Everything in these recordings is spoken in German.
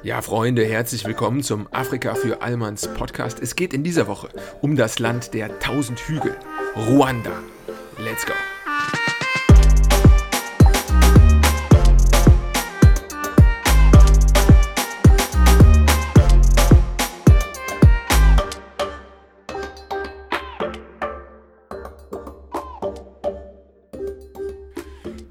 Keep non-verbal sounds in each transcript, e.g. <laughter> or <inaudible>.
Ja, Freunde, herzlich willkommen zum Afrika für Allmanns Podcast. Es geht in dieser Woche um das Land der tausend Hügel, Ruanda. Let's go!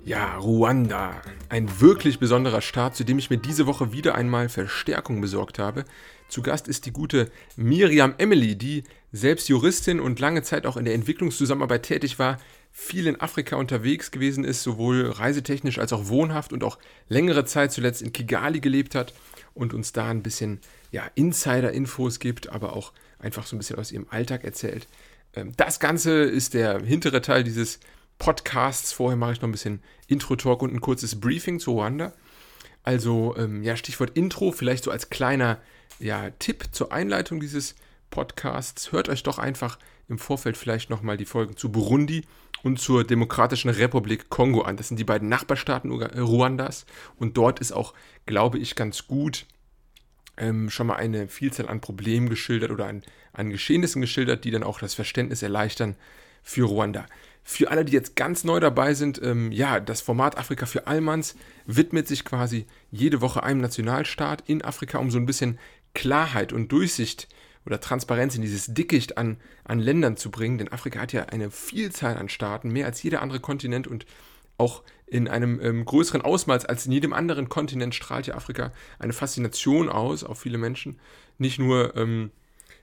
Ja, Ruanda. Ein wirklich besonderer Staat, zu dem ich mir diese Woche wieder einmal Verstärkung besorgt habe. Zu Gast ist die gute Miriam Emily, die selbst Juristin und lange Zeit auch in der Entwicklungszusammenarbeit tätig war, viel in Afrika unterwegs gewesen ist, sowohl reisetechnisch als auch wohnhaft und auch längere Zeit zuletzt in Kigali gelebt hat und uns da ein bisschen ja, Insider-Infos gibt, aber auch einfach so ein bisschen aus ihrem Alltag erzählt. Ähm, das Ganze ist der hintere Teil dieses Podcasts. Vorher mache ich noch ein bisschen Intro-Talk und ein kurzes Briefing zu Ruanda. Also, ähm, ja, Stichwort Intro, vielleicht so als kleiner ja, Tipp zur Einleitung dieses Podcasts. Hört euch doch einfach im Vorfeld vielleicht nochmal die Folgen zu Burundi und zur Demokratischen Republik Kongo an. Das sind die beiden Nachbarstaaten Ruandas. Und dort ist auch, glaube ich, ganz gut ähm, schon mal eine Vielzahl an Problemen geschildert oder an, an Geschehnissen geschildert, die dann auch das Verständnis erleichtern für Ruanda. Für alle, die jetzt ganz neu dabei sind, ähm, ja, das Format Afrika für Allmanns widmet sich quasi jede Woche einem Nationalstaat in Afrika, um so ein bisschen Klarheit und Durchsicht oder Transparenz in dieses Dickicht an, an Ländern zu bringen. Denn Afrika hat ja eine Vielzahl an Staaten, mehr als jeder andere Kontinent und auch in einem ähm, größeren Ausmaß als in jedem anderen Kontinent strahlt ja Afrika eine Faszination aus auf viele Menschen. Nicht nur ähm,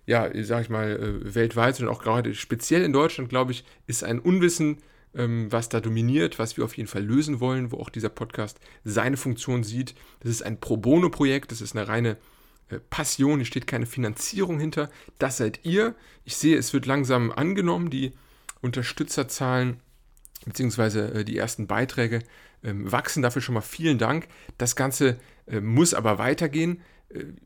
ja, sag ich mal, äh, weltweit, sondern auch gerade speziell in Deutschland, glaube ich, ist ein Unwissen, ähm, was da dominiert, was wir auf jeden Fall lösen wollen, wo auch dieser Podcast seine Funktion sieht. Das ist ein Pro Bono-Projekt, das ist eine reine äh, Passion, hier steht keine Finanzierung hinter. Das seid ihr. Ich sehe, es wird langsam angenommen, die Unterstützerzahlen beziehungsweise äh, die ersten Beiträge ähm, wachsen. Dafür schon mal vielen Dank. Das Ganze muss aber weitergehen.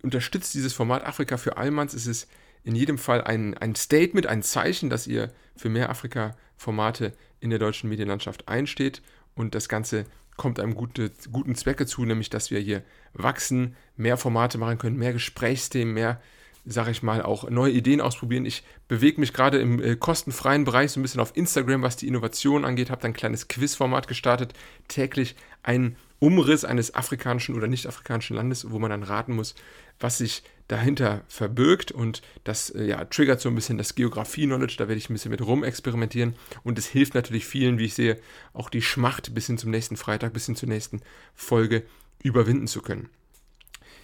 unterstützt dieses Format Afrika für Allmanns. Es ist in jedem Fall ein, ein Statement, ein Zeichen, dass ihr für mehr Afrika-Formate in der deutschen Medienlandschaft einsteht. Und das Ganze kommt einem gute, guten Zwecke zu, nämlich dass wir hier wachsen, mehr Formate machen können, mehr Gesprächsthemen, mehr, sag ich mal, auch neue Ideen ausprobieren. Ich bewege mich gerade im äh, kostenfreien Bereich so ein bisschen auf Instagram, was die Innovation angeht, habe ein kleines Quizformat gestartet, täglich ein Umriss eines afrikanischen oder nicht-afrikanischen Landes, wo man dann raten muss, was sich dahinter verbirgt und das äh, ja, triggert so ein bisschen das Geografie-Knowledge, da werde ich ein bisschen mit rumexperimentieren und es hilft natürlich vielen, wie ich sehe, auch die Schmacht bis hin zum nächsten Freitag, bis hin zur nächsten Folge überwinden zu können.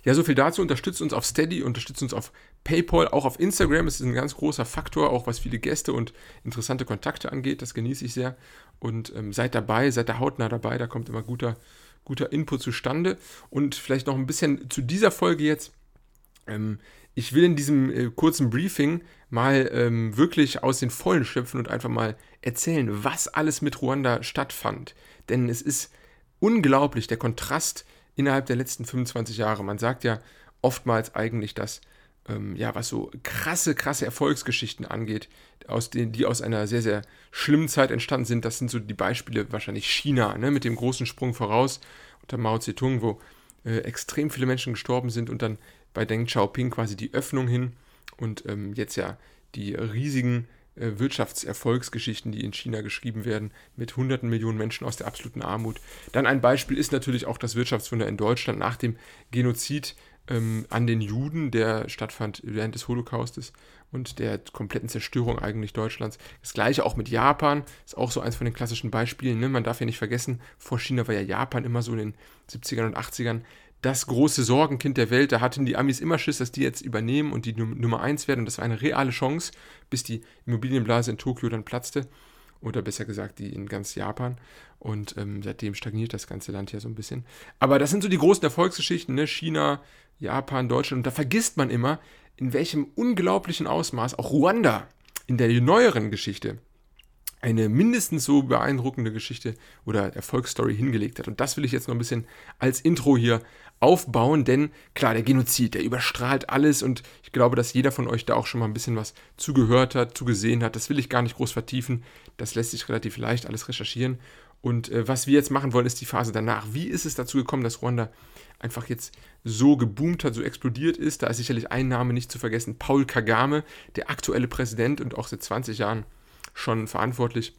Ja, so viel dazu. Unterstützt uns auf Steady, unterstützt uns auf PayPal, auch auf Instagram. Es ist ein ganz großer Faktor, auch was viele Gäste und interessante Kontakte angeht. Das genieße ich sehr. Und ähm, seid dabei, seid da hautnah dabei. Da kommt immer guter, guter Input zustande. Und vielleicht noch ein bisschen zu dieser Folge jetzt. Ähm, ich will in diesem äh, kurzen Briefing mal ähm, wirklich aus den Vollen schöpfen und einfach mal erzählen, was alles mit Ruanda stattfand. Denn es ist unglaublich, der Kontrast innerhalb der letzten 25 Jahre. Man sagt ja oftmals eigentlich, dass, ähm, ja, was so krasse, krasse Erfolgsgeschichten angeht, aus den, die aus einer sehr, sehr schlimmen Zeit entstanden sind, das sind so die Beispiele wahrscheinlich China, ne, mit dem großen Sprung voraus unter Mao Zedong, wo äh, extrem viele Menschen gestorben sind und dann bei Deng Xiaoping quasi die Öffnung hin und ähm, jetzt ja die riesigen äh, Wirtschaftserfolgsgeschichten, die in China geschrieben werden, mit hunderten Millionen Menschen aus der absoluten Armut. Dann ein Beispiel ist natürlich auch das Wirtschaftswunder in Deutschland nach dem Genozid ähm, an den Juden, der stattfand während des Holocaustes und der kompletten Zerstörung eigentlich Deutschlands. Das gleiche auch mit Japan, ist auch so eins von den klassischen Beispielen. Ne? Man darf ja nicht vergessen, vor China war ja Japan immer so in den 70ern und 80ern das große Sorgenkind der Welt. Da hatten die Amis immer Schiss, dass die jetzt übernehmen und die Nummer 1 werden. Und das war eine reale Chance, bis die Immobilienblase in Tokio dann platzte. Oder besser gesagt, die in ganz Japan. Und ähm, seitdem stagniert das ganze Land ja so ein bisschen. Aber das sind so die großen Erfolgsgeschichten, ne? China, Japan, Deutschland. Und da vergisst man immer, in welchem unglaublichen Ausmaß auch Ruanda in der neueren Geschichte eine mindestens so beeindruckende Geschichte oder Erfolgsstory hingelegt hat. Und das will ich jetzt noch ein bisschen als Intro hier aufbauen, denn klar, der Genozid, der überstrahlt alles und ich glaube, dass jeder von euch da auch schon mal ein bisschen was zugehört hat, zugesehen hat. Das will ich gar nicht groß vertiefen. Das lässt sich relativ leicht alles recherchieren. Und äh, was wir jetzt machen wollen, ist die Phase danach. Wie ist es dazu gekommen, dass Ruanda einfach jetzt so geboomt hat, so explodiert ist. Da ist sicherlich ein Name nicht zu vergessen, Paul Kagame, der aktuelle Präsident und auch seit 20 Jahren schon verantwortlich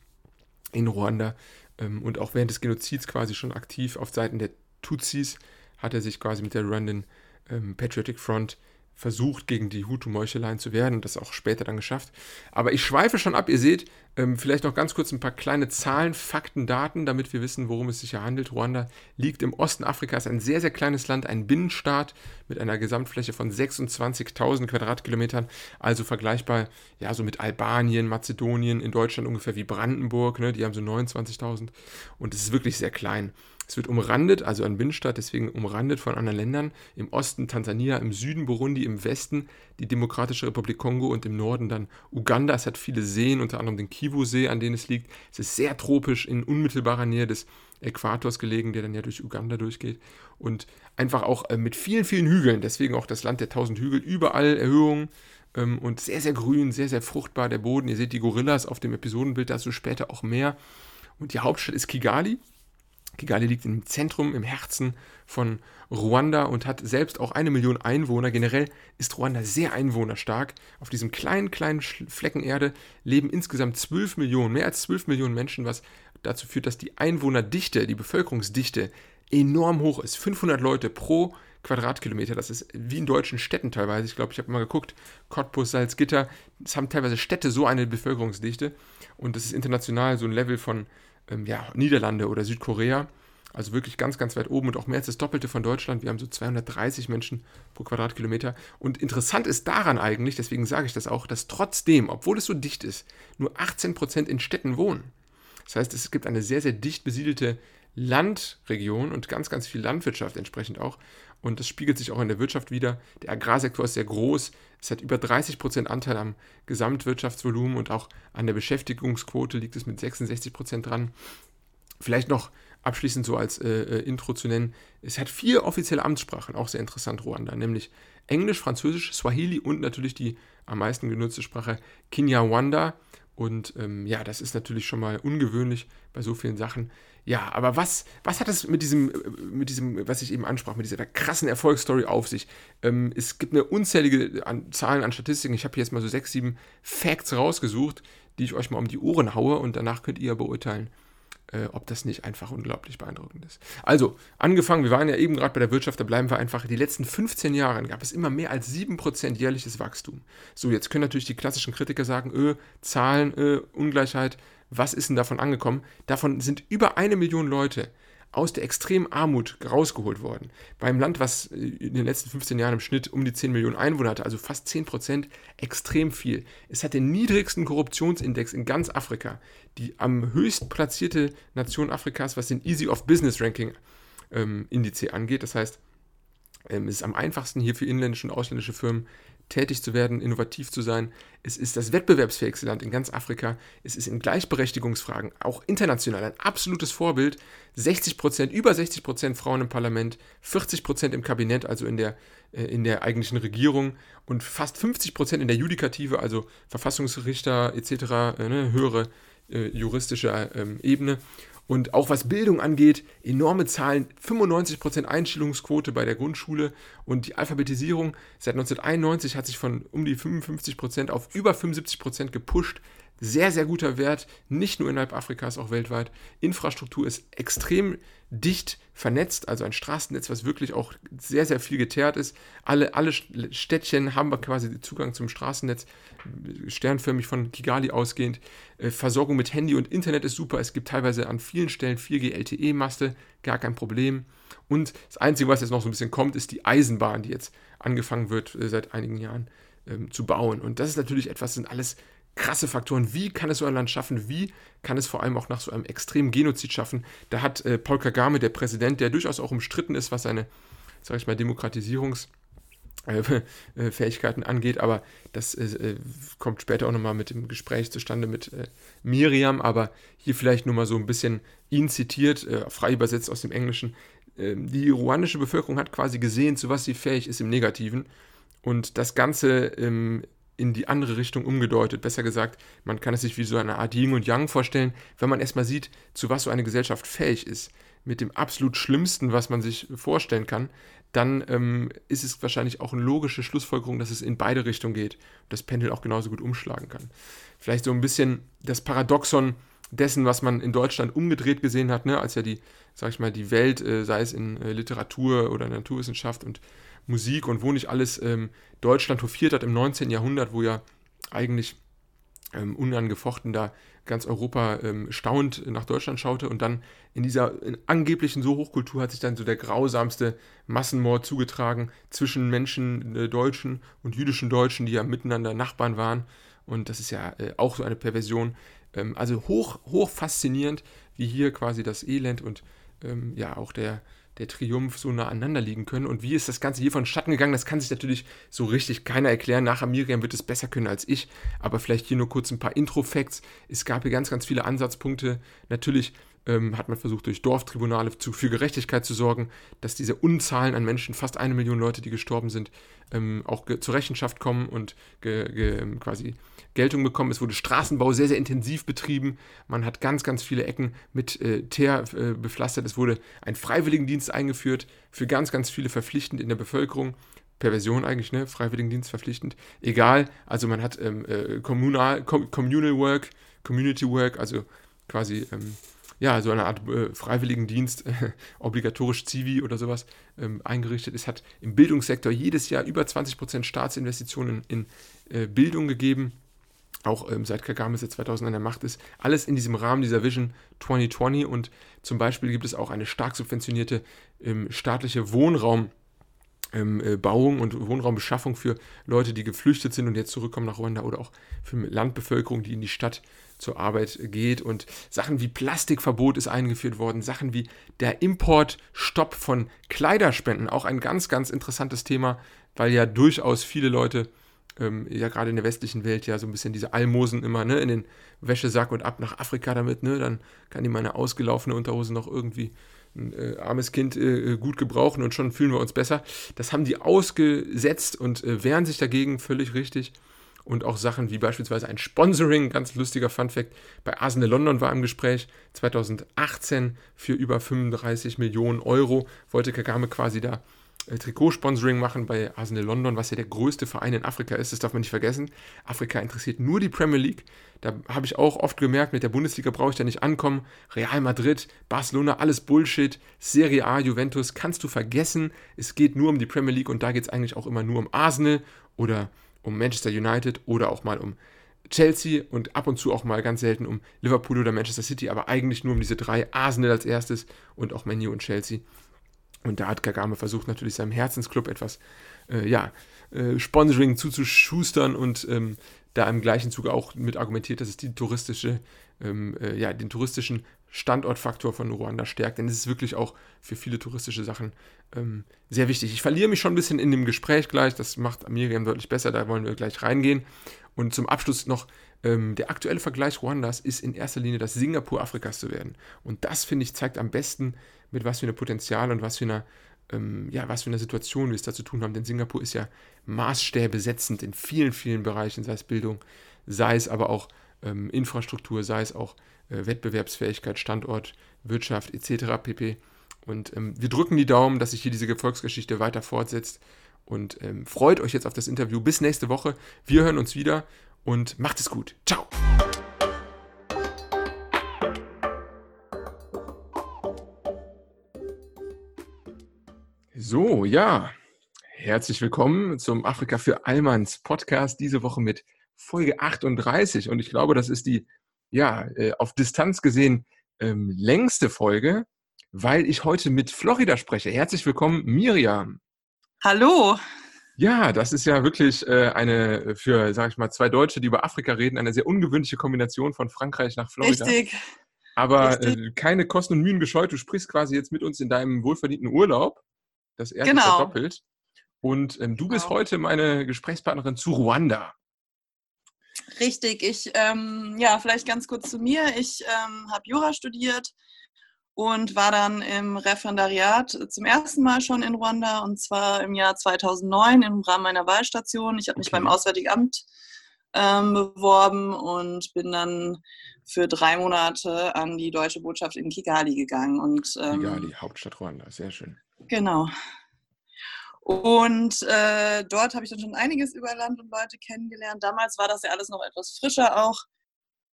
in Ruanda ähm, und auch während des Genozids quasi schon aktiv auf Seiten der Tutsis hat er sich quasi mit der Rwandan ähm, Patriotic Front versucht, gegen die Hutu-Meucheleien zu werden und das auch später dann geschafft. Aber ich schweife schon ab, ihr seht, ähm, vielleicht noch ganz kurz ein paar kleine Zahlen, Fakten, Daten, damit wir wissen, worum es sich hier handelt. Ruanda liegt im Osten Afrikas, ein sehr, sehr kleines Land, ein Binnenstaat mit einer Gesamtfläche von 26.000 Quadratkilometern, also vergleichbar ja so mit Albanien, Mazedonien, in Deutschland ungefähr wie Brandenburg, ne, die haben so 29.000 und es ist wirklich sehr klein. Es wird umrandet, also ein Binnenstaat, deswegen umrandet von anderen Ländern. Im Osten Tansania, im Süden Burundi, im Westen die Demokratische Republik Kongo und im Norden dann Uganda. Es hat viele Seen, unter anderem den Kivu-See, an dem es liegt. Es ist sehr tropisch, in unmittelbarer Nähe des Äquators gelegen, der dann ja durch Uganda durchgeht. Und einfach auch äh, mit vielen, vielen Hügeln. Deswegen auch das Land der tausend Hügel. Überall Erhöhungen ähm, und sehr, sehr grün, sehr, sehr fruchtbar der Boden. Ihr seht die Gorillas auf dem Episodenbild, dazu später auch mehr. Und die Hauptstadt ist Kigali. Kigali liegt im Zentrum, im Herzen von Ruanda und hat selbst auch eine Million Einwohner. Generell ist Ruanda sehr einwohnerstark. Auf diesem kleinen, kleinen Flecken Erde leben insgesamt 12 Millionen, mehr als 12 Millionen Menschen, was dazu führt, dass die Einwohnerdichte, die Bevölkerungsdichte enorm hoch ist. 500 Leute pro Quadratkilometer. Das ist wie in deutschen Städten teilweise. Ich glaube, ich habe mal geguckt, Cottbus, Salzgitter, es haben teilweise Städte so eine Bevölkerungsdichte. Und das ist international so ein Level von ähm, ja, Niederlande oder Südkorea. Also wirklich ganz, ganz weit oben und auch mehr als das Doppelte von Deutschland. Wir haben so 230 Menschen pro Quadratkilometer. Und interessant ist daran eigentlich, deswegen sage ich das auch, dass trotzdem, obwohl es so dicht ist, nur 18% in Städten wohnen. Das heißt, es gibt eine sehr, sehr dicht besiedelte Landregion und ganz, ganz viel Landwirtschaft entsprechend auch. Und das spiegelt sich auch in der Wirtschaft wieder. Der Agrarsektor ist sehr groß. Es hat über 30% Anteil am Gesamtwirtschaftsvolumen und auch an der Beschäftigungsquote liegt es mit 66% dran. Vielleicht noch abschließend so als äh, äh, Intro zu nennen, es hat vier offizielle Amtssprachen, auch sehr interessant, Ruanda, nämlich Englisch, Französisch, Swahili und natürlich die am meisten genutzte Sprache Kinyarwanda. Und ähm, ja, das ist natürlich schon mal ungewöhnlich bei so vielen Sachen. Ja, aber was, was hat es mit diesem, mit diesem, was ich eben ansprach, mit dieser krassen Erfolgsstory auf sich? Ähm, es gibt eine unzählige an, Zahlen an Statistiken. Ich habe hier jetzt mal so sechs, sieben Facts rausgesucht, die ich euch mal um die Ohren haue und danach könnt ihr beurteilen, äh, ob das nicht einfach unglaublich beeindruckend ist. Also, angefangen, wir waren ja eben gerade bei der Wirtschaft, da bleiben wir einfach, die letzten 15 Jahre gab es immer mehr als 7% jährliches Wachstum. So, jetzt können natürlich die klassischen Kritiker sagen, öh, Zahlen, öh, Ungleichheit, was ist denn davon angekommen? Davon sind über eine Million Leute aus der extremen Armut rausgeholt worden. Beim Land, was in den letzten 15 Jahren im Schnitt um die 10 Millionen Einwohner hatte, also fast 10 Prozent, extrem viel. Es hat den niedrigsten Korruptionsindex in ganz Afrika. Die am höchst platzierte Nation Afrikas, was den Easy of Business Ranking ähm, Indiz angeht. Das heißt, ähm, es ist am einfachsten hier für inländische und ausländische Firmen tätig zu werden, innovativ zu sein. Es ist das wettbewerbsfähigste Land in ganz Afrika. Es ist in Gleichberechtigungsfragen auch international ein absolutes Vorbild. 60 Prozent, über 60 Prozent Frauen im Parlament, 40 Prozent im Kabinett, also in der, äh, in der eigentlichen Regierung und fast 50 Prozent in der Judikative, also Verfassungsrichter etc., äh, ne, höhere äh, juristische ähm, Ebene. Und auch was Bildung angeht, enorme Zahlen, 95% Einstellungsquote bei der Grundschule und die Alphabetisierung seit 1991 hat sich von um die 55% auf über 75% gepusht. Sehr, sehr guter Wert, nicht nur innerhalb Afrikas, auch weltweit. Infrastruktur ist extrem dicht vernetzt, also ein Straßennetz, was wirklich auch sehr, sehr viel geteert ist. Alle, alle Städtchen haben quasi Zugang zum Straßennetz, sternförmig von Kigali ausgehend. Äh, Versorgung mit Handy und Internet ist super. Es gibt teilweise an vielen Stellen 4G LTE-Maste, gar kein Problem. Und das Einzige, was jetzt noch so ein bisschen kommt, ist die Eisenbahn, die jetzt angefangen wird, äh, seit einigen Jahren ähm, zu bauen. Und das ist natürlich etwas, sind alles krasse Faktoren. Wie kann es so ein Land schaffen? Wie kann es vor allem auch nach so einem extremen Genozid schaffen? Da hat äh, Paul Kagame, der Präsident, der durchaus auch umstritten ist, was seine, sag ich mal, Demokratisierungsfähigkeiten äh, angeht, aber das äh, äh, kommt später auch nochmal mit dem Gespräch zustande mit äh, Miriam, aber hier vielleicht nur mal so ein bisschen ihn zitiert, äh, frei übersetzt aus dem Englischen. Ähm, die ruandische Bevölkerung hat quasi gesehen, zu was sie fähig ist im Negativen und das Ganze ähm, in die andere Richtung umgedeutet. Besser gesagt, man kann es sich wie so eine Art Yin und Yang vorstellen, wenn man erstmal sieht, zu was so eine Gesellschaft fähig ist. mit dem absolut Schlimmsten, was man sich vorstellen kann, dann ähm, ist es wahrscheinlich auch eine logische Schlussfolgerung, dass es in beide Richtungen geht und das Pendel auch genauso gut umschlagen kann. Vielleicht so ein bisschen das Paradoxon dessen, was man in Deutschland umgedreht gesehen hat, ne, als ja die, sag ich mal, die Welt, äh, sei es in äh, Literatur oder Naturwissenschaft und Musik und wo nicht alles ähm, Deutschland hofiert hat im 19. Jahrhundert, wo ja eigentlich ähm, unangefochten da ganz Europa ähm, staunend nach Deutschland schaute und dann in dieser in angeblichen so Hochkultur hat sich dann so der grausamste Massenmord zugetragen zwischen Menschen, äh, Deutschen und jüdischen Deutschen, die ja miteinander Nachbarn waren und das ist ja äh, auch so eine Perversion. Ähm, also hoch, hoch faszinierend, wie hier quasi das Elend und ähm, ja auch der, der Triumph so nah aneinander liegen können. Und wie ist das Ganze hier vonstatten gegangen? Das kann sich natürlich so richtig keiner erklären. Nachher Miriam wird es besser können als ich. Aber vielleicht hier nur kurz ein paar Intro-Facts. Es gab hier ganz, ganz viele Ansatzpunkte. Natürlich ähm, hat man versucht, durch Dorftribunale zu, für Gerechtigkeit zu sorgen, dass diese Unzahlen an Menschen, fast eine Million Leute, die gestorben sind, ähm, auch zur Rechenschaft kommen und ge, ge, quasi Geltung bekommen. Es wurde Straßenbau sehr, sehr intensiv betrieben. Man hat ganz, ganz viele Ecken mit äh, Teer äh, bepflastert. Es wurde ein Freiwilligendienst eingeführt, für ganz, ganz viele verpflichtend in der Bevölkerung. Perversion eigentlich, ne? Freiwilligendienst verpflichtend. Egal, also man hat ähm, äh, Kommunal, Com Communal Work, Community Work, also quasi ähm, ja, so eine Art äh, Freiwilligendienst, äh, <laughs> obligatorisch Zivi oder sowas ähm, eingerichtet. Es hat im Bildungssektor jedes Jahr über 20% Staatsinvestitionen in, äh, Bildung gegeben. Auch ähm, seit Kagame seit 2000 an der Macht ist. Alles in diesem Rahmen dieser Vision 2020 und zum Beispiel gibt es auch eine stark subventionierte ähm, staatliche Wohnraum- ähm, äh, Bauung und Wohnraumbeschaffung für Leute, die geflüchtet sind und jetzt zurückkommen nach Ruanda oder auch für Landbevölkerung, die in die Stadt zur Arbeit geht. Und Sachen wie Plastikverbot ist eingeführt worden, Sachen wie der Importstopp von Kleiderspenden, auch ein ganz, ganz interessantes Thema, weil ja durchaus viele Leute, ähm, ja gerade in der westlichen Welt, ja so ein bisschen diese Almosen immer ne, in den Wäschesack und ab nach Afrika damit, ne, dann kann die meine ausgelaufene Unterhose noch irgendwie ein äh, armes Kind äh, gut gebrauchen und schon fühlen wir uns besser. Das haben die ausgesetzt und äh, wehren sich dagegen völlig richtig und auch Sachen wie beispielsweise ein Sponsoring, ganz lustiger Funfact, bei Arsenal London war im Gespräch 2018 für über 35 Millionen Euro wollte Kagame quasi da äh, Trikotsponsoring machen bei Arsenal London, was ja der größte Verein in Afrika ist, das darf man nicht vergessen. Afrika interessiert nur die Premier League. Da habe ich auch oft gemerkt, mit der Bundesliga brauche ich da nicht ankommen. Real Madrid, Barcelona, alles Bullshit. Serie A, Juventus, kannst du vergessen. Es geht nur um die Premier League und da geht es eigentlich auch immer nur um Arsenal oder um Manchester United oder auch mal um Chelsea und ab und zu auch mal ganz selten um Liverpool oder Manchester City, aber eigentlich nur um diese drei. Arsenal als erstes und auch Menu und Chelsea. Und da hat Kagame versucht, natürlich seinem Herzensclub etwas, äh, ja, äh, Sponsoring zuzuschustern und ähm, da im gleichen Zuge auch mit argumentiert, dass es die touristische, ähm, äh, ja, den touristischen Standortfaktor von Ruanda stärkt. Denn es ist wirklich auch für viele touristische Sachen ähm, sehr wichtig. Ich verliere mich schon ein bisschen in dem Gespräch gleich. Das macht Miriam deutlich besser. Da wollen wir gleich reingehen. Und zum Abschluss noch, ähm, der aktuelle Vergleich Ruandas ist in erster Linie das Singapur Afrikas zu werden. Und das, finde ich, zeigt am besten, mit was für einem Potenzial und was für einer ähm, ja, was für eine Situation wir es da zu tun haben. Denn Singapur ist ja Maßstäbe setzend in vielen, vielen Bereichen, sei es Bildung, sei es aber auch ähm, Infrastruktur, sei es auch Wettbewerbsfähigkeit, Standort, Wirtschaft etc. pp. Und ähm, wir drücken die Daumen, dass sich hier diese Erfolgsgeschichte weiter fortsetzt. Und ähm, freut euch jetzt auf das Interview. Bis nächste Woche. Wir hören uns wieder und macht es gut. Ciao. So, ja. Herzlich willkommen zum Afrika für Allmanns Podcast. Diese Woche mit Folge 38. Und ich glaube, das ist die, ja, äh, auf Distanz gesehen ähm, längste Folge weil ich heute mit Florida spreche. Herzlich willkommen, Miriam. Hallo. Ja, das ist ja wirklich äh, eine für, sag ich mal, zwei Deutsche, die über Afrika reden, eine sehr ungewöhnliche Kombination von Frankreich nach Florida. Richtig. Aber Richtig. Äh, keine Kosten und Mühen gescheut. Du sprichst quasi jetzt mit uns in deinem wohlverdienten Urlaub. Das erste genau. verdoppelt. Und ähm, du genau. bist heute meine Gesprächspartnerin zu Ruanda. Richtig. Ich, ähm, ja, vielleicht ganz kurz zu mir. Ich ähm, habe Jura studiert, und war dann im Referendariat zum ersten Mal schon in Ruanda und zwar im Jahr 2009 im Rahmen meiner Wahlstation. Ich habe mich beim Auswärtigen Amt ähm, beworben und bin dann für drei Monate an die deutsche Botschaft in Kigali gegangen. Und, ähm, Kigali, Hauptstadt Ruanda, sehr schön. Genau. Und äh, dort habe ich dann schon einiges über Land und Leute kennengelernt. Damals war das ja alles noch etwas frischer auch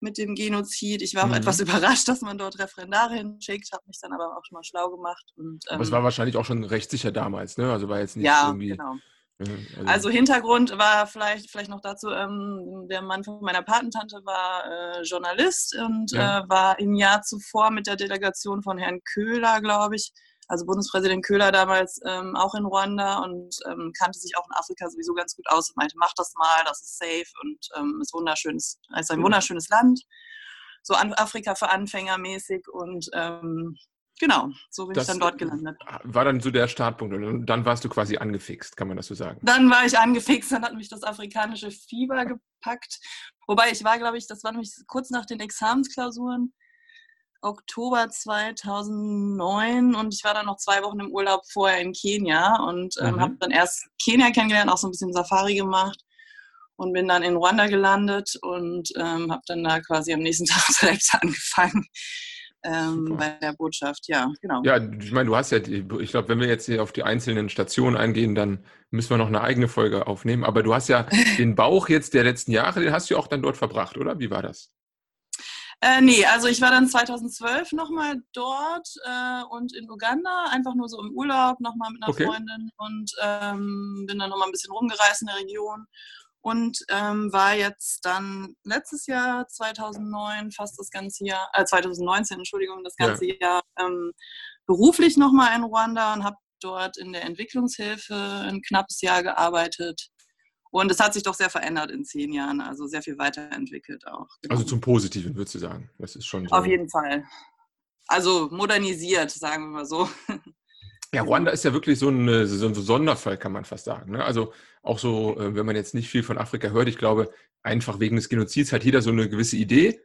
mit dem Genozid. Ich war auch mhm. etwas <laughs> überrascht, dass man dort Referendare hinschickt, habe mich dann aber auch schon mal schlau gemacht. Und, ähm, aber es war wahrscheinlich auch schon recht sicher damals, ne? Also war jetzt nicht ja, irgendwie. Genau. Also, also, Hintergrund war vielleicht, vielleicht noch dazu, ähm, der Mann von meiner Patentante war äh, Journalist und ja. äh, war im Jahr zuvor mit der Delegation von Herrn Köhler, glaube ich, also Bundespräsident Köhler damals ähm, auch in Ruanda und ähm, kannte sich auch in Afrika sowieso ganz gut aus und meinte, mach das mal, das ist safe und ähm, ist wunderschönes, ist ein wunderschönes Land. So an Afrika für Anfänger mäßig und ähm, genau, so bin das ich dann dort gelandet. War dann so der Startpunkt und dann warst du quasi angefixt, kann man das so sagen? Dann war ich angefixt, dann hat mich das afrikanische Fieber gepackt. Wobei ich war, glaube ich, das war nämlich kurz nach den Examensklausuren Oktober 2009 und ich war dann noch zwei Wochen im Urlaub vorher in Kenia und ähm, mhm. habe dann erst Kenia kennengelernt, auch so ein bisschen Safari gemacht und bin dann in Ruanda gelandet und ähm, habe dann da quasi am nächsten <laughs> Tag direkt angefangen. Ähm, bei der Botschaft, ja, genau. Ja, ich meine, du hast ja, ich glaube, wenn wir jetzt hier auf die einzelnen Stationen eingehen, dann müssen wir noch eine eigene Folge aufnehmen. Aber du hast ja <laughs> den Bauch jetzt der letzten Jahre, den hast du auch dann dort verbracht, oder? Wie war das? Äh, nee, also ich war dann 2012 nochmal dort äh, und in Uganda, einfach nur so im Urlaub, nochmal mit einer okay. Freundin und ähm, bin dann nochmal ein bisschen rumgereist in der Region und ähm, war jetzt dann letztes Jahr, 2009, fast das ganze Jahr, äh, 2019, Entschuldigung, das ganze ja. Jahr ähm, beruflich nochmal in Ruanda und habe dort in der Entwicklungshilfe ein knappes Jahr gearbeitet und es hat sich doch sehr verändert in zehn Jahren, also sehr viel weiterentwickelt auch. Genau. Also zum Positiven, würdest du sagen? Das ist schon so. Auf jeden Fall. Also modernisiert, sagen wir mal so. Ja, Ruanda ist ja wirklich so ein, so ein Sonderfall, kann man fast sagen. Ne? Also auch so, äh, wenn man jetzt nicht viel von Afrika hört, ich glaube, einfach wegen des Genozids hat jeder so eine gewisse Idee.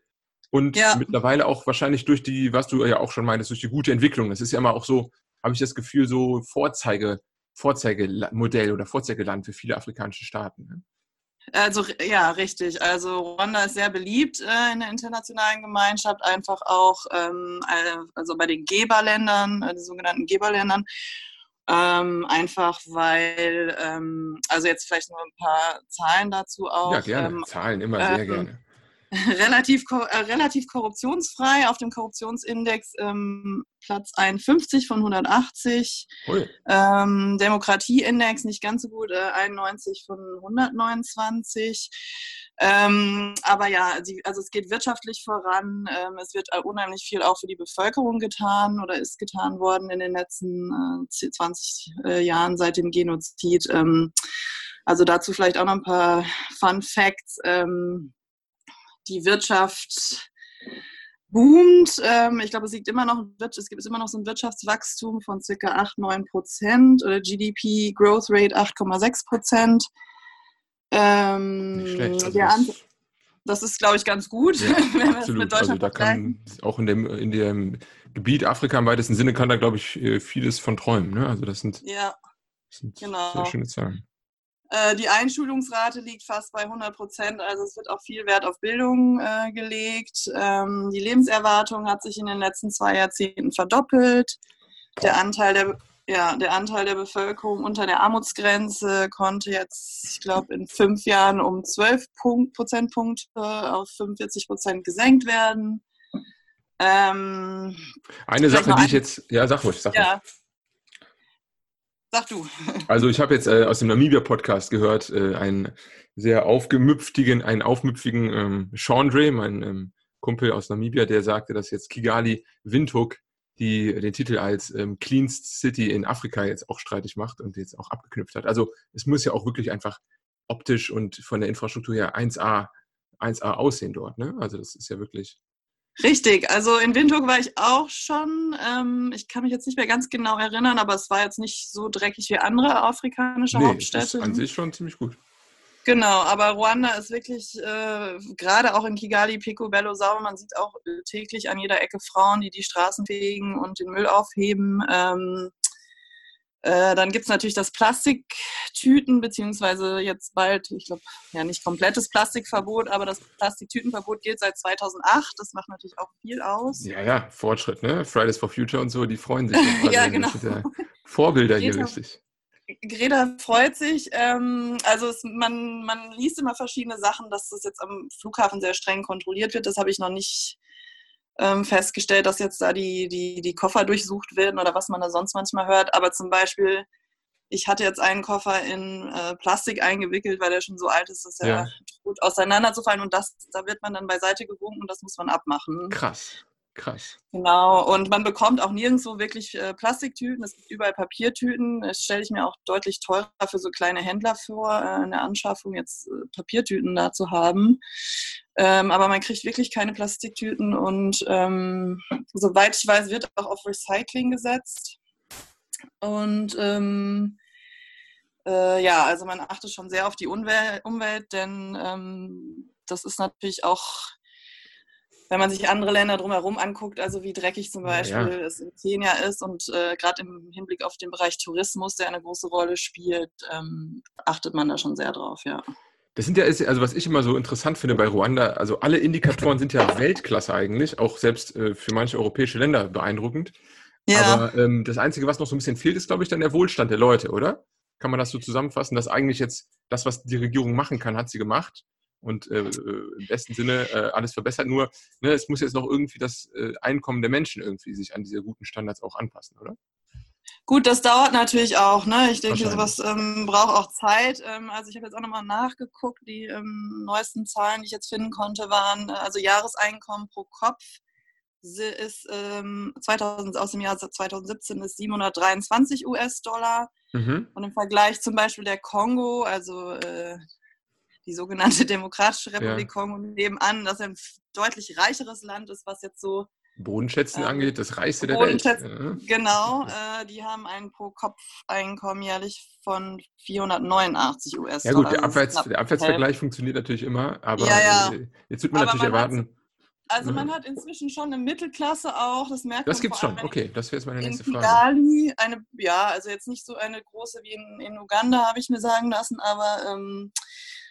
Und ja. mittlerweile auch wahrscheinlich durch die, was du ja auch schon meintest, durch die gute Entwicklung. Das ist ja immer auch so, habe ich das Gefühl, so Vorzeige, Vorzeigemodell oder Vorzeigeland für viele afrikanische Staaten. Ne? Also ja, richtig. Also Ruanda ist sehr beliebt äh, in der internationalen Gemeinschaft, einfach auch ähm, also bei den Geberländern, äh, den sogenannten Geberländern. Ähm, einfach weil, ähm, also jetzt vielleicht nur ein paar Zahlen dazu auch. Ja, gerne. Ähm, Zahlen, immer sehr ähm, gerne. <laughs> relativ, äh, relativ korruptionsfrei auf dem Korruptionsindex ähm, Platz 51 von 180. Ähm, Demokratieindex nicht ganz so gut, äh, 91 von 129. Ähm, aber ja, die, also es geht wirtschaftlich voran. Ähm, es wird unheimlich viel auch für die Bevölkerung getan oder ist getan worden in den letzten äh, 20 äh, Jahren seit dem Genozid. Ähm, also dazu vielleicht auch noch ein paar Fun Facts. Die Wirtschaft boomt. Ähm, ich glaube, es liegt immer noch, es gibt immer noch so ein Wirtschaftswachstum von circa 8, 9 Prozent oder GDP Growth Rate 8,6 Prozent. Ähm, also das, das, ist, glaube ich, ganz gut, ja, <laughs> wenn wir es mit Deutschland also da kann auch in dem, in dem Gebiet Afrika im weitesten Sinne kann da, glaube ich, äh, vieles von träumen. Ne? Also das sind, ja, das sind genau. sehr schöne Zahlen. Äh, die Einschulungsrate liegt fast bei 100 Prozent, also es wird auch viel Wert auf Bildung äh, gelegt. Ähm, die Lebenserwartung hat sich in den letzten zwei Jahrzehnten verdoppelt. Der Anteil der, ja, der Anteil der Bevölkerung unter der Armutsgrenze konnte jetzt, ich glaube, in fünf Jahren um 12 Punkt, Prozentpunkte auf 45 Prozent gesenkt werden. Ähm, Eine Sache, die ich jetzt, ja, sag ruhig, sag ja. ruhig. Sag du. <laughs> Also ich habe jetzt äh, aus dem Namibia-Podcast gehört, äh, einen sehr aufgemüpftigen, einen aufmüpfigen ähm, Chandre, mein ähm, Kumpel aus Namibia, der sagte, dass jetzt Kigali Windhoek die den Titel als ähm, Cleanest City in Afrika jetzt auch streitig macht und jetzt auch abgeknüpft hat. Also es muss ja auch wirklich einfach optisch und von der Infrastruktur her 1A, 1A aussehen dort. Ne? Also das ist ja wirklich Richtig, also in Windhoek war ich auch schon. Ähm, ich kann mich jetzt nicht mehr ganz genau erinnern, aber es war jetzt nicht so dreckig wie andere afrikanische nee, Hauptstädte. Ist an sich schon ziemlich gut. Genau, aber Ruanda ist wirklich, äh, gerade auch in Kigali, Picobello sauber. Man sieht auch täglich an jeder Ecke Frauen, die die Straßen fegen und den Müll aufheben. Ähm, Äh, dann gibt es natürlich das Plastiktüten, beziehungsweise jetzt bald, ich glaube, ja nicht komplettes Plastikverbot, aber das Plastiktütenverbot gilt seit 2008. Das macht natürlich auch viel aus. Ja, ja, Fortschritt, ne? Fridays for Future und so, die freuen sich. <laughs> ja, genau. Vorbilder hier richtig. Greta freut sich. Ähm, also es, man, man liest immer verschiedene Sachen, dass das jetzt am Flughafen sehr streng kontrolliert wird. Das habe ich noch nicht ähm, festgestellt, dass jetzt da die, die, die Koffer durchsucht werden oder was man da sonst manchmal hört. Aber zum Beispiel, ich hatte jetzt einen Koffer in äh, Plastik eingewickelt, weil der schon so alt ist, dass er ja. droht auseinanderzufallen. Und das, da wird man dann beiseite gewunken und das muss man abmachen. Krass. Krass. Genau, und man bekommt auch nirgendwo wirklich äh, Plastiktüten, es gibt überall Papiertüten. Das stelle ich mir auch deutlich teurer für so kleine Händler vor, äh, in der Anschaffung jetzt äh, Papiertüten da zu haben. Ähm, aber man kriegt wirklich keine Plastiktüten und ähm, soweit ich weiß, wird auch auf Recycling gesetzt. Und ähm, äh, ja, also man achtet schon sehr auf die Umwelt, Umwelt denn ähm, das ist natürlich auch wenn man sich andere Länder drumherum anguckt, also wie dreckig zum Beispiel ja. es in Kenia ist und äh, gerade im Hinblick auf den Bereich Tourismus, der eine große Rolle spielt, ähm, achtet man da schon sehr drauf, ja. Das sind ja, also was ich immer so interessant finde bei Ruanda, also alle Indikatoren sind ja Weltklasse eigentlich, auch selbst äh, für manche europäische Länder beeindruckend. Ja. Aber ähm, das Einzige, was noch so ein bisschen fehlt, ist, glaube ich, dann der Wohlstand der Leute, oder? Kann man das so zusammenfassen, dass eigentlich jetzt das, was die Regierung machen kann, hat sie gemacht und äh, äh, im besten Sinne äh, alles verbessert. Nur, ne, es muss jetzt noch irgendwie das äh, Einkommen der Menschen irgendwie sich an diese guten Standards auch anpassen, oder? Gut, das dauert natürlich auch. Ne? Ich denke, sowas ähm, braucht auch Zeit. Ähm, also ich habe jetzt auch nochmal nachgeguckt. Die ähm, neuesten Zahlen, die ich jetzt finden konnte, waren äh, also Jahreseinkommen pro Kopf ist 2000, ähm, aus dem Jahr 2017 ist 723 US-Dollar. Mhm. Und im Vergleich zum Beispiel der Kongo, also äh, die sogenannte <laughs> Demokratische Republik ja. Kongo nebenan, das ein deutlich reicheres Land ist, was jetzt so Bodenschätzen ähm, angeht, das reichste der Welt. Genau, <laughs> äh, die haben ein Pro-Kopf-Einkommen jährlich von 489 US-Dollar. Ja gut, der, Abwärts, der Abwärtsvergleich funktioniert natürlich immer, aber ja, ja. Äh, jetzt wird man aber natürlich man erwarten. also man hat inzwischen schon eine Mittelklasse auch, das merkt das man. Das gibt es schon, okay, das wäre jetzt meine nächste Frage. Kigali, eine, ja, also jetzt nicht so eine große wie in, in Uganda, habe ich mir sagen lassen, aber ähm,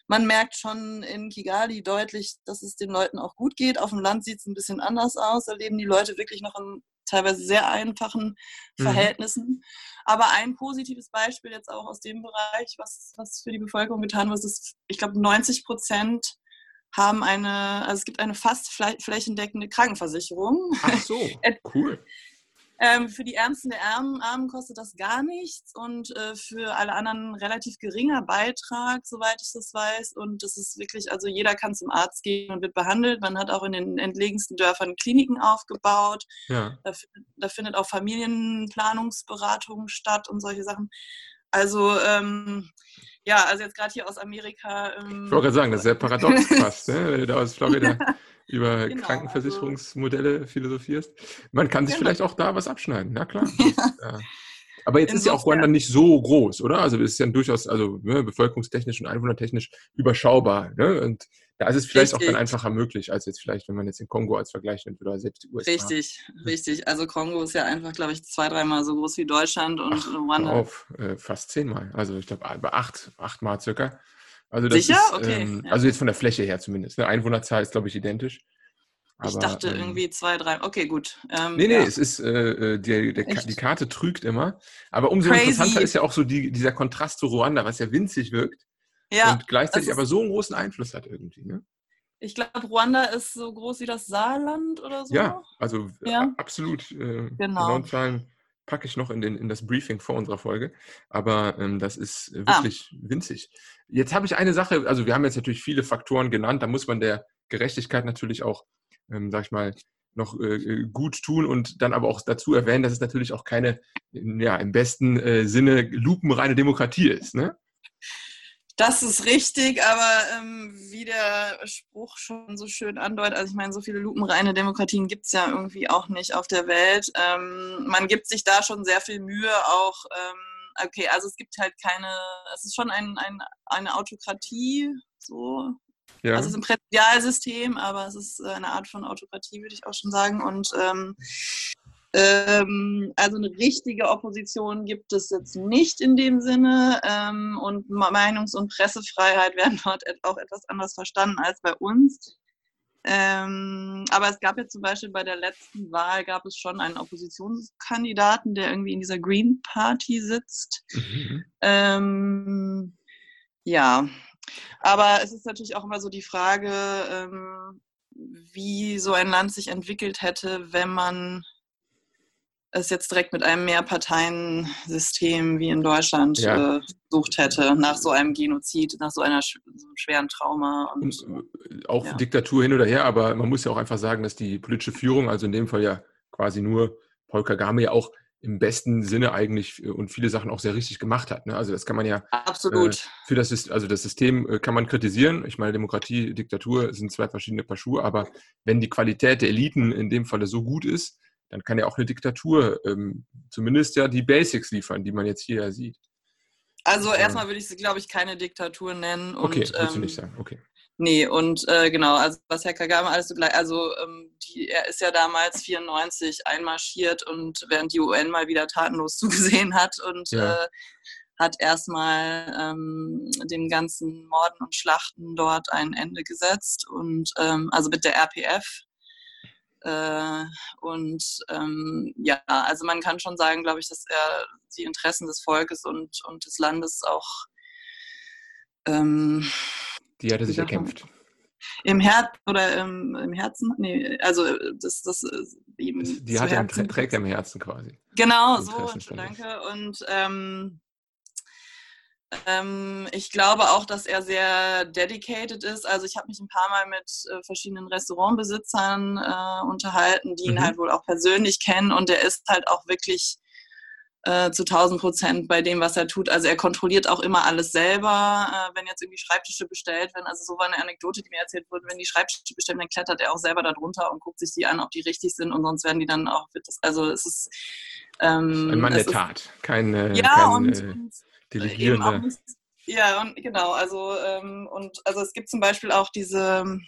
man merkt schon in Kigali deutlich, dass es den Leuten auch gut geht. Auf dem Land sieht es ein bisschen anders aus. Da leben die Leute wirklich noch in teilweise sehr einfachen mhm. Verhältnissen. Mhm. Aber ein positives Beispiel jetzt auch aus dem Bereich, was, was für die Bevölkerung getan wird, ist, ich glaube, 90 Prozent haben eine, also es gibt eine fast flächendeckende Krankenversicherung. Ach so, <laughs> cool. Ähm, für die Ärmsten der Armen, Armen kostet das gar nichts und äh, für alle anderen relativ geringer Beitrag, soweit ich das weiß. Und das ist wirklich, also jeder kann zum Arzt gehen und wird behandelt. Man hat auch in den entlegensten Dörfern Kliniken aufgebaut. Ja. Da, da findet auch Familienplanungsberatung statt und solche Sachen. Also ähm, ja, also jetzt gerade hier aus Amerika. Ähm, ich wollte gerade sagen, das ist sehr paradox <laughs> fast, ne? wenn du da aus Florida <laughs> über genau, Krankenversicherungsmodelle also, philosophierst. Man kann sich genau. vielleicht auch da was abschneiden, na klar. <laughs> Ja. Aber jetzt Insofern. ist ja auch Ruanda nicht so groß, oder? Also es ist ja durchaus, also ne, bevölkerungstechnisch und einwohnertechnisch überschaubar. Ne? Und da ist es vielleicht richtig. auch dann einfacher möglich, als jetzt vielleicht, wenn man jetzt den Kongo als Vergleich nimmt oder selbst die USA. Richtig, richtig. Also Kongo ist ja einfach, glaube ich, zwei, dreimal so groß wie Deutschland und Ach, Ruanda. Auf, äh, fast zehnmal. Also ich glaube, acht, achtmal circa. Also Sicher? Ist, okay. Ähm, ja. Also jetzt von der Fläche her zumindest. Ne? Einwohnerzahl ist, glaube ich, identisch. Aber, ich dachte ähm, irgendwie zwei, drei. Okay, gut. Ähm, nee, nee, ja. es ist, äh, äh die, der, die Karte trügt immer. Aber umso Crazy. interessanter ist ja auch so die, dieser Kontrast zu Ruanda, was ja winzig wirkt. Ja, und gleichzeitig aber so einen großen Einfluss hat irgendwie. Ne? Ich glaube, Ruanda ist so groß wie das Saarland oder so. Ja, also ja. absolut. Äh, genau. Zahlen packe ich noch in, den, in das Briefing vor unserer Folge. Aber ähm, das ist äh, ah. wirklich ah. winzig. Jetzt habe ich eine Sache, also wir haben jetzt natürlich viele Faktoren genannt, da muss man der Gerechtigkeit natürlich auch, ähm, sag ich mal, noch äh, äh, gut tun und dann aber auch dazu erwähnen, dass es natürlich auch keine, ja, im besten äh, Sinne lupenreine Demokratie ist. Ne? Das ist richtig, aber ähm, wie der Spruch schon so schön andeutet, also ich meine, so viele lupenreine Demokratien gibt es ja irgendwie auch nicht auf der Welt. Ähm, man gibt sich da schon sehr viel Mühe, auch, ähm, okay, also es gibt halt keine, es ist schon ein, ein, eine Autokratie, so. Ja. Also es ist ein Präsidialsystem, aber es ist eine Art von Autokratie, würde ich auch schon sagen. Und ähm, also eine richtige Opposition gibt es jetzt nicht in dem Sinne ähm, und Meinungs- und Pressefreiheit werden <laughs> dort auch etwas anders verstanden als bei uns. Ähm, aber es gab ja zum Beispiel bei der letzten Wahl gab es schon einen Oppositionskandidaten, der irgendwie in dieser Green Party sitzt. Mhm. Ähm, ja, aber es ist natürlich auch immer so die Frage, ähm, wie so ein Land sich entwickelt hätte, wenn man es jetzt direkt mit einem Mehrparteiensystem wie in Deutschland ja. gesucht hätte, nach so einem Genozid, nach so, einer, so einem schweren Trauma. Und, und auch ja. Diktatur hin oder her, aber man muss ja auch einfach sagen, dass die politische Führung, also in dem Fall ja quasi nur Paul Kagame, ja auch im besten Sinne eigentlich äh, und viele Sachen auch sehr richtig gemacht hat. Ne? Also das kann man ja absolut äh, für das also das System äh, kann man kritisieren. Ich meine Demokratie, Diktatur sind zwei verschiedene Paar Schuhe, aber wenn die Qualität der Eliten in dem Falle so gut ist, dann kann ja auch eine Diktatur ähm, zumindest ja die Basics liefern, die man jetzt hier ja sieht. Also erstmal würde ich sie, glaube ich, keine Diktatur nennen. Und, okay, willst du nicht sagen, okay. Nee, und äh, genau, also was Herr Kagame alles so gleich, also ähm, die, er ist ja damals 94 einmarschiert und während die UN mal wieder tatenlos <laughs> zugesehen hat und ja. äh, hat erstmal ähm, dem ganzen Morden und Schlachten dort ein Ende gesetzt und ähm, also mit der RPF äh, und ähm, ja, also man kann schon sagen, glaube ich, dass er die Interessen des Volkes und, und des Landes auch. Ähm, die hatte sich erkämpft. Im Herz oder im, im, Herzen? Nee, also das, das ihm. Die hat er trägt er im Herzen quasi. Genau, so, danke. Und ähm, ähm, ich glaube auch, dass er sehr dedicated ist. Also ich habe mich ein paar Mal mit äh, verschiedenen Restaurantbesitzern äh, unterhalten, die ihn mhm. halt wohl auch persönlich kennen und er ist halt auch wirklich äh, zu 1000 Prozent bei dem, was er tut. Also er kontrolliert auch immer alles selber. Äh, wenn jetzt irgendwie Schreibtische bestellt werden, also so war eine Anekdote, die mir erzählt wurde, wenn die Schreibtische bestellen, dann klettert er auch selber darunter und guckt sich die an, ob die richtig sind und sonst werden die dann auch, also es ist ähm, ein Mann der Tat, kein, ja, kein und, äh, und Delegierende. ja, und genau, also ähm, und also es gibt zum Beispiel auch diese,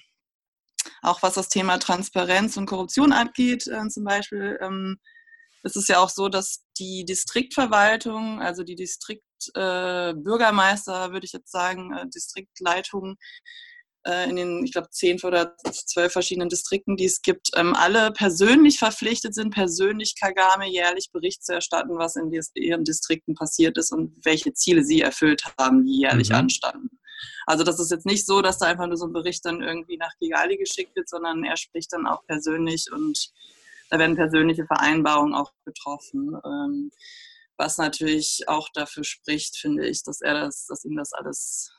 auch was das Thema Transparenz und Korruption angeht, äh, zum Beispiel, ähm, es ist ja auch so, dass die Distriktverwaltung, also die Distriktbürgermeister, äh, würde ich jetzt sagen, äh, Distriktleitung, äh, in den, ich glaube, zehn oder zwölf verschiedenen Distrikten, die es gibt, ähm, alle persönlich verpflichtet sind, persönlich Kagame jährlich Bericht zu erstatten, was in ihren Distrikten passiert ist und welche Ziele sie erfüllt haben, die jährlich mhm. anstanden. Also das ist jetzt nicht so, dass da einfach nur so ein Bericht dann irgendwie nach Kigali geschickt wird, sondern er spricht dann auch persönlich und da werden persönliche Vereinbarungen auch getroffen. Ähm, was natürlich auch dafür spricht, finde ich, dass er das, dass ihm das alles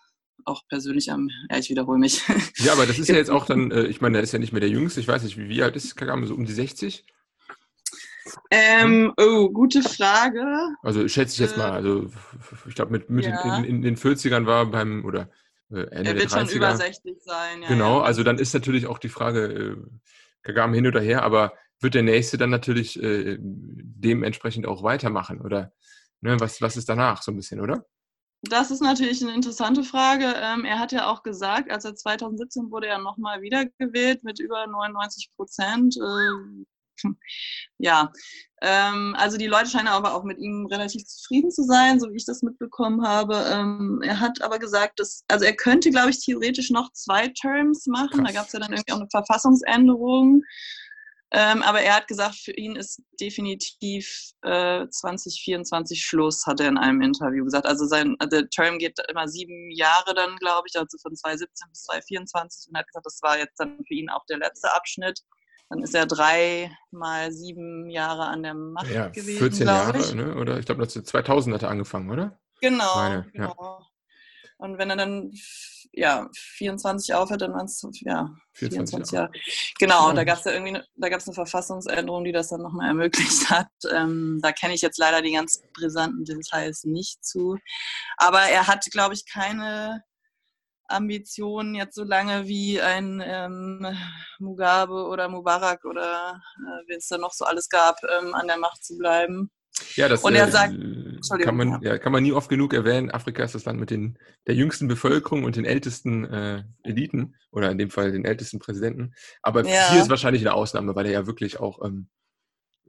auch persönlich am, ja, ich wiederhole mich. Ja, aber das ist ja <laughs> jetzt auch dann, äh, ich meine, er ist ja nicht mehr der Jüngste, ich weiß nicht, wie, wie alt ist Kagame, so um die 60? Ähm, oh, gute Frage. Also schätze ich jetzt mal, also ich glaube mit, mit ja. in, in, den 40ern war beim, oder äh, Ende er wird der 30er. schon über 60 sein. Ja, genau, ja. also dann ist natürlich auch die Frage, äh, Kagame hin oder her, aber wird der Nächste dann natürlich äh, dementsprechend auch weitermachen oder ne, was, was ist danach so ein bisschen, oder? Das ist natürlich eine interessante Frage. Ähm, er hat ja auch gesagt, als er 2017 wurde er nochmal wiedergewählt mit über 99 Prozent. Äh, <laughs> ja, ähm, also die Leute scheinen aber auch mit ihm relativ zufrieden zu sein, so wie ich das mitbekommen habe. Ähm, er hat aber gesagt, dass, also er könnte, glaube ich, theoretisch noch zwei Terms machen. Da gab es ja dann irgendwie auch eine Verfassungsänderung. Ähm, aber er hat gesagt, für ihn ist definitiv äh, 2024 Schluss, hat er in einem Interview gesagt. Also sein also der Term geht immer sieben Jahre dann, glaube ich, also von 2017 bis 2024. Und er hat gesagt, das war jetzt dann für ihn auch der letzte Abschnitt. Dann ist er drei mal sieben Jahre an der Macht ja, gewesen. 14 Jahre, ich. Ne? oder ich glaube, 2000 hat er angefangen, oder? Genau. Meine, genau. Ja. Und wenn er dann ja, 24 aufhört, dann waren es ja, 24, Jahre. Genau, ja. da gab es ja irgendwie, da gab es eine Verfassungsänderung, die das dann nochmal ermöglicht hat. Ähm, da kenne ich jetzt leider die ganz brisanten Details nicht zu. Aber er hat, glaube ich, keine Ambitionen jetzt so lange wie ein ähm, Mugabe oder Mubarak oder äh, wie es da noch so alles gab, ähm, an der Macht zu bleiben. Ja, das und er äh, sagt, kann, man, ja. kann man nie oft genug erwähnen. Afrika ist das Land mit den, der jüngsten Bevölkerung und den ältesten äh, Eliten oder in dem Fall den ältesten Präsidenten. Aber ja. hier ist wahrscheinlich eine Ausnahme, weil er ja wirklich auch ähm,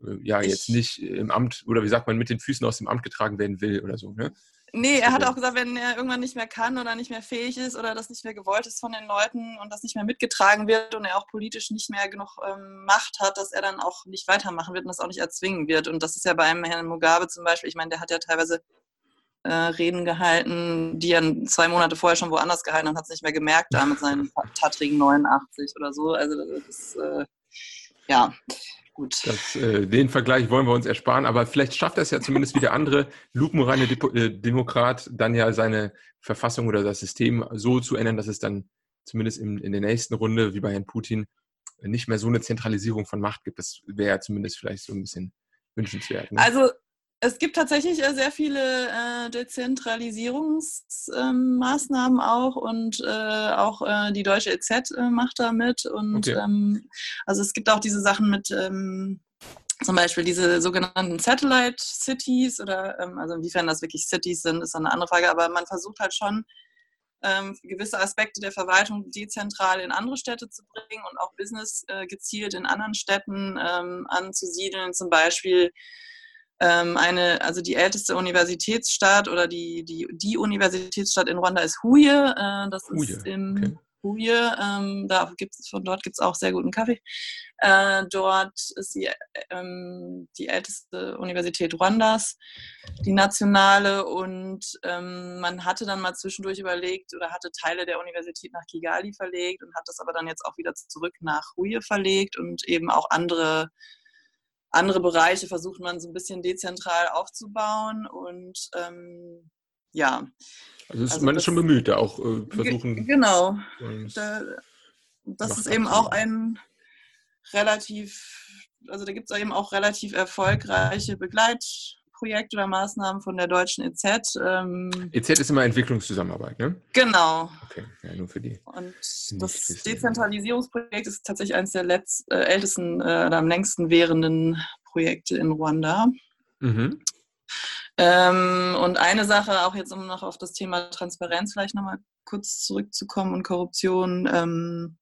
äh, ja ich, jetzt nicht im Amt oder wie sagt man, mit den Füßen aus dem Amt getragen werden will oder so. Ne? Nee, er hat auch gesagt, wenn er irgendwann nicht mehr kann oder nicht mehr fähig ist oder das nicht mehr gewollt ist von den Leuten und das nicht mehr mitgetragen wird und er auch politisch nicht mehr genug ähm, Macht hat, dass er dann auch nicht weitermachen wird und das auch nicht erzwingen wird. Und das ist ja beim Herrn Mugabe zum Beispiel, ich meine, der hat ja teilweise äh, Reden gehalten, die er zwei Monate vorher schon woanders gehalten hat, hat es nicht mehr gemerkt, da mit seinen <laughs> tattrigen 89 oder so. Also das ist, äh, ja, Gut. Das, äh, den Vergleich wollen wir uns ersparen, aber vielleicht schafft das ja zumindest wie der andere <laughs> lupenreine Depo äh, Demokrat dann ja seine Verfassung oder das System so zu ändern, dass es dann zumindest in, in der nächsten Runde, wie bei Herrn Putin, nicht mehr so eine Zentralisierung von Macht gibt. Das wäre ja zumindest vielleicht so ein bisschen wünschenswert. Ne? Also es gibt tatsächlich äh, sehr viele äh, Dezentralisierungsmaßnahmen ähm, auch und äh, auch die deutsche EZ macht da mit. Und okay. ähm, also es gibt auch diese Sachen mit ähm, zum Beispiel diese sogenannten Satellite Cities oder also inwiefern das wirklich Cities sind, ist eine andere Frage, aber man versucht halt schon gewisse Aspekte der Verwaltung dezentral in andere Städte zu bringen und auch Business gezielt in anderen Städten anzusiedeln. Zum Beispiel ähm, eine, also die älteste Universitätsstadt oder die, die, die Universitätsstadt in Ruanda ist Huye. Äh, das Huye. ist im okay. Huye. Ähm, da gibt's, von dort gibt es auch sehr guten Kaffee. Äh, dort ist die, ähm, die älteste Universität Ruandas, die nationale. Und ähm, man hatte dann mal zwischendurch überlegt oder hatte Teile der Universität nach Kigali verlegt und hat das aber dann jetzt auch wieder zurück nach Huye verlegt und eben auch andere andere Bereiche versucht man so ein bisschen dezentral aufzubauen und ähm, ja. Also, ist, also man das, ist schon bemüht, da auch äh, versuchen. Genau. Da, das ist eben auch ein relativ, also da gibt es eben auch relativ erfolgreiche Begleit- Projekte oder Maßnahmen von der deutschen EZ. Ähm, EZ ist immer Entwicklungszusammenarbeit, ne? Genau. Okay, ja, nur für die. Und das Dezentralisierungsprojekt ist tatsächlich eines der letzt, äh, ältesten äh, oder am längsten währenden Projekte in Ruanda. Mhm. Ähm, und eine Sache, auch jetzt um noch auf das Thema Transparenz vielleicht nochmal kurz zurückzukommen und Korruption. Ähm,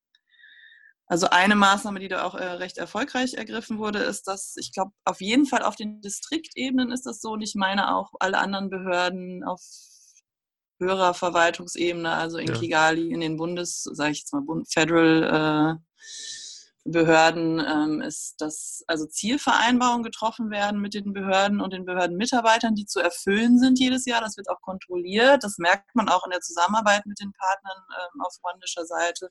also eine Maßnahme, die da auch äh, recht erfolgreich ergriffen wurde, ist, dass ich glaube, auf jeden Fall auf den Distriktebenen ist das so und ich meine auch alle anderen Behörden auf höherer Verwaltungsebene, also in ja. Kigali, in den Bundes, sage ich jetzt mal, Federal äh, Behörden, ähm, ist, dass also Zielvereinbarungen getroffen werden mit den Behörden und den Behördenmitarbeitern, die zu erfüllen sind jedes Jahr. Das wird auch kontrolliert. Das merkt man auch in der Zusammenarbeit mit den Partnern ähm, auf ruandischer Seite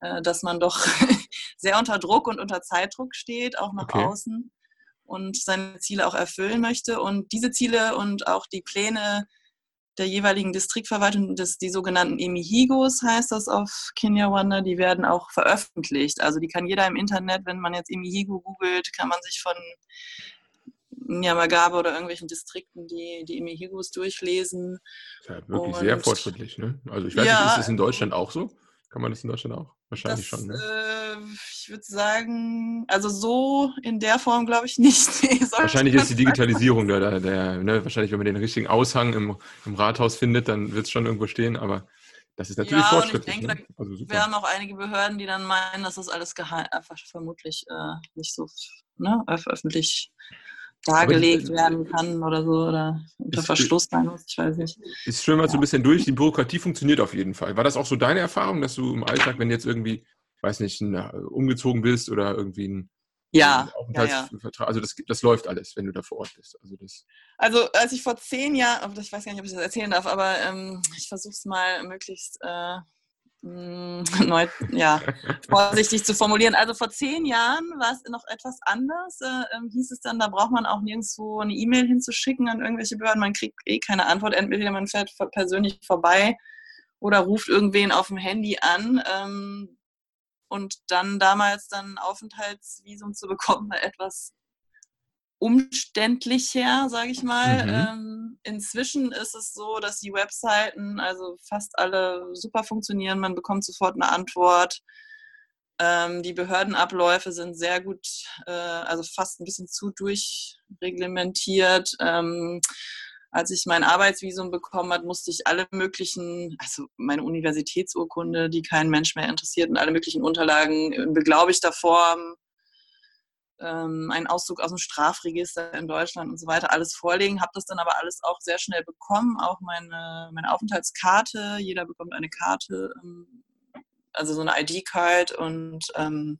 dass man doch <laughs> sehr unter Druck und unter Zeitdruck steht, auch nach okay. außen und seine Ziele auch erfüllen möchte. Und diese Ziele und auch die Pläne der jeweiligen Distriktverwaltung, das, die sogenannten Emihigos heißt das auf Kinyarwanda, die werden auch veröffentlicht. Also die kann jeder im Internet, wenn man jetzt Emihigo googelt, kann man sich von Nyamagabe oder irgendwelchen Distrikten die, die Emihigos durchlesen. Das ist ja wirklich und, sehr fortschrittlich, ne? Also ich weiß ja, nicht, ist es in Deutschland auch so? Kann man das in Deutschland auch? Wahrscheinlich das, schon, ne? Äh, ich würde sagen, also so in der Form glaube ich <laughs> nicht. Nee, wahrscheinlich ist die Digitalisierung da, der, der ne? wahrscheinlich, wenn man den richtigen Aushang im, im Rathaus findet, dann wird es schon irgendwo stehen, aber das ist natürlich ja, fortschrittlich. Denke, ne? also wir haben auch einige Behörden, die dann meinen, dass das alles geheim, einfach vermutlich äh, nicht so ne, öffentlich dargelegt werden kann oder so oder unter Verschluss sein muss, ich weiß nicht. Ist schön mal ja. so ein bisschen durch. Die Bürokratie funktioniert auf jeden Fall. War das auch so deine Erfahrung, dass du im Alltag, wenn jetzt irgendwie, weiß nicht, äh, umgezogen bist oder irgendwie ein ja, Aufenthaltsvertrag, ja, also das, das läuft alles, wenn du da vor Ort bist. Also, das also als ich vor zehn Jahren, ich weiß gar nicht, ob ich das erzählen darf, aber ähm, ich versuche es mal möglichst äh, <laughs> neu, ja, vorsichtig zu formulieren. Also vor zehn Jahren war es noch etwas anders. Äh, ähm, hieß es dann, da braucht man auch nirgendwo eine E-Mail hinzuschicken an irgendwelche Behörden. Man kriegt eh keine Antwort. Entweder man fährt persönlich vorbei oder ruft irgendwen auf dem Handy an. Ähm, und dann damals dann Aufenthaltsvisum zu bekommen, war etwas umständlicher, sage ich mal. Mhm. Ähm, inzwischen ist es so, dass die Webseiten, also fast alle super funktionieren. Man bekommt sofort eine Antwort. Ähm, die Behördenabläufe sind sehr gut, äh, also fast ein bisschen zu durchreglementiert. Ähm, als ich mein Arbeitsvisum bekommen hat, musste ich alle möglichen, also meine Universitätsurkunde, die kein Mensch mehr interessiert, und alle möglichen Unterlagen in beglaubigter Form ähm, einen Auszug aus dem Strafregister in Deutschland und so weiter alles vorlegen, habe das dann aber alles auch sehr schnell bekommen, auch meine, meine Aufenthaltskarte, jeder bekommt eine Karte, ähm, also so eine ID-Card und ähm,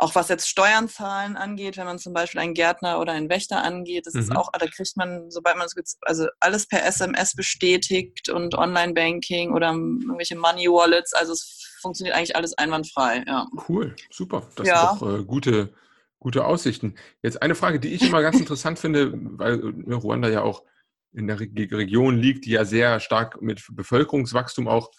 auch was jetzt Steuern zahlen angeht, wenn man zum Beispiel einen Gärtner oder einen Wächter angeht, das mhm. ist auch, da kriegt man, sobald man es, also alles per SMS bestätigt und Online-Banking oder irgendwelche Money-Wallets, also es funktioniert eigentlich alles einwandfrei, ja. Cool, super. Das ja. sind doch äh, gute, gute Aussichten. Jetzt eine Frage, die ich immer ganz interessant finde, weil äh, Ruanda ja auch in der Region liegt, die ja sehr stark mit Bevölkerungswachstum auch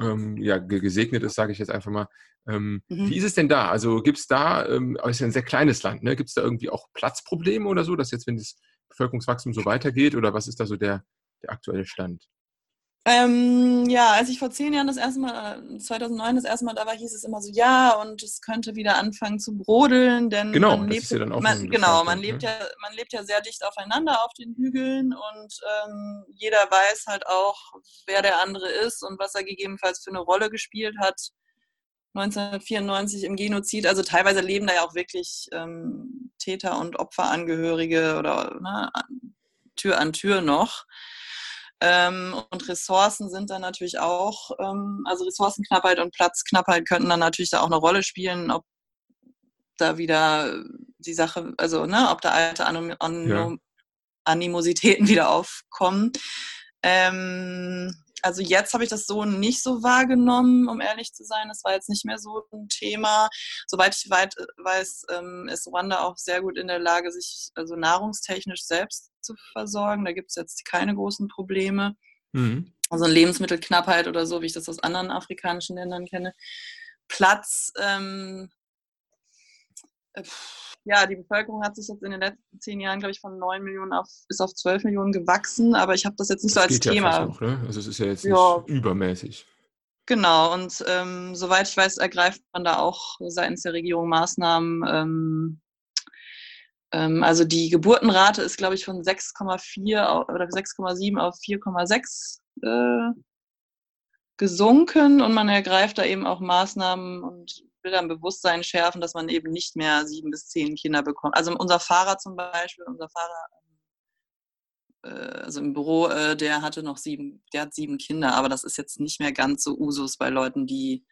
ähm, ja, gesegnet ist, sage ich jetzt einfach mal. Ähm, mhm. Wie ist es denn da? Also gibt es da, ähm, ist ja ein sehr kleines Land, ne? gibt es da irgendwie auch Platzprobleme oder so, dass jetzt, wenn das Bevölkerungswachstum so weitergeht oder was ist da so der, der aktuelle Stand? Ähm, ja, als ich vor zehn Jahren das erste Mal, 2009 äh, das erste Mal da war, hieß es immer so, ja, und es könnte wieder anfangen zu brodeln, denn genau, man lebt, ja man, genau, man lebt ne? ja, man lebt ja sehr dicht aufeinander auf den Hügeln und ähm, jeder weiß halt auch, wer der andere ist und was er gegebenenfalls für eine Rolle gespielt hat. 1994 im Genozid, also teilweise leben da ja auch wirklich ähm, Täter und Opferangehörige oder ne, Tür an Tür noch. Ähm, und Ressourcen sind dann natürlich auch, ähm, also Ressourcenknappheit und Platzknappheit könnten dann natürlich da auch eine Rolle spielen, ob da wieder die Sache, also ne, ob da alte Anim Anim ja. Animositäten <laughs> wieder aufkommen. Ähm, also jetzt habe ich das so nicht so wahrgenommen, um ehrlich zu sein. Es war jetzt nicht mehr so ein Thema. Soweit ich weit, weiß, ähm, ist Rwanda auch sehr gut in der Lage, sich also nahrungstechnisch selbst zu versorgen. Da gibt es jetzt keine großen Probleme. Mhm. Also Lebensmittelknappheit oder so, wie ich das aus anderen afrikanischen Ländern kenne. Platz, ähm, äh, ja, die Bevölkerung hat sich jetzt in den letzten zehn Jahren, glaube ich, von 9 Millionen auf, bis auf 12 Millionen gewachsen, aber ich habe das jetzt nicht das so als Thema. Ja noch, ne? Also es ist ja jetzt ja. nicht übermäßig. Genau, und ähm, soweit ich weiß, ergreift man da auch seitens der Regierung Maßnahmen. Ähm, ähm, also die Geburtenrate ist, glaube ich, von 6,4 oder 6,7 auf 4,6 äh, gesunken und man ergreift da eben auch Maßnahmen und will dann Bewusstsein schärfen, dass man eben nicht mehr sieben bis zehn Kinder bekommt. Also unser Fahrer zum Beispiel, unser Fahrer, äh, also im Büro, äh, der hatte noch sieben, der hat sieben Kinder, aber das ist jetzt nicht mehr ganz so Usus bei Leuten, die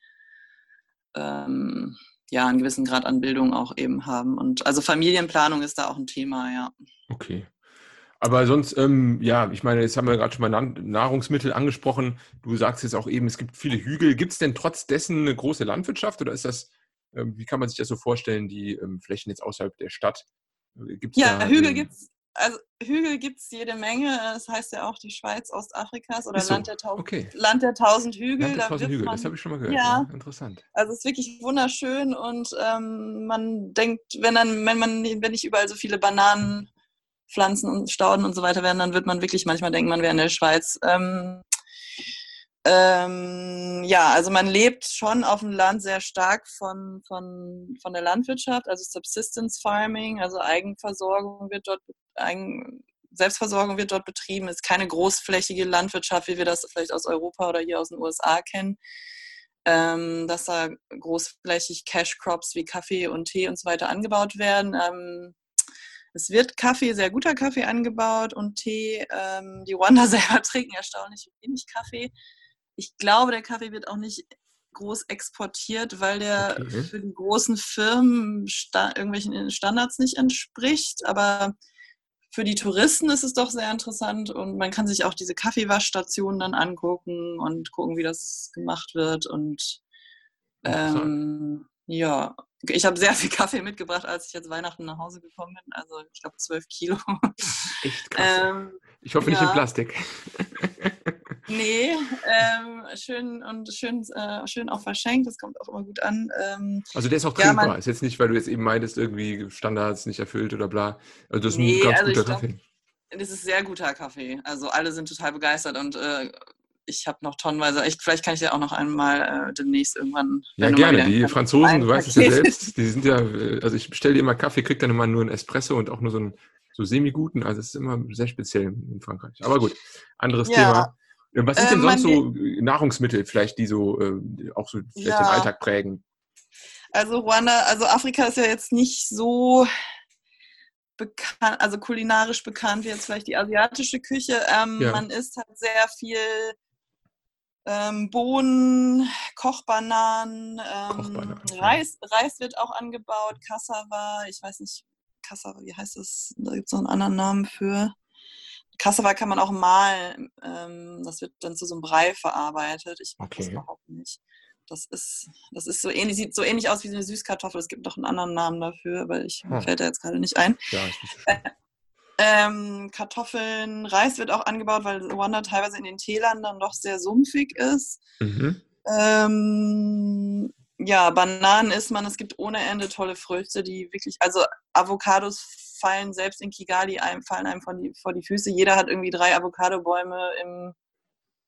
ähm, ja einen gewissen Grad an Bildung auch eben haben. Und also Familienplanung ist da auch ein Thema, ja. Okay. Aber sonst, ähm, ja, ich meine, jetzt haben wir gerade schon mal Nahrungsmittel angesprochen. Du sagst jetzt auch eben, es gibt viele Hügel. Gibt es denn trotz dessen eine große Landwirtschaft oder ist das, ähm, wie kann man sich das so vorstellen, die ähm, Flächen jetzt außerhalb der Stadt? Gibt's ja, da, Hügel ähm, gibt es also Hügel gibt es jede Menge. Das heißt ja auch die Schweiz Ostafrikas oder so, Land, der okay. Land der tausend Hügel. Land der tausend Hügel, man, das habe ich schon mal gehört. Ja, ja, interessant. Also es ist wirklich wunderschön und ähm, man denkt, wenn dann, wenn man, wenn nicht überall so viele Bananenpflanzen und Stauden und so weiter werden, dann wird man wirklich manchmal denken, man wäre in der Schweiz. Ähm, ähm, ja, also man lebt schon auf dem Land sehr stark von, von, von der Landwirtschaft, also Subsistence Farming, also Eigenversorgung wird dort, Eigen, Selbstversorgung wird dort betrieben, ist keine großflächige Landwirtschaft, wie wir das vielleicht aus Europa oder hier aus den USA kennen, ähm, dass da großflächig Cash Crops wie Kaffee und Tee und so weiter angebaut werden. Ähm, es wird Kaffee, sehr guter Kaffee angebaut und Tee. Ähm, die Rwanda <laughs> selber trinken erstaunlich wenig Kaffee. Ich glaube, der Kaffee wird auch nicht groß exportiert, weil der okay. für die großen Firmen sta irgendwelchen Standards nicht entspricht. Aber für die Touristen ist es doch sehr interessant und man kann sich auch diese Kaffeewaschstationen dann angucken und gucken, wie das gemacht wird. Und ähm, ja, ich habe sehr viel Kaffee mitgebracht, als ich jetzt Weihnachten nach Hause gekommen bin. Also ich glaube zwölf Kilo. <laughs> Echt krass. Ähm, ich hoffe ja. nicht in Plastik. <laughs> Nee, ähm, schön und schön, äh, schön auch verschenkt, das kommt auch immer gut an. Ähm, also der ist auch trinkbar, ja, ist jetzt nicht, weil du jetzt eben meintest, irgendwie Standards nicht erfüllt oder bla. Also das ist nee, ein ganz also guter Kaffee. Glaub, das ist sehr guter Kaffee. Also alle sind total begeistert und äh, ich habe noch tonnenweise, ich, vielleicht kann ich dir auch noch einmal äh, demnächst irgendwann. Ja, gerne. Die Franzosen, du weißt es ja selbst, die sind ja, äh, also ich bestelle dir immer Kaffee, krieg dann immer nur einen Espresso und auch nur so einen so semi-guten. Also es ist immer sehr speziell in Frankreich. Aber gut, anderes ja. Thema. Was sind denn ähm, sonst so Nahrungsmittel vielleicht, die so äh, auch so vielleicht ja. den Alltag prägen? Also Ruanda, also Afrika ist ja jetzt nicht so bekannt, also kulinarisch bekannt wie jetzt vielleicht die asiatische Küche. Ähm, ja. Man isst halt sehr viel ähm, Bohnen, Kochbananen, ähm, Kochbananen Reis, Reis wird auch angebaut, Cassava, ich weiß nicht, Cassava, wie heißt das? Da gibt es noch einen anderen Namen für. Cassava kann man auch malen. Ähm, das wird dann zu so einem Brei verarbeitet. Ich mag okay. das überhaupt nicht. Das ist, das ist so ähnlich, sieht so ähnlich aus wie eine Süßkartoffel. Es gibt noch einen anderen Namen dafür, aber ich hm. fällt da jetzt gerade nicht ein. Ja, so äh, ähm, Kartoffeln, Reis wird auch angebaut, weil Ruanda teilweise in den Tälern dann doch sehr sumpfig ist. Mhm. Ähm, ja, Bananen isst man. Es gibt ohne Ende tolle Früchte, die wirklich, also Avocados fallen selbst in Kigali einem, fallen einem vor die, vor die Füße. Jeder hat irgendwie drei Avocadobäume im,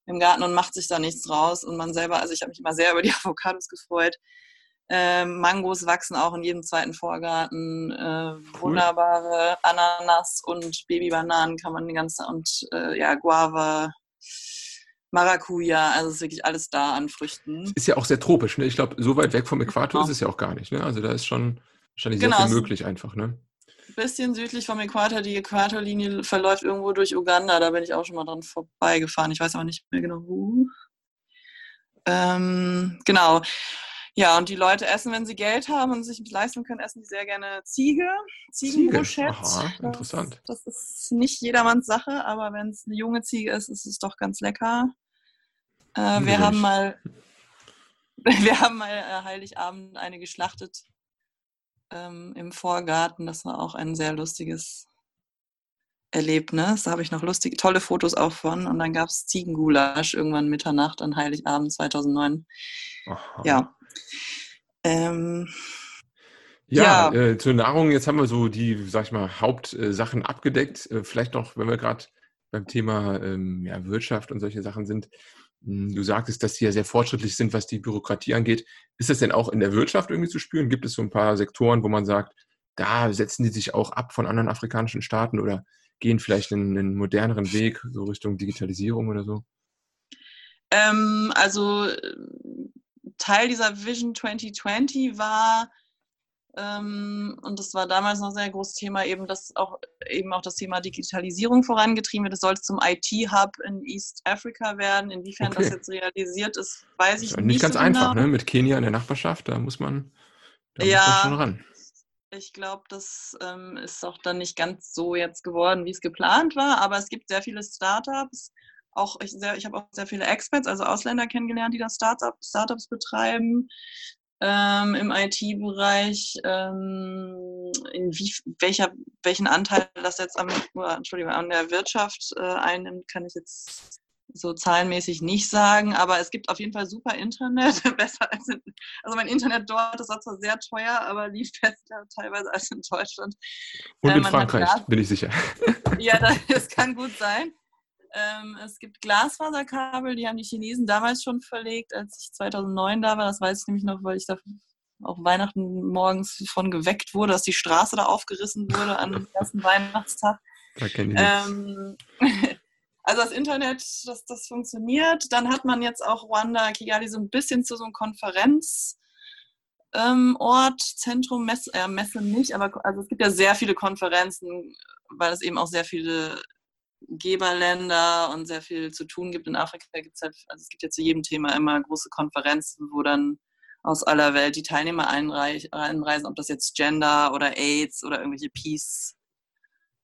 im Garten und macht sich da nichts draus. Und man selber, also ich habe mich immer sehr über die <laughs> Avocados gefreut. Ähm, Mangos wachsen auch in jedem zweiten Vorgarten. Äh, cool. Wunderbare Ananas und Babybananen kann man die ganze und äh, ja, Guava, Maracuja, also ist wirklich alles da an Früchten. Ist ja auch sehr tropisch, ne? Ich glaube, so weit weg vom Äquator genau. ist es ja auch gar nicht, ne? Also da ist schon wahrscheinlich genau. sehr viel möglich einfach, ne? Ein bisschen südlich vom Äquator, die Äquatorlinie verläuft irgendwo durch Uganda, da bin ich auch schon mal dran vorbeigefahren. Ich weiß aber nicht mehr genau wo. Ähm, genau. Ja, und die Leute essen, wenn sie Geld haben und sich leisten können, essen die sehr gerne Ziege, Ziegenbruschett. Aha, interessant. Das, das, ist nicht jedermanns Sache, aber wenn es eine junge Ziege ist, ist es doch ganz lecker. Äh, wir haben mal, <laughs> wir haben mal äh, Heiligabend eine geschlachtet ähm, im Vorgarten. Das war auch ein sehr lustiges Erlebnis. Da habe ich noch lustige, tolle Fotos auch von. Und dann gab es Ziegengulasch irgendwann Mitternacht an Heiligabend 2009. Aha. Ja, ähm, ja, ja. Äh, zur Nahrung, jetzt haben wir so die, sag ich mal, Hauptsachen äh, abgedeckt. Äh, vielleicht noch, wenn wir gerade beim Thema ähm, ja, Wirtschaft und solche Sachen sind. Hm, du sagtest, dass die ja sehr fortschrittlich sind, was die Bürokratie angeht. Ist das denn auch in der Wirtschaft irgendwie zu spüren? Gibt es so ein paar Sektoren, wo man sagt, da setzen die sich auch ab von anderen afrikanischen Staaten oder gehen vielleicht einen, einen moderneren Weg, so Richtung Digitalisierung oder so? Ähm, also Teil dieser Vision 2020 war, ähm, und das war damals noch ein sehr großes Thema, eben, dass auch, eben auch das Thema Digitalisierung vorangetrieben wird. Es sollte zum IT-Hub in East Africa werden. Inwiefern okay. das jetzt realisiert ist, weiß ich nicht. Nicht ganz so einfach, genau. ne? Mit Kenia in der Nachbarschaft, da muss man, da ja, muss man schon ran. Ich glaube, das ähm, ist auch dann nicht ganz so jetzt geworden, wie es geplant war, aber es gibt sehr viele Startups, auch ich, ich habe auch sehr viele Experts, also Ausländer kennengelernt, die da Startup, Startups betreiben ähm, im IT-Bereich. Ähm, in wie, welcher, welchen Anteil das jetzt am, Entschuldigung, an der Wirtschaft äh, einnimmt, kann ich jetzt so zahlenmäßig nicht sagen, aber es gibt auf jeden Fall super Internet, <laughs> besser als in, also mein Internet dort ist zwar sehr teuer, aber lief <laughs> besser teilweise als in Deutschland. Und äh, in Frankreich, bin ich sicher. Ja, das, das <laughs> kann gut sein. Ähm, es gibt Glasfaserkabel, die haben die Chinesen damals schon verlegt, als ich 2009 da war. Das weiß ich nämlich noch, weil ich da auch Weihnachten morgens von geweckt wurde, dass die Straße da aufgerissen wurde am <laughs> ersten Weihnachtstag. Da kenne ich ähm, <laughs> Also das Internet, das, das funktioniert. Dann hat man jetzt auch Rwanda, Kigali so ein bisschen zu so einem Konferenzort, ähm, Zentrum, Messe, äh, Messe nicht, aber also es gibt ja sehr viele Konferenzen, weil es eben auch sehr viele Geberländer und sehr viel zu tun gibt. In Afrika gibt es halt, also es gibt ja zu jedem Thema immer große Konferenzen, wo dann aus aller Welt die Teilnehmer einreisen, ob das jetzt Gender oder AIDS oder irgendwelche Peace,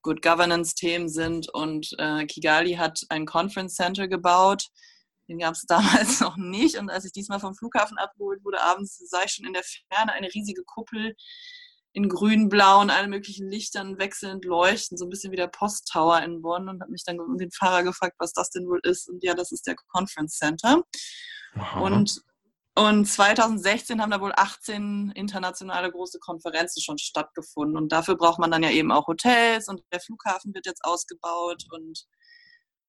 Good Governance-Themen sind. Und äh, Kigali hat ein Conference Center gebaut. Den gab es <laughs> damals noch nicht. Und als ich diesmal vom Flughafen abgeholt wurde, abends sah ich schon in der Ferne eine riesige Kuppel, in grün, blau und allen möglichen Lichtern wechselnd leuchten, so ein bisschen wie der Posttower in Bonn und habe mich dann den Fahrer gefragt, was das denn wohl ist. Und ja, das ist der Conference Center. Und, und 2016 haben da wohl 18 internationale große Konferenzen schon stattgefunden. Und dafür braucht man dann ja eben auch Hotels und der Flughafen wird jetzt ausgebaut. Und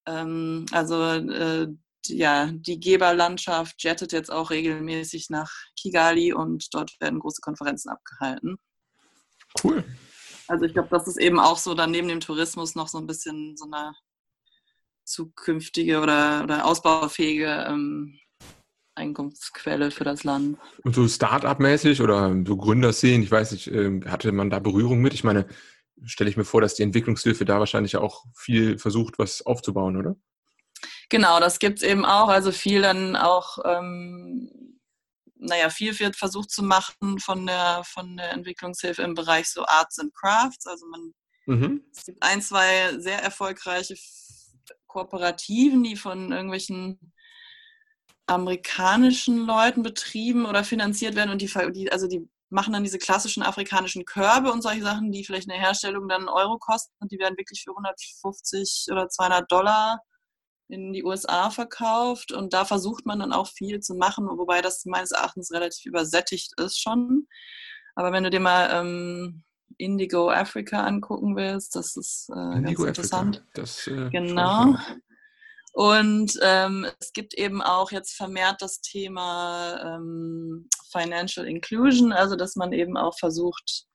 ähm, also äh, ja, die Geberlandschaft jettet jetzt auch regelmäßig nach Kigali und dort werden große Konferenzen abgehalten. Cool. Also ich glaube, das ist eben auch so dann neben dem Tourismus noch so ein bisschen so eine zukünftige oder, oder ausbaufähige ähm, Einkunftsquelle für das Land. Und so Start-up-mäßig oder so Gründerszenen, ich weiß nicht, ähm, hatte man da Berührung mit? Ich meine, stelle ich mir vor, dass die Entwicklungshilfe da wahrscheinlich auch viel versucht, was aufzubauen, oder? Genau, das gibt es eben auch. Also viel dann auch, ähm, naja, viel wird versucht zu machen von der, von der Entwicklungshilfe im Bereich so Arts and Crafts. Also man, mhm. es gibt ein, zwei sehr erfolgreiche Kooperativen, die von irgendwelchen amerikanischen Leuten betrieben oder finanziert werden und die, die, also die machen dann diese klassischen afrikanischen Körbe und solche Sachen, die vielleicht eine Herstellung dann Euro kosten und die werden wirklich für 150 oder 200 Dollar in die USA verkauft und da versucht man dann auch viel zu machen, wobei das meines Erachtens relativ übersättigt ist schon. Aber wenn du dir mal ähm, Indigo Africa angucken willst, das ist äh, Indigo ganz interessant. Das, äh, genau. Und ähm, es gibt eben auch jetzt vermehrt das Thema ähm, Financial Inclusion, also dass man eben auch versucht,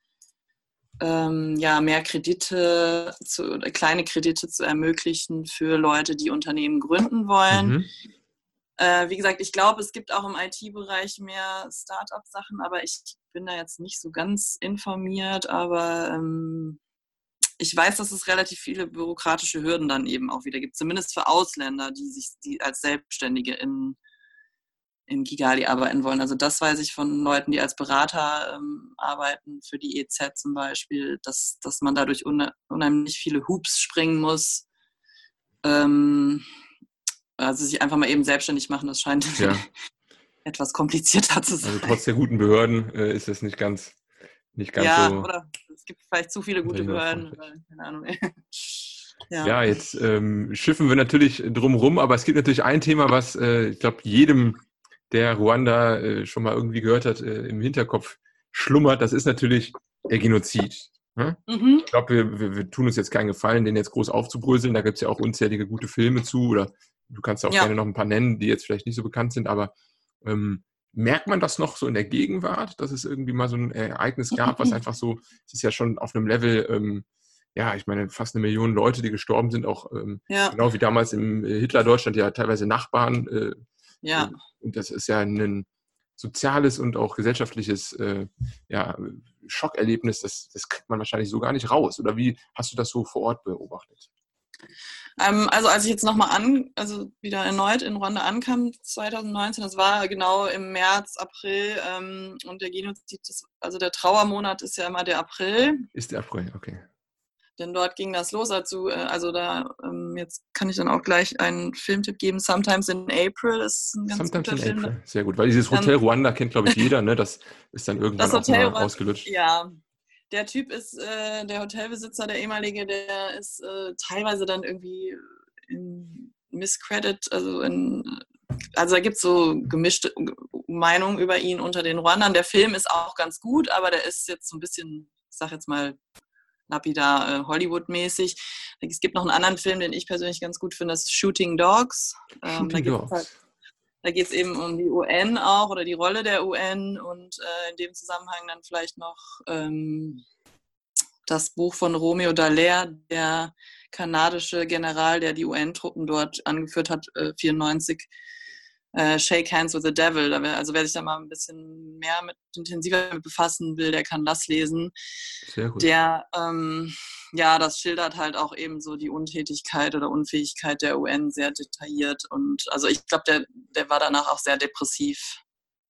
ähm, ja, mehr Kredite, zu, kleine Kredite zu ermöglichen für Leute, die Unternehmen gründen wollen. Mhm. Äh, wie gesagt, ich glaube, es gibt auch im IT-Bereich mehr Start-up-Sachen, aber ich bin da jetzt nicht so ganz informiert. Aber ähm, ich weiß, dass es relativ viele bürokratische Hürden dann eben auch wieder gibt, zumindest für Ausländer, die sich die als Selbstständige in, in Kigali arbeiten wollen. Also das weiß ich von Leuten, die als Berater ähm, arbeiten, für die EZ zum Beispiel, dass, dass man dadurch unheimlich viele Hoops springen muss. Ähm, also sich einfach mal eben selbstständig machen, das scheint ja. <laughs> etwas komplizierter zu sein. Also trotz der guten Behörden äh, ist es nicht ganz, nicht ganz ja, so. Ja, oder es gibt vielleicht zu viele gute Behörden. keine Ahnung. <laughs> Ja. ja, jetzt ähm, schiffen wir natürlich drumherum, aber es gibt natürlich ein Thema, was äh, ich glaube jedem, der Ruanda äh, schon mal irgendwie gehört hat, äh, im Hinterkopf schlummert. Das ist natürlich der Genozid. Hm? Mhm. Ich glaube, wir, wir, wir, tun uns jetzt keinen Gefallen, den jetzt groß aufzubröseln. Da gibt es ja auch unzählige gute Filme zu oder du kannst auch ja. gerne noch ein paar nennen, die jetzt vielleicht nicht so bekannt sind, aber ähm, Merkt man das noch so in der Gegenwart, dass es irgendwie mal so ein Ereignis gab, was einfach so, es ist ja schon auf einem Level, ähm, ja, ich meine, fast eine Million Leute, die gestorben sind, auch ähm, ja. genau wie damals im äh, Hitler-Deutschland ja teilweise Nachbarn. Äh, ja. Und das ist ja ein soziales und auch gesellschaftliches äh, ja, Schockerlebnis, das, das kriegt man wahrscheinlich so gar nicht raus. Oder wie hast du das so vor Ort beobachtet? Ähm, also als ich jetzt nochmal an, also wieder erneut in Rwanda ankam, 2019, das war genau im März, April ähm, und der Genozid, das, also der Trauermonat ist ja immer der April. Ist der April, okay. Denn dort ging das los, also, also da, ähm, jetzt kann ich dann auch gleich einen Filmtipp geben, Sometimes in April ist ein ganz Sometimes guter in Film. April, sehr gut, weil dieses Hotel Rwanda kennt, glaube ich, jeder, ne? das ist dann irgendwann das Hotel ausgelutscht. Ja, der Typ ist, äh, der Hotelbesitzer, der ehemalige, der ist äh, teilweise dann irgendwie in Miscredit, also in, also da gibt es so gemischte Meinungen über ihn unter den Ruandern. Der Film ist auch ganz gut, aber der ist jetzt so ein bisschen, ich sag jetzt mal, lapidar äh, Hollywood-mäßig. Es gibt noch einen anderen Film, den ich persönlich ganz gut finde, das ist Shooting Dogs. Ähm, Shooting Dogs. Halt, da geht es eben um die UN auch oder die Rolle der UN und äh, in dem Zusammenhang dann vielleicht noch ähm, das Buch von Romeo Dallaire, der kanadische General, der die UN-Truppen dort angeführt hat, äh, 94. Äh, Shake Hands with the Devil. Also wer sich da mal ein bisschen mehr mit intensiver mit befassen will, der kann das lesen. Sehr gut. Der ähm, ja, das schildert halt auch eben so die Untätigkeit oder Unfähigkeit der UN sehr detailliert. Und also ich glaube, der, der war danach auch sehr depressiv.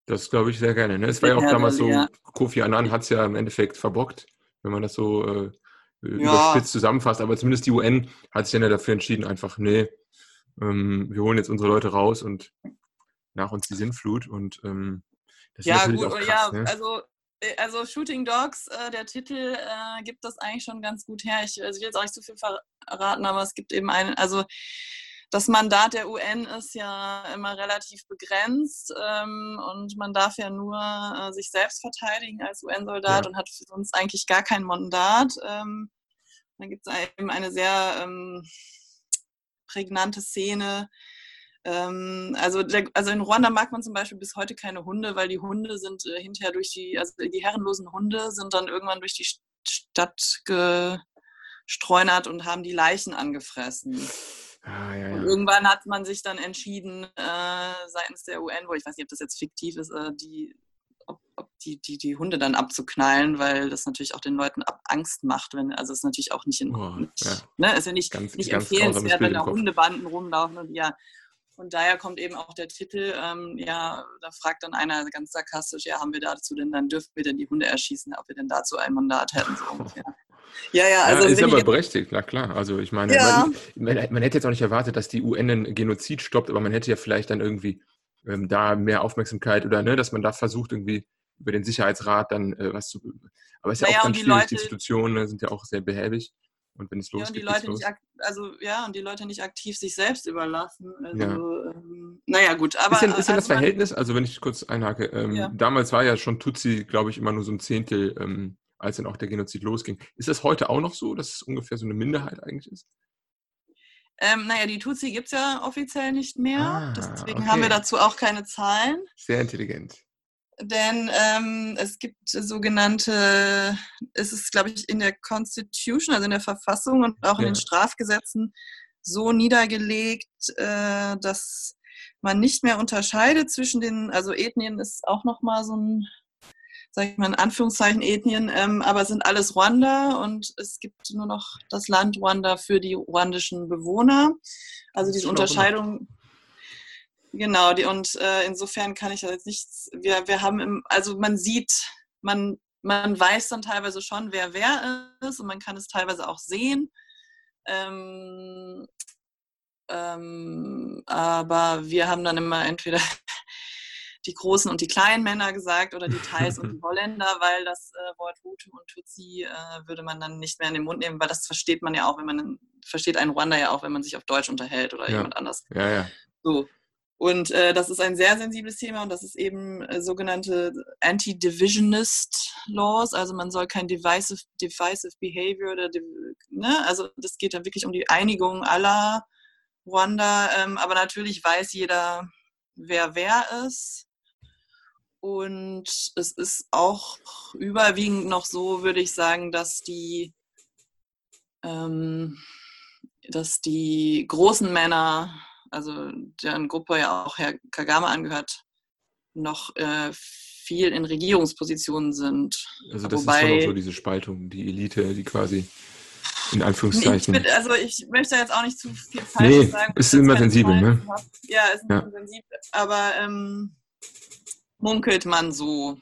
Das glaube ich sehr gerne. Ne? Es war ja auch damals so, ja. Kofi Annan hat es ja im Endeffekt verbockt, wenn man das so äh, überspitzt ja. zusammenfasst. Aber zumindest die UN hat sich dann ja dafür entschieden, einfach, nee, ähm, wir holen jetzt unsere Leute raus und nach uns die Sinnflut. Und ähm, das ja, ist gut, krass, ja, ne? also äh, also Shooting Dogs, äh, der Titel äh, gibt das eigentlich schon ganz gut her. Ich, also ich will jetzt auch nicht zu viel verraten, aber es gibt eben einen, also das Mandat der UN ist ja immer relativ begrenzt ähm, und man darf ja nur äh, sich selbst verteidigen als UN-Soldat ja. und hat sonst eigentlich gar kein Mandat. Ähm, dann gibt es eben eine sehr ähm, prägnante Szene, also, der, also in Ruanda mag man zum Beispiel bis heute keine Hunde, weil die Hunde sind äh, hinterher durch die, also die herrenlosen Hunde sind dann irgendwann durch die Stadt gestreunert und haben die Leichen angefressen. Ah, ja, ja. Und irgendwann hat man sich dann entschieden, äh, seitens der UN, wo ich weiß nicht, ob das jetzt fiktiv ist, äh, die, ob, ob die, die, die Hunde dann abzuknallen, weil das natürlich auch den Leuten Angst macht, wenn, also es ist natürlich auch nicht in, oh, nicht, ja. ne, ist ja nicht, ganz, nicht ganz empfehlenswert, wenn da Hundebanden rumlaufen und ja, und daher kommt eben auch der Titel, ähm, ja, da fragt dann einer ganz sarkastisch, ja, haben wir dazu denn, dann dürfen wir denn die Hunde erschießen, ob wir denn dazu ein Mandat hätten, so ungefähr. <laughs> Ja, ja, also. Ja, ist aber berechtigt, na klar. Also ich meine, ja. man, man, hätte jetzt auch nicht erwartet, dass die UN einen Genozid stoppt, aber man hätte ja vielleicht dann irgendwie ähm, da mehr Aufmerksamkeit oder ne, dass man da versucht, irgendwie über den Sicherheitsrat dann äh, was zu. Aber es ist naja, ja auch ganz schwierig, die, Leute, die Institutionen ne, sind ja auch sehr behäbig. Und wenn es losgeht, ja, und die Leute nicht also ja, und die Leute nicht aktiv sich selbst überlassen. Also, ja. ähm, naja, gut. Aber, ist denn, ist denn also das Verhältnis, also wenn ich kurz einhake, ähm, ja. damals war ja schon Tutsi, glaube ich, immer nur so ein Zehntel, ähm, als dann auch der Genozid losging. Ist das heute auch noch so, dass es ungefähr so eine Minderheit eigentlich ist? Ähm, naja, die Tutsi gibt es ja offiziell nicht mehr. Ah, deswegen okay. haben wir dazu auch keine Zahlen. Sehr intelligent denn ähm, es gibt sogenannte, es ist, glaube ich, in der Constitution, also in der Verfassung und auch ja. in den Strafgesetzen so niedergelegt, äh, dass man nicht mehr unterscheidet zwischen den, also Ethnien ist auch nochmal so ein, sag ich mal in Anführungszeichen Ethnien, ähm, aber es sind alles Rwanda und es gibt nur noch das Land Rwanda für die ruandischen Bewohner. Also diese Unterscheidung Genau, die, und äh, insofern kann ich jetzt nichts, wir, wir haben, im, also man sieht, man, man weiß dann teilweise schon, wer wer ist und man kann es teilweise auch sehen. Ähm, ähm, aber wir haben dann immer entweder <laughs> die großen und die kleinen Männer gesagt oder die Thais und die <laughs> Holländer, weil das äh, Wort Hutu und Tutsi äh, würde man dann nicht mehr in den Mund nehmen, weil das versteht man ja auch, wenn man versteht ein Rwanda ja auch, wenn man sich auf Deutsch unterhält oder ja. jemand anders. Ja, ja. So. Und äh, das ist ein sehr sensibles Thema und das ist eben äh, sogenannte Anti-Divisionist Laws. Also man soll kein divisive, divisive Behavior oder, ne? also das geht dann wirklich um die Einigung aller Rwanda. Ähm, aber natürlich weiß jeder, wer wer ist. Und es ist auch überwiegend noch so, würde ich sagen, dass die, ähm, dass die großen Männer also deren Gruppe ja auch Herr Kagame angehört, noch äh, viel in Regierungspositionen sind. Also das Wobei, ist schon auch so diese Spaltung, die Elite, die quasi in Anführungszeichen. Ich, also ich möchte jetzt auch nicht zu viel Falsches nee, sagen. Ist immer sensibel, ne? Ja, ist ja. sensibel. Aber ähm, munkelt man so.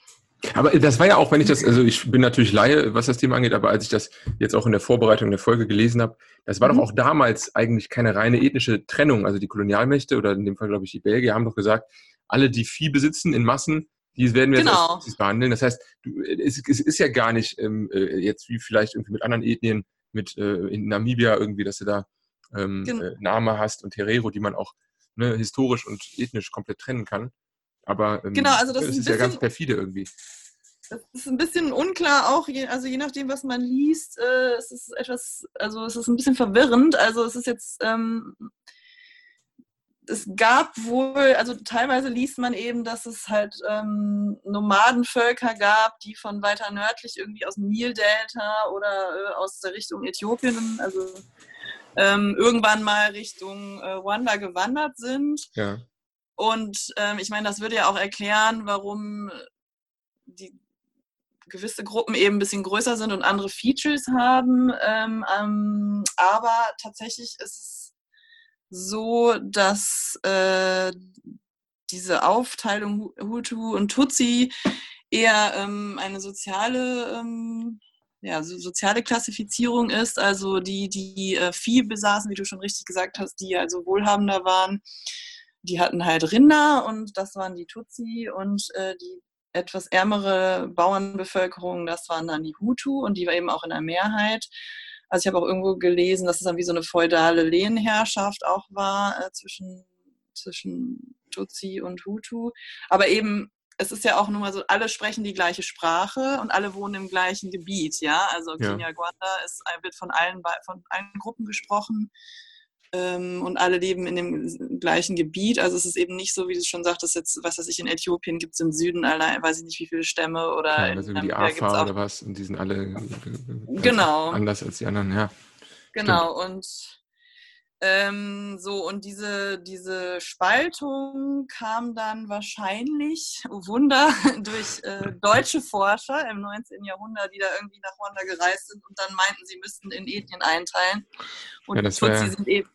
Aber das war ja auch, wenn ich das, also ich bin natürlich Laie, was das Thema angeht, aber als ich das jetzt auch in der Vorbereitung der Folge gelesen habe, das war mhm. doch auch damals eigentlich keine reine ethnische Trennung. Also die Kolonialmächte oder in dem Fall glaube ich die Belgier haben doch gesagt, alle, die Vieh besitzen in Massen, die werden wir genau. jetzt behandeln. Das heißt, du, es, es, ist ja gar nicht ähm, äh, jetzt wie vielleicht irgendwie mit anderen Ethnien, mit äh, in Namibia irgendwie, dass du da ähm, genau. Name hast und Herero, die man auch ne, historisch und ethnisch komplett trennen kann. Aber ähm, genau, also das, das ist, ist ja ganz perfide irgendwie. Das ist ein bisschen unklar auch, je, also je nachdem, was man liest, äh, es ist etwas, also es ist ein bisschen verwirrend. Also es ist jetzt, ähm, es gab wohl, also teilweise liest man eben, dass es halt ähm, Nomadenvölker gab, die von weiter nördlich irgendwie aus dem Nildelta oder äh, aus der Richtung Äthiopien, also ähm, irgendwann mal Richtung äh, Ruanda gewandert sind. Ja. Und ähm, ich meine, das würde ja auch erklären, warum die gewisse Gruppen eben ein bisschen größer sind und andere Features haben. Ähm, ähm, aber tatsächlich ist es so, dass äh, diese Aufteilung Hutu und Tutsi eher ähm, eine soziale, ähm, ja, so soziale Klassifizierung ist. Also die, die äh, Vieh besaßen, wie du schon richtig gesagt hast, die also wohlhabender waren, die hatten halt Rinder und das waren die Tutsi und äh, die etwas ärmere Bauernbevölkerung, das waren dann die Hutu und die war eben auch in der Mehrheit. Also ich habe auch irgendwo gelesen, dass es dann wie so eine feudale Lehnherrschaft auch war äh, zwischen, zwischen Tutsi und Hutu. Aber eben, es ist ja auch nur mal so, alle sprechen die gleiche Sprache und alle wohnen im gleichen Gebiet, ja. Also ja. Kinyarwanda ist, wird von allen, von allen Gruppen gesprochen und alle leben in dem gleichen Gebiet. Also es ist eben nicht so, wie du schon sagtest, jetzt, was weiß ich, in Äthiopien gibt es im Süden allein, weiß ich nicht, wie viele Stämme oder ja, also in, die Afa oder was und die sind alle genau. anders als die anderen, ja. Genau, Stimmt. und Ähm, so, und diese, diese Spaltung kam dann wahrscheinlich, oh Wunder, <laughs> durch äh, deutsche Forscher im 19. Jahrhundert, die da irgendwie nach Ruanda gereist sind und dann meinten, sie müssten in Ethnien einteilen. Und ja, das wär... sind eben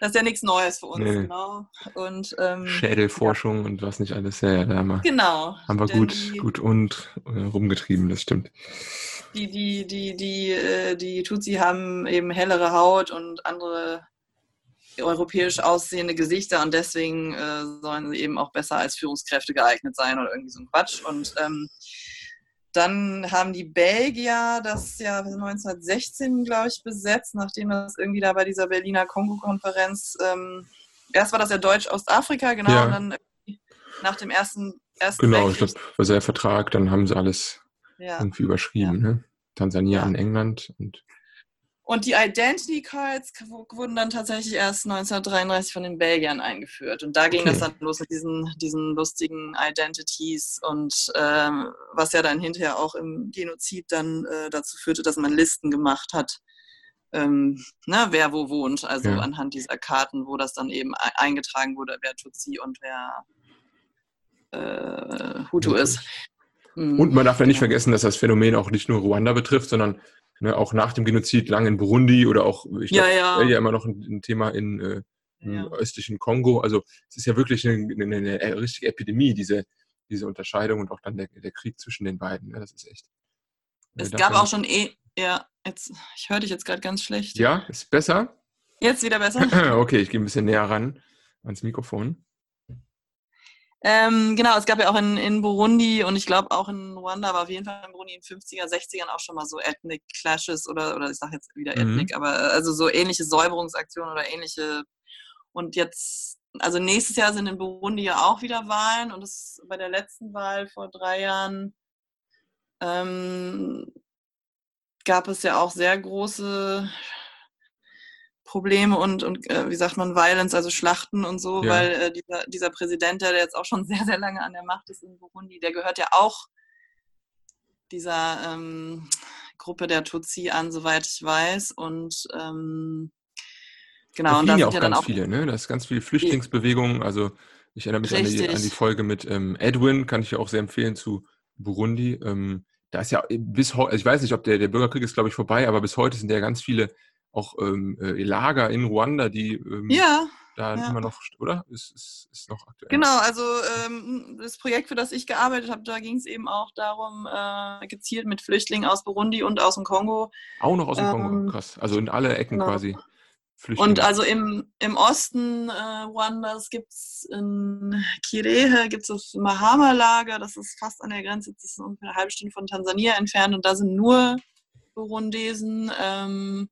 das ist ja nichts Neues für uns, nee. genau. Und, ähm, Schädelforschung ja. und was nicht alles, ja, ja, da haben wir, genau, haben wir gut, die, gut und äh, rumgetrieben, das stimmt. Die, die, die, die, äh, die Tutsi haben eben hellere Haut und andere europäisch aussehende Gesichter und deswegen äh, sollen sie eben auch besser als Führungskräfte geeignet sein oder irgendwie so ein Quatsch. Und ähm, dann haben die Belgier das ja 1916, glaube ich, besetzt, nachdem das irgendwie da bei dieser Berliner Kongo-Konferenz, ähm, erst war das ja Deutsch-Ostafrika, genau, ja. und dann nach dem ersten, ersten Genau, Weltkrieg. ich glaube, war der Vertrag, dann haben sie alles ja. irgendwie überschrieben, ja. ne? Tansania an England und und die Identity Cards wurden dann tatsächlich erst 1933 von den Belgiern eingeführt. Und da ging okay. das dann los mit diesen, diesen lustigen Identities und ähm, was ja dann hinterher auch im Genozid dann äh, dazu führte, dass man Listen gemacht hat, ähm, ne, wer wo wohnt. Also ja. anhand dieser Karten, wo das dann eben eingetragen wurde, wer Tutsi und wer äh, Hutu okay. ist. Und man darf ja nicht genau. vergessen, dass das Phänomen auch nicht nur Ruanda betrifft, sondern ne, auch nach dem Genozid lang in Burundi oder auch, ich glaube, ja, ja. ja immer noch ein, ein Thema in, äh, im ja. östlichen Kongo. Also es ist ja wirklich eine, eine, eine, richtige Epidemie, diese, diese Unterscheidung und auch dann der, der Krieg zwischen den beiden. Ne? Das ist echt. Es gab auch schon eh, ja, jetzt, ich höre dich jetzt gerade ganz schlecht. Ja, ist besser? Jetzt wieder besser. <clears throat> okay, ich gehe ein bisschen näher ran ans Mikrofon. Ähm, genau, es gab ja auch in, in Burundi und ich glaube auch in Ruanda, aber auf jeden Fall in Burundi in den 50er, 60ern auch schon mal so Ethnic Clashes oder, oder ich sage jetzt wieder mhm. Ethnic, aber äh, also so ähnliche Säuberungsaktionen oder ähnliche. Und jetzt, also nächstes Jahr sind in Burundi ja auch wieder Wahlen und es bei der letzten Wahl vor drei Jahren ähm, gab es ja auch sehr große Probleme und, und äh, wie sagt man, Violence, also Schlachten und so, ja. weil äh, dieser, dieser Präsident, der jetzt auch schon <laughs> sehr, sehr lange an der Macht ist in Burundi, der gehört ja auch dieser ähm, Gruppe der Tutsi an, soweit ich weiß. Und ähm, genau, da und da sind ja auch ja ganz auch viele, ne? Das ist ganz viele Flüchtlingsbewegungen. Also ich erinnere mich an die, an die, Folge mit ähm, Edwin, kann ich ja auch sehr empfehlen zu Burundi. Ähm, da ist ja bis heute, also ich weiß nicht, ob der, der Bürgerkrieg ist, glaube ich, vorbei, aber bis heute sind ja ganz viele auch ähm, äh, Lager in Ruanda, die ähm, ja, da ja. immer noch, oder? Ist, ist, ist noch aktuell. Genau, also ähm, das Projekt, für das ich gearbeitet habe, da ging es eben auch darum, äh, gezielt mit Flüchtlingen aus Burundi und aus dem Kongo. Auch noch aus dem Kongo, ähm, krass. Also in alle Ecken genau. quasi. Flüchtlinge. Und also im, im Osten äh, Ruandas gibt es in Kirehe gibt es das Mahama-Lager, das ist fast an der Grenze, das ist ungefähr eine halbe Stunde von Tansania entfernt und da sind nur Burundesen. Ähm,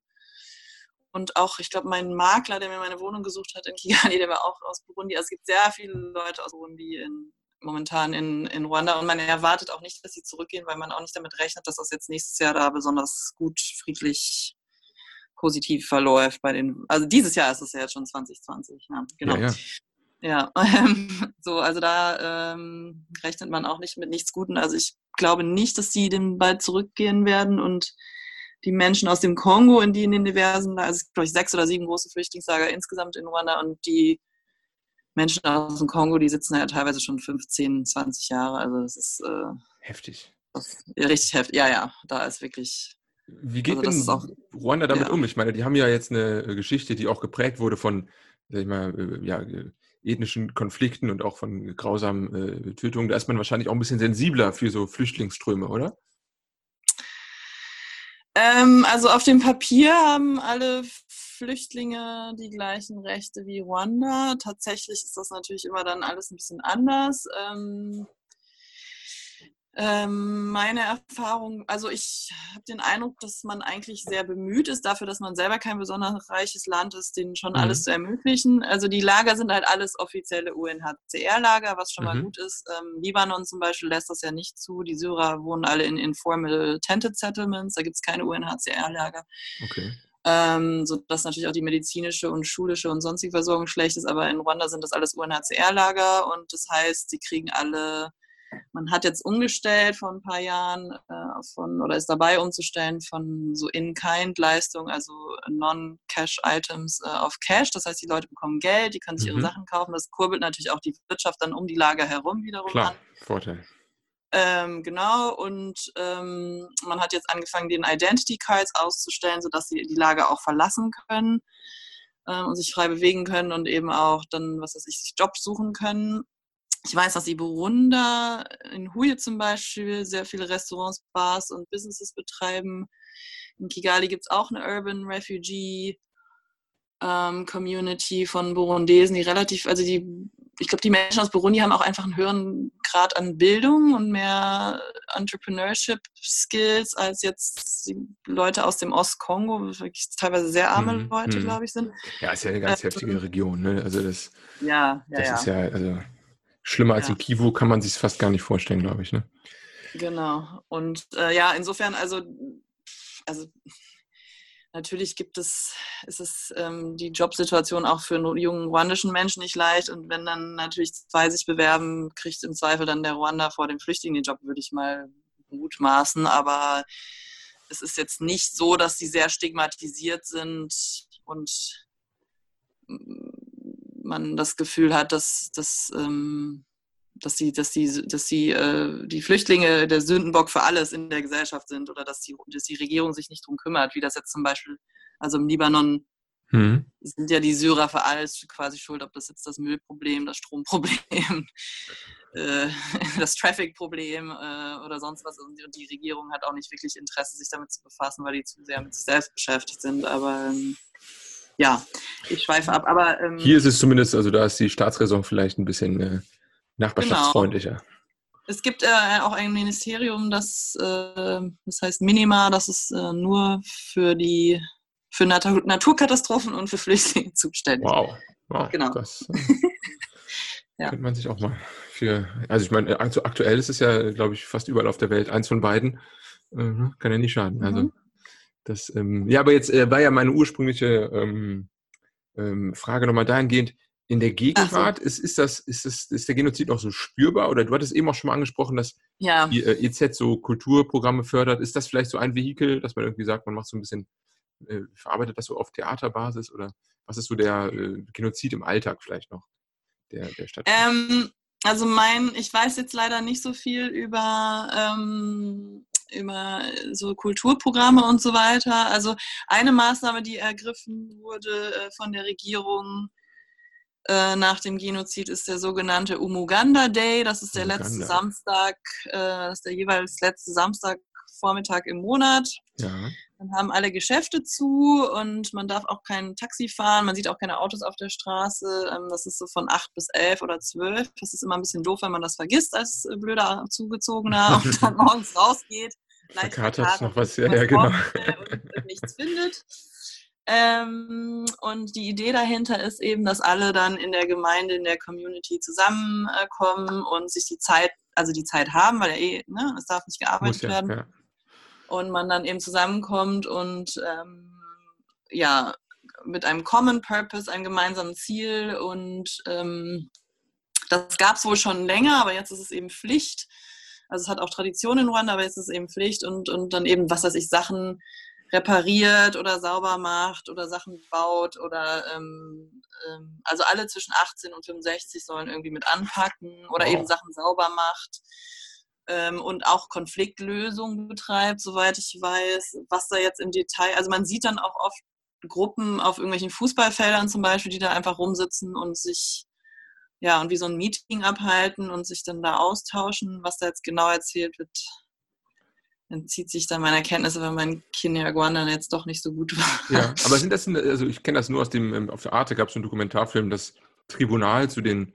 und auch, ich glaube, mein Makler, der mir meine Wohnung gesucht hat in Kigali, <laughs> der war auch aus Burundi. Also es gibt sehr viele Leute aus Burundi in, momentan in, in Ruanda und man erwartet auch nicht, dass sie zurückgehen, weil man auch nicht damit rechnet, dass das jetzt nächstes Jahr da besonders gut, friedlich, positiv verläuft. Bei den, also dieses Jahr ist es ja jetzt schon 2020. Ja, genau. Ja, ja. Ja, <laughs> so, also da ähm, rechnet man auch nicht mit nichts Guten. Also ich glaube nicht, dass die dem bald zurückgehen werden und die Menschen aus dem Kongo, in die in den diversen, also es gibt, glaube ich, sechs oder sieben große Flüchtlingslager insgesamt in Ruanda und die Menschen aus dem Kongo, die sitzen ja teilweise schon 15, 20 Jahre. Also das ist äh, heftig. Das, ja, richtig heftig. Ja, ja, da ist wirklich. Wie geht also denn auch, Ruanda damit ja. um? Ich meine, die haben ja jetzt eine äh, Geschichte, die auch geprägt wurde von, sag ich mal, äh, ja, ethnischen Konflikten und auch von grausamen äh, Tötungen. Da ist man wahrscheinlich auch ein bisschen sensibler für so Flüchtlingsströme, oder? Ähm, also auf dem Papier haben alle Flüchtlinge die gleichen Rechte wie Ruanda. Tatsächlich ist das natürlich immer dann alles ein bisschen anders. Ähm, ähm, meine Erfahrung, also ich habe den Eindruck, dass man eigentlich sehr bemüht ist, dafür, dass man selber kein besonders reiches Land ist, denen schon mhm. alles zu ermöglichen. Also die Lager sind halt alles offizielle UNHCR-Lager, was schon mhm. mal gut ist. Ähm, Libanon zum Beispiel lässt das ja nicht zu. Die Syrer wohnen alle in informal tented settlements, da gibt es keine UNHCR-Lager. Okay. Ähm, so dass natürlich auch die medizinische und schulische und sonstige Versorgung schlecht ist, aber in Ruanda sind das alles UNHCR-Lager und das heißt, sie kriegen alle Man hat jetzt umgestellt vor ein paar Jahren äh, von oder ist dabei umzustellen von so In-Kind-Leistung, also Non-Cash-Items äh, auf Cash. Das heißt, die Leute bekommen Geld, die können sich mhm. ihre Sachen kaufen. Das kurbelt natürlich auch die Wirtschaft dann um die Lager herum wiederum Klar, an. Vorteil. Ähm, genau, und ähm, man hat jetzt angefangen, den Identity Cards auszustellen, sodass sie die Lager auch verlassen können ähm, und sich frei bewegen können und eben auch dann, was weiß ich, sich Jobs suchen können. Ich weiß, dass die Burunder in Huye zum Beispiel sehr viele Restaurants, Bars und Businesses betreiben. In Kigali gibt es auch eine Urban Refugee ähm, Community von Burundesen, die relativ, also die, ich glaube, die Menschen aus Burundi haben auch einfach einen höheren Grad an Bildung und mehr Entrepreneurship Skills als jetzt die Leute aus dem Ostkongo, wirklich teilweise sehr arme mhm. Leute, mhm. glaube ich, sind. Ja, ist ja eine ganz äh, heftige Region, ne? Also das, ja, ja, das ja. ist ja, also schlimmer als ja. in Kivu kann man sich fast gar nicht vorstellen, glaube ich, ne? Genau. Und äh, ja, insofern, also, also Natürlich gibt es, ist es ähm, die Jobsituation auch für einen jungen ruandischen Menschen nicht leicht. Und wenn dann natürlich zwei sich bewerben, kriegt im Zweifel dann der Ruanda vor dem Flüchtling den Job, würde ich mal mutmaßen. Aber es ist jetzt nicht so, dass sie sehr stigmatisiert sind und man das Gefühl hat, dass, dass ähm, dass sie, dass die, dass sie äh, die Flüchtlinge der Sündenbock für alles in der Gesellschaft sind oder dass die, dass die Regierung sich nicht drum kümmert, wie das jetzt zum Beispiel, also im Libanon hm. sind ja die Syrer für alles quasi schuld, ob das jetzt das Müllproblem, das Stromproblem, <laughs> äh, das Traffic-Problem äh, oder sonst was. Und die Regierung hat auch nicht wirklich Interesse, sich damit zu befassen, weil die zu sehr mit sich selbst beschäftigt sind. Aber ähm, ja, ich schweife ab. Aber ähm, hier ist es zumindest, also da ist die Staatsräson vielleicht ein bisschen äh, Nachbarschaftsfreundlicher. Genau. Es gibt äh, auch ein Ministerium, das, äh, das heißt Minima, das ist äh, nur für die für Natur Naturkatastrophen und für Flüchtlinge <laughs> zuständig. Wow, wow genau. Das äh, <laughs> ja. könnte man sich auch mal für, also ich meine, also aktuell ist es ja, glaube ich, fast überall auf der Welt eins von beiden. Äh, ne, kann ja nicht schaden. Also mhm. Das, ähm, ja, aber jetzt äh, war ja meine ursprüngliche ähm, ähm, Frage nochmal dahingehend, in der Gegenwart so. ist, ist, das, ist, das, ist der Genozid noch so spürbar? Oder du hattest eben auch schon mal angesprochen, dass ja. die äh, EZ so Kulturprogramme fördert. Ist das vielleicht so ein Vehikel, dass man irgendwie sagt, man macht so ein bisschen, äh, verarbeitet das so auf Theaterbasis? Oder was ist so der äh, Genozid im Alltag vielleicht noch, der, der Stadt? Ähm, also mein, ich weiß jetzt leider nicht so viel über, ähm, über so Kulturprogramme und so weiter. Also eine Maßnahme, die ergriffen wurde äh, von der Regierung, äh, nach dem Genozid ist der sogenannte Umuganda Day. Das ist der Umuganda. letzte Samstag, äh, das ist der jeweils letzte Samstagvormittag im Monat. Ja. Dann haben alle Geschäfte zu und man darf auch kein Taxi fahren, man sieht auch keine Autos auf der Straße. Ähm, das ist so von 8 bis 11 oder 12. Das ist immer ein bisschen doof, wenn man das vergisst als blöder Zugezogener <laughs> und dann morgens rausgeht. Verkatert noch was, ja, ja genau. Und nichts findet. Ähm, und die Idee dahinter ist eben, dass alle dann in der Gemeinde, in der Community zusammenkommen und sich die Zeit, also die Zeit haben, weil ja eh, ne, es darf nicht gearbeitet ja, werden. Ja. Und man dann eben zusammenkommt und ähm, ja, mit einem Common Purpose, einem gemeinsamen Ziel und ähm, das gab es wohl schon länger, aber jetzt ist es eben Pflicht. Also es hat auch Tradition in Ruanda, aber jetzt ist es eben Pflicht und, und dann eben, was weiß ich, Sachen repariert oder sauber macht oder Sachen baut oder ähm, ähm, also alle zwischen 18 und 65 sollen irgendwie mit anpacken oder wow. eben Sachen sauber macht ähm, und auch Konfliktlösungen betreibt, soweit ich weiß, was da jetzt im Detail, also man sieht dann auch oft Gruppen auf irgendwelchen Fußballfeldern zum Beispiel, die da einfach rumsitzen und sich ja, und wie so ein Meeting abhalten und sich dann da austauschen. Was da jetzt genau erzählt wird, entzieht sich dann meiner Kenntnisse, weil mein Kinderguan dann jetzt doch nicht so gut war. Ja, <laughs> aber sind das, also ich kenne das nur aus dem, ähm, auf der Arte gab es einen Dokumentarfilm, das Tribunal zu den,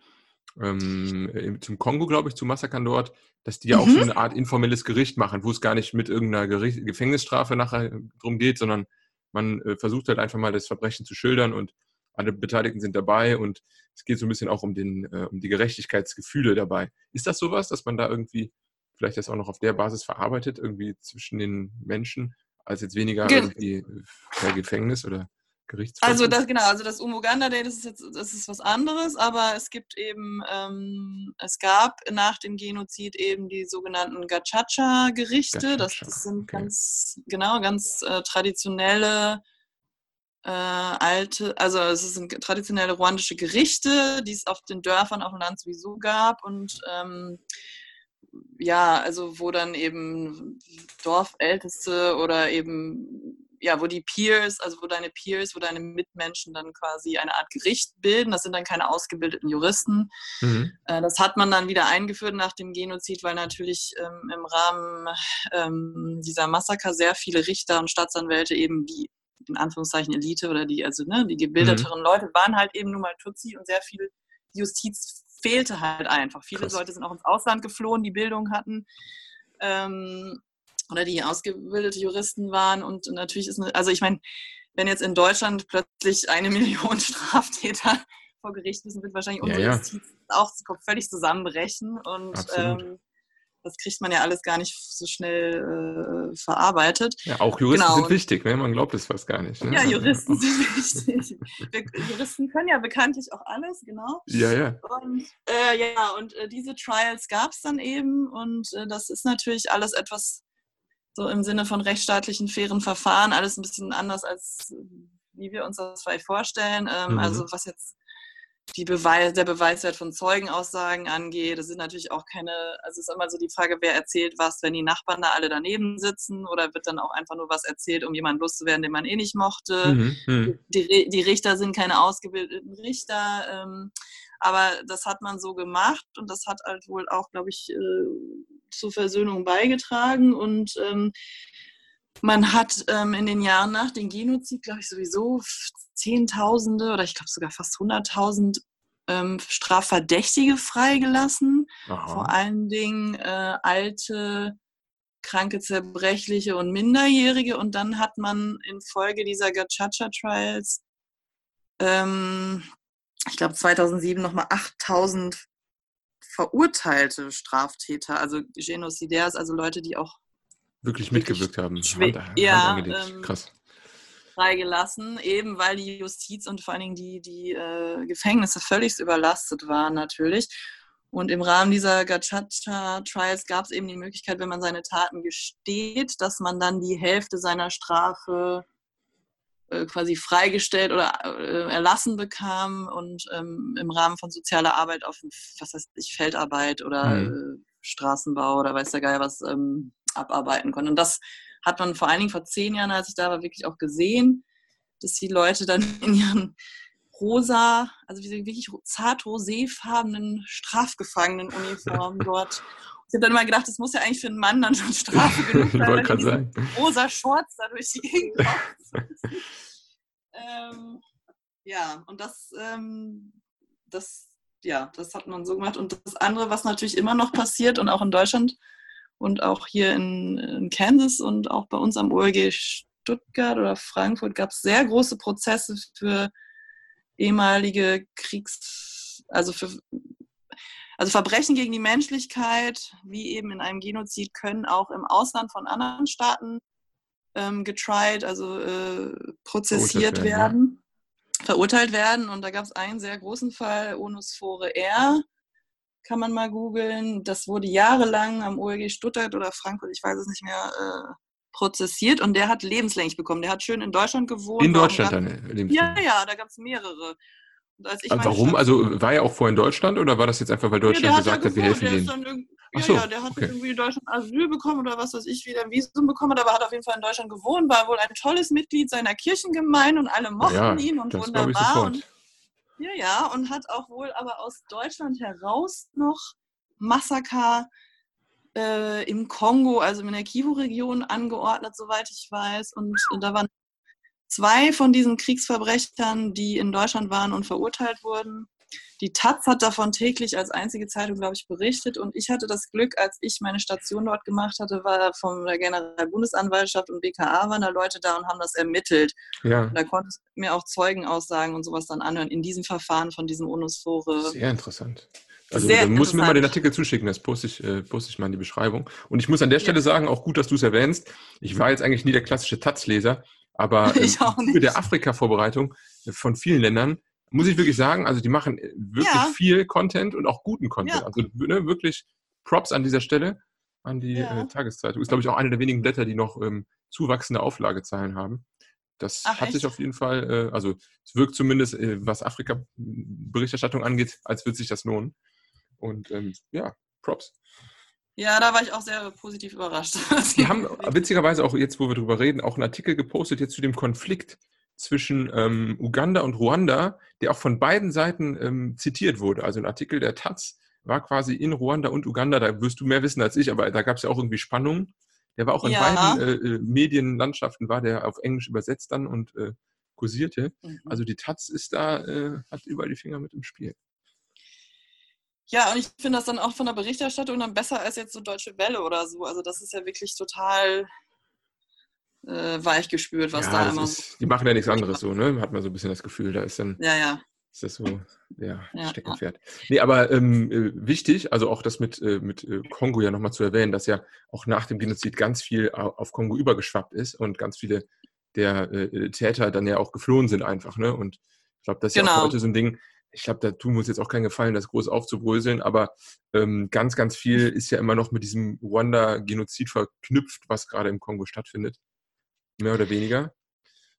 ähm, zum Kongo, glaube ich, zu Massakern dort, dass die ja mhm. auch so eine Art informelles Gericht machen, wo es gar nicht mit irgendeiner Gericht, Gefängnisstrafe nachher drum geht, sondern man äh, versucht halt einfach mal das Verbrechen zu schildern und alle Beteiligten sind dabei und es geht so ein bisschen auch um, den, äh, um die Gerechtigkeitsgefühle dabei. Ist das sowas, dass man da irgendwie vielleicht das auch noch auf der Basis verarbeitet, irgendwie zwischen den Menschen, als jetzt weniger Ge irgendwie per Gefängnis oder Gerichtsvollzug? Also das genau, also das Umuganda Day, das ist jetzt das ist was anderes, aber es gibt eben ähm, es gab nach dem Genozid eben die sogenannten Gachacha-Gerichte. Das, das, sind okay. ganz, genau, ganz äh, traditionelle äh, alte, also es sind traditionelle ruandische Gerichte, die es auf den Dörfern, auf dem Land sowieso gab und ähm, ja, also wo dann eben Dorfälteste oder eben ja, wo die Peers, also wo deine Peers, wo deine Mitmenschen dann quasi eine Art Gericht bilden. Das sind dann keine ausgebildeten Juristen. Mhm. Äh, das hat man dann wieder eingeführt nach dem Genozid, weil natürlich ähm, im Rahmen ähm, dieser Massaker sehr viele Richter und Staatsanwälte eben die in Anführungszeichen Elite oder die, also ne, die gebildeteren mhm. Leute waren halt eben nun mal Tutsi und sehr viel Justiz fehlte halt einfach. Viele Krass. Leute sind auch ins Ausland geflohen, die Bildung hatten. Ähm, oder die ausgebildete Juristen waren. Und natürlich ist, eine, also ich meine, wenn jetzt in Deutschland plötzlich eine <laughs> Million Straftäter vor Gericht müssen, wird wahrscheinlich unsere ja, ja. Justiz auch völlig zusammenbrechen. Und ähm, das kriegt man ja alles gar nicht so schnell äh, verarbeitet. Ja, auch Juristen genau. sind wichtig, ne? man glaubt es fast gar nicht. Ne? Ja, Juristen sind <laughs> wichtig. Juristen können ja bekanntlich auch alles, genau. Ja, ja. Und, äh, ja, und äh, diese Trials gab es dann eben und äh, das ist natürlich alles etwas so im Sinne von rechtsstaatlichen, fairen Verfahren, alles ein bisschen anders als wie wir uns das vielleicht vorstellen. Ähm, mhm. Also was jetzt die Beweis, der Beweiswert von Zeugenaussagen angeht. Das sind natürlich auch keine, also es ist immer so die Frage, wer erzählt was, wenn die Nachbarn da alle daneben sitzen oder wird dann auch einfach nur was erzählt, um jemanden loszuwerden, den man eh nicht mochte. Mhm, mhm. die, die, Richter sind keine ausgebildeten Richter, ähm, aber das hat man so gemacht und das hat halt wohl auch, glaube ich, äh, zur Versöhnung beigetragen und ähm, man hat ähm, in den Jahren nach dem Genozid, glaube ich, sowieso Zehntausende oder ich glaube sogar fast Hunderttausend ähm, Strafverdächtige freigelassen. Aha. Vor allen Dingen äh, alte, kranke, zerbrechliche und Minderjährige. Und dann hat man infolge dieser Gachacha-Trials, ähm, ich glaube 2007 nochmal 8000 verurteilte Straftäter, also Genocidaires, also Leute, die auch wirklich mitgewirkt haben. Hand, ja, ähm, krass freigelassen, eben weil die Justiz und vor allen Dingen die, die äh, Gefängnisse völlig überlastet waren natürlich. Und im Rahmen dieser Gachacha-Trials gab es eben die Möglichkeit, wenn man seine Taten gesteht, dass man dann die Hälfte seiner Strafe äh, quasi freigestellt oder äh, erlassen bekam und ähm, im Rahmen von sozialer Arbeit auf, was heißt ich, Feldarbeit oder mhm. Äh, Straßenbau oder weiß der Geil was ähm, abarbeiten konnte. Und das hat man vor allen Dingen vor zehn Jahren, als ich da war, wirklich auch gesehen, dass die Leute dann <laughs> in ihren rosa, also wirklich zart roséfarbenen Strafgefangenenuniformen <laughs> dort. Ich habe dann immer gedacht, das muss ja eigentlich für einen Mann dann schon Strafe <laughs> genug sein, wenn gerade sagen. rosa Shorts da durch die Gegend ähm, Ja, und das, ähm, das, ja, das hat man so gemacht. Und das andere, was natürlich immer noch passiert und auch in Deutschland und auch hier in, in Kansas und auch bei uns am OLG Stuttgart oder Frankfurt gab es sehr große Prozesse für ehemalige Kriegs-, also für also Verbrechen gegen die Menschlichkeit, wie eben in einem Genozid, können auch im Ausland von anderen Staaten ähm, getried, also äh, prozessiert werden, werden ja. verurteilt werden. Und da gab es einen sehr großen Fall, Onusphore R, kann man mal googeln. Das wurde jahrelang am OLG Stuttgart oder Frankfurt, ich weiß es nicht mehr, äh, prozessiert und der hat lebenslänglich bekommen. Der hat schön in Deutschland gewohnt. In Deutschland dann lebenslänglich? Ja, ja, da gab es mehrere. Warum? Also war er auch vorher in Deutschland oder war das jetzt einfach, weil Deutschland ja, gesagt hat, wir helfen denen? Ja, so, ja, der hat okay. irgendwie in Deutschland Asyl bekommen oder was weiß ich, wieder ein Visum bekommen hat, aber hat auf jeden Fall in Deutschland gewohnt, war wohl ein tolles Mitglied seiner Kirchengemeinde und alle mochten ja, ihn und wunderbar. Und ja, ja, und hat auch wohl aber aus Deutschland heraus noch Massaker äh, im Kongo, also in der Kivu-Region angeordnet, soweit ich weiß. Und, und da waren zwei von diesen Kriegsverbrechern, die in Deutschland waren und verurteilt wurden. Die Taz hat davon täglich als einzige Zeitung, glaube ich, berichtet. Und ich hatte das Glück, als ich meine Station dort gemacht hatte, war von der Generalbundesanwaltschaft und BKA waren da Leute da und haben das ermittelt. Ja. Und da konnte ich mir auch Zeugenaussagen und sowas dann anhören in diesem Verfahren von diesem UNUSFORE. Sehr interessant. Also Sehr muss mir mal den Artikel zuschicken, das poste ich, äh, poste ich mal in die Beschreibung. Und ich muss an der Stelle ja. sagen, auch gut, dass du es erwähnst. Ich war jetzt eigentlich nie der klassische Taz-Leser, aber <laughs> im Zuge der Afrika-Vorbereitung von vielen Ländern muss ich wirklich sagen, also die machen wirklich ja. viel Content und auch guten Content. Ja. Also ne, wirklich Props an dieser Stelle an die ja. äh, Tageszeitung. Ist, glaube ich, auch eine der wenigen Blätter, die noch ähm, zuwachsende Auflagezahlen haben. Das Ach, hat echt? sich auf jeden Fall, äh, also es wirkt zumindest, äh, was Afrika-Berichterstattung angeht, als würde sich das lohnen. Und ähm, ja, Props. Ja, da war ich auch sehr positiv überrascht. <laughs> Die haben witzigerweise auch jetzt, wo wir drüber reden, auch einen Artikel gepostet jetzt zu dem Konflikt zwischen ähm, Uganda und Ruanda, der auch von beiden Seiten ähm, zitiert wurde. Also ein Artikel der Taz war quasi in Ruanda und Uganda, da wirst du mehr wissen als ich, aber da gab es ja auch irgendwie Spannungen. Der war auch in ja. beiden äh, äh, Medienlandschaften, war der auf Englisch übersetzt dann und äh, kursierte. Mhm. Also die Taz ist da, äh, hat überall die Finger mit im Spiel. Ja, und ich finde das dann auch von der Berichterstattung dann besser als jetzt so Deutsche Welle oder so. Also das ist ja wirklich total äh, weich gespürt, was ja, da immer. Ist, die machen ja nichts anderes so, ne? Hat man so ein bisschen das Gefühl, da ist dann. Ja, ja. Ist das so, ja, ja Steckenpferd. Ja. Nee, aber ähm, äh, wichtig, also auch das mit, äh, mit äh, Kongo ja nochmal zu erwähnen, dass ja auch nach dem Genozid ganz viel auf Kongo übergeschwappt ist und ganz viele der äh, Täter dann ja auch geflohen sind einfach, ne? Und ich glaube, das ist genau. ja auch genau. heute so ein Ding, ich glaube, da tun wir uns jetzt auch keinen Gefallen, das groß aufzubröseln, aber ähm, ganz, ganz viel ist ja immer noch mit diesem Ruanda-Genozid verknüpft, was gerade im Kongo stattfindet. Mehr oder weniger.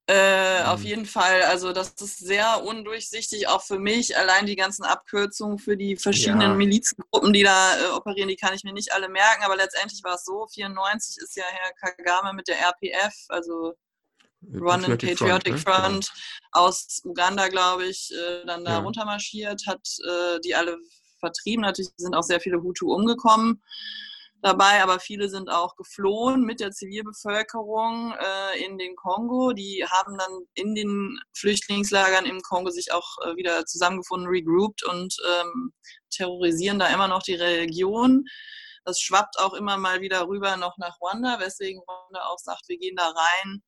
Äh, mhm. Auf jeden Fall. Also das ist sehr undurchsichtig, auch für mich. Allein die ganzen Abkürzungen für die verschiedenen ja. Milizgruppen, die da äh, operieren, die kann ich mir nicht alle merken. Aber letztendlich war es so, 94 ist ja Herr Kagame mit der RPF, also Rwandan Patriotic Front, Front, ne? Front aus Uganda, glaube ich, äh, dann da ja. runtermarschiert, hat äh, die alle vertrieben. Natürlich sind auch sehr viele Hutu umgekommen dabei, aber viele sind auch geflohen mit der Zivilbevölkerung äh, in den Kongo. Die haben dann in den Flüchtlingslagern im Kongo sich auch äh, wieder zusammengefunden, regrouped und ähm, terrorisieren da immer noch die Region. Das schwappt auch immer mal wieder rüber noch nach Ruanda, weswegen Ruanda auch sagt, wir gehen da rein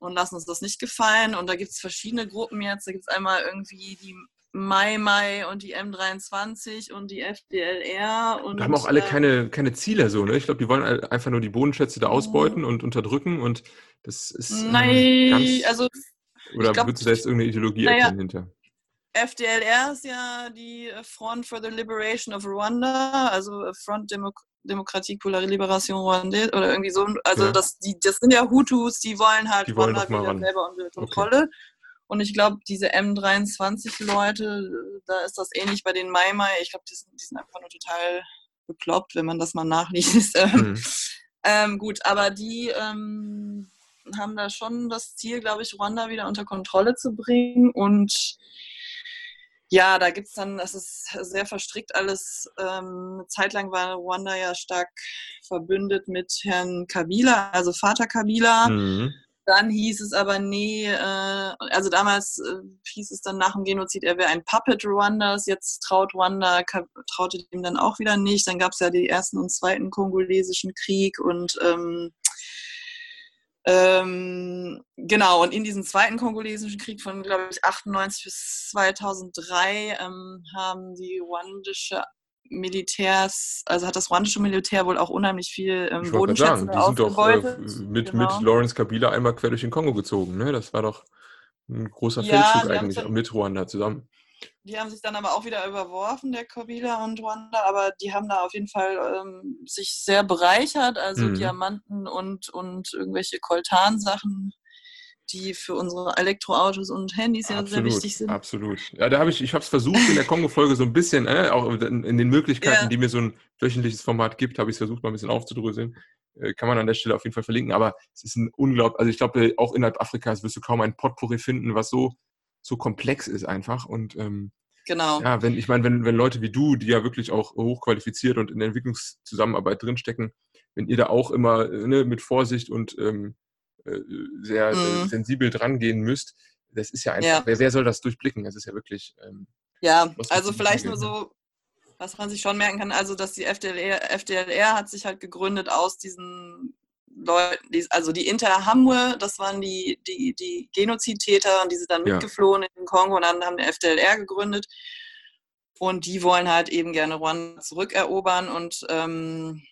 und lassen uns das nicht gefallen. Und da gibt es verschiedene Gruppen jetzt. Da gibt es einmal irgendwie die Mai Mai und die M23 und die FDLR. Und, da haben auch alle äh, keine, keine Ziele so, ne? Ich glaube, die wollen einfach nur die Bodenschätze da ausbeuten und unterdrücken und das ist. Ähm, Nein, ganz, also. Oder glaub, würdest du da jetzt irgendeine Ideologie naja, erkennen hinter? FDLR ist ja die Front for the Liberation of Rwanda, also Front Demo Demokratie pour la Libération Rwandaise oder irgendwie so. Also ja. das, die, das sind ja Hutus, die wollen halt die wollen Rwanda wieder selber unter Kontrolle. Okay. Und ich glaube, diese M23-Leute, da ist das ähnlich bei den Mai Mai. Ich glaube, die, die, sind einfach nur total bekloppt, wenn man das mal nachliest. <laughs> Mhm. ähm, gut, aber die ähm, haben da schon das Ziel, glaube ich, Ruanda wieder unter Kontrolle zu bringen. Und ja, da gibt es dann, das ist sehr verstrickt alles. Ähm, eine Zeit lang war Ruanda ja stark verbündet mit Herrn Kabila, also Vater Kabila. Mhm. Dann hieß es aber, nee, äh, also damals äh, hieß es dann nach dem Genozid, er wäre ein Puppet Ruandas. Jetzt traut Ruanda, traute dem dann auch wieder nicht. Dann gab es ja den ersten und zweiten kongolesischen Krieg und ähm, ähm, genau, und in diesem zweiten kongolesischen Krieg von, glaube ich, 98 bis 2003 ähm, haben die ruandische Militärs, also hat das ruandische Militär wohl auch unheimlich viel ähm, Bodenschätze Die sind doch äh, mit, genau. mit Lawrence Kabila einmal quer durch den Kongo gezogen. Ne? Das war doch ein großer ja, Feldzug eigentlich, dann, mit Ruanda zusammen. Die haben sich dann aber auch wieder überworfen, der Kabila und Ruanda, aber die haben da auf jeden Fall ähm, sich sehr bereichert, also mhm. Diamanten und, und irgendwelche Koltan-Sachen die für unsere Elektroautos und Handys ja absolut, sehr wichtig sind. Absolut. Ja, da habe ich, ich habe es versucht in der Kongo-Folge so ein bisschen, äh, auch in, in, den Möglichkeiten, ja. die mir so ein wöchentliches Format gibt, habe ich es versucht, mal ein bisschen aufzudröseln. Äh, kann man an der Stelle auf jeden Fall verlinken. Aber es ist ein unglaublich, also ich glaube, auch innerhalb Afrikas wirst du kaum ein Potpourri finden, was so, so komplex ist einfach. Und ähm, Genau. Ja, wenn, ich meine, wenn, wenn Leute wie du, die ja wirklich auch hochqualifiziert und in der Entwicklungszusammenarbeit drinstecken, wenn ihr da auch immer ne, mit Vorsicht und ähm, äh, sehr mhm. sensibel dran gehen müsst. Das ist ja einfach, ja. Wer, wer, soll das durchblicken? Das ist ja wirklich. Ähm, ja, also vielleicht nur so, was man sich schon merken kann, also dass die FDLR, FDLR hat sich halt gegründet aus diesen Leuten, also die Interhamwe, das waren die, die, die Genozidtäter und die sind dann ja. mitgeflohen in den Kongo und dann haben die FDLR gegründet. Und die wollen halt eben gerne Ruanda zurückerobern und ähm,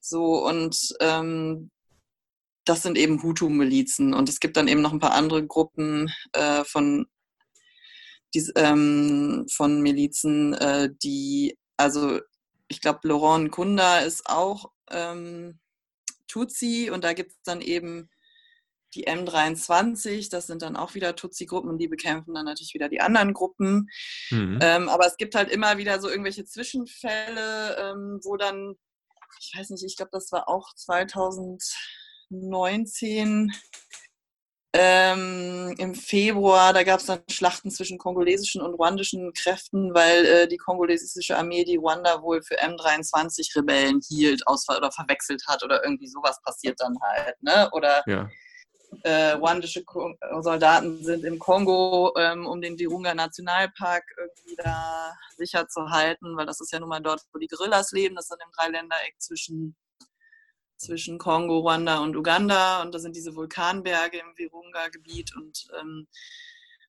so und ähm, das sind eben Hutu-Milizen. Und es gibt dann eben noch ein paar andere Gruppen äh, von die, ähm, von Milizen, äh, die, also ich glaube, Laurent Kunda ist auch ähm, Tutsi und da gibt es dann eben die M23, das sind dann auch wieder Tutsi-Gruppen und die bekämpfen dann natürlich wieder die anderen Gruppen. Mhm. Ähm, aber es gibt halt immer wieder so irgendwelche Zwischenfälle, ähm, wo dann, ich weiß nicht, ich glaube, das war auch 2019, ähm, im Februar, da gab es dann Schlachten zwischen kongolesischen und ruandischen Kräften, weil äh, die kongolesische Armee die Ruanda wohl für M23-Rebellen hielt aus oder verwechselt hat oder irgendwie sowas passiert dann halt. Ne? Oder ja. äh, ruandische Soldaten sind im Kongo, ähm, um den Virunga Nationalpark irgendwie da sicher zu halten, weil das ist ja nun mal dort, wo die Gorillas leben, das ist dann im Dreiländereck zwischen zwischen Kongo, Ruanda und Uganda und da sind diese Vulkanberge im Virunga-Gebiet und ähm,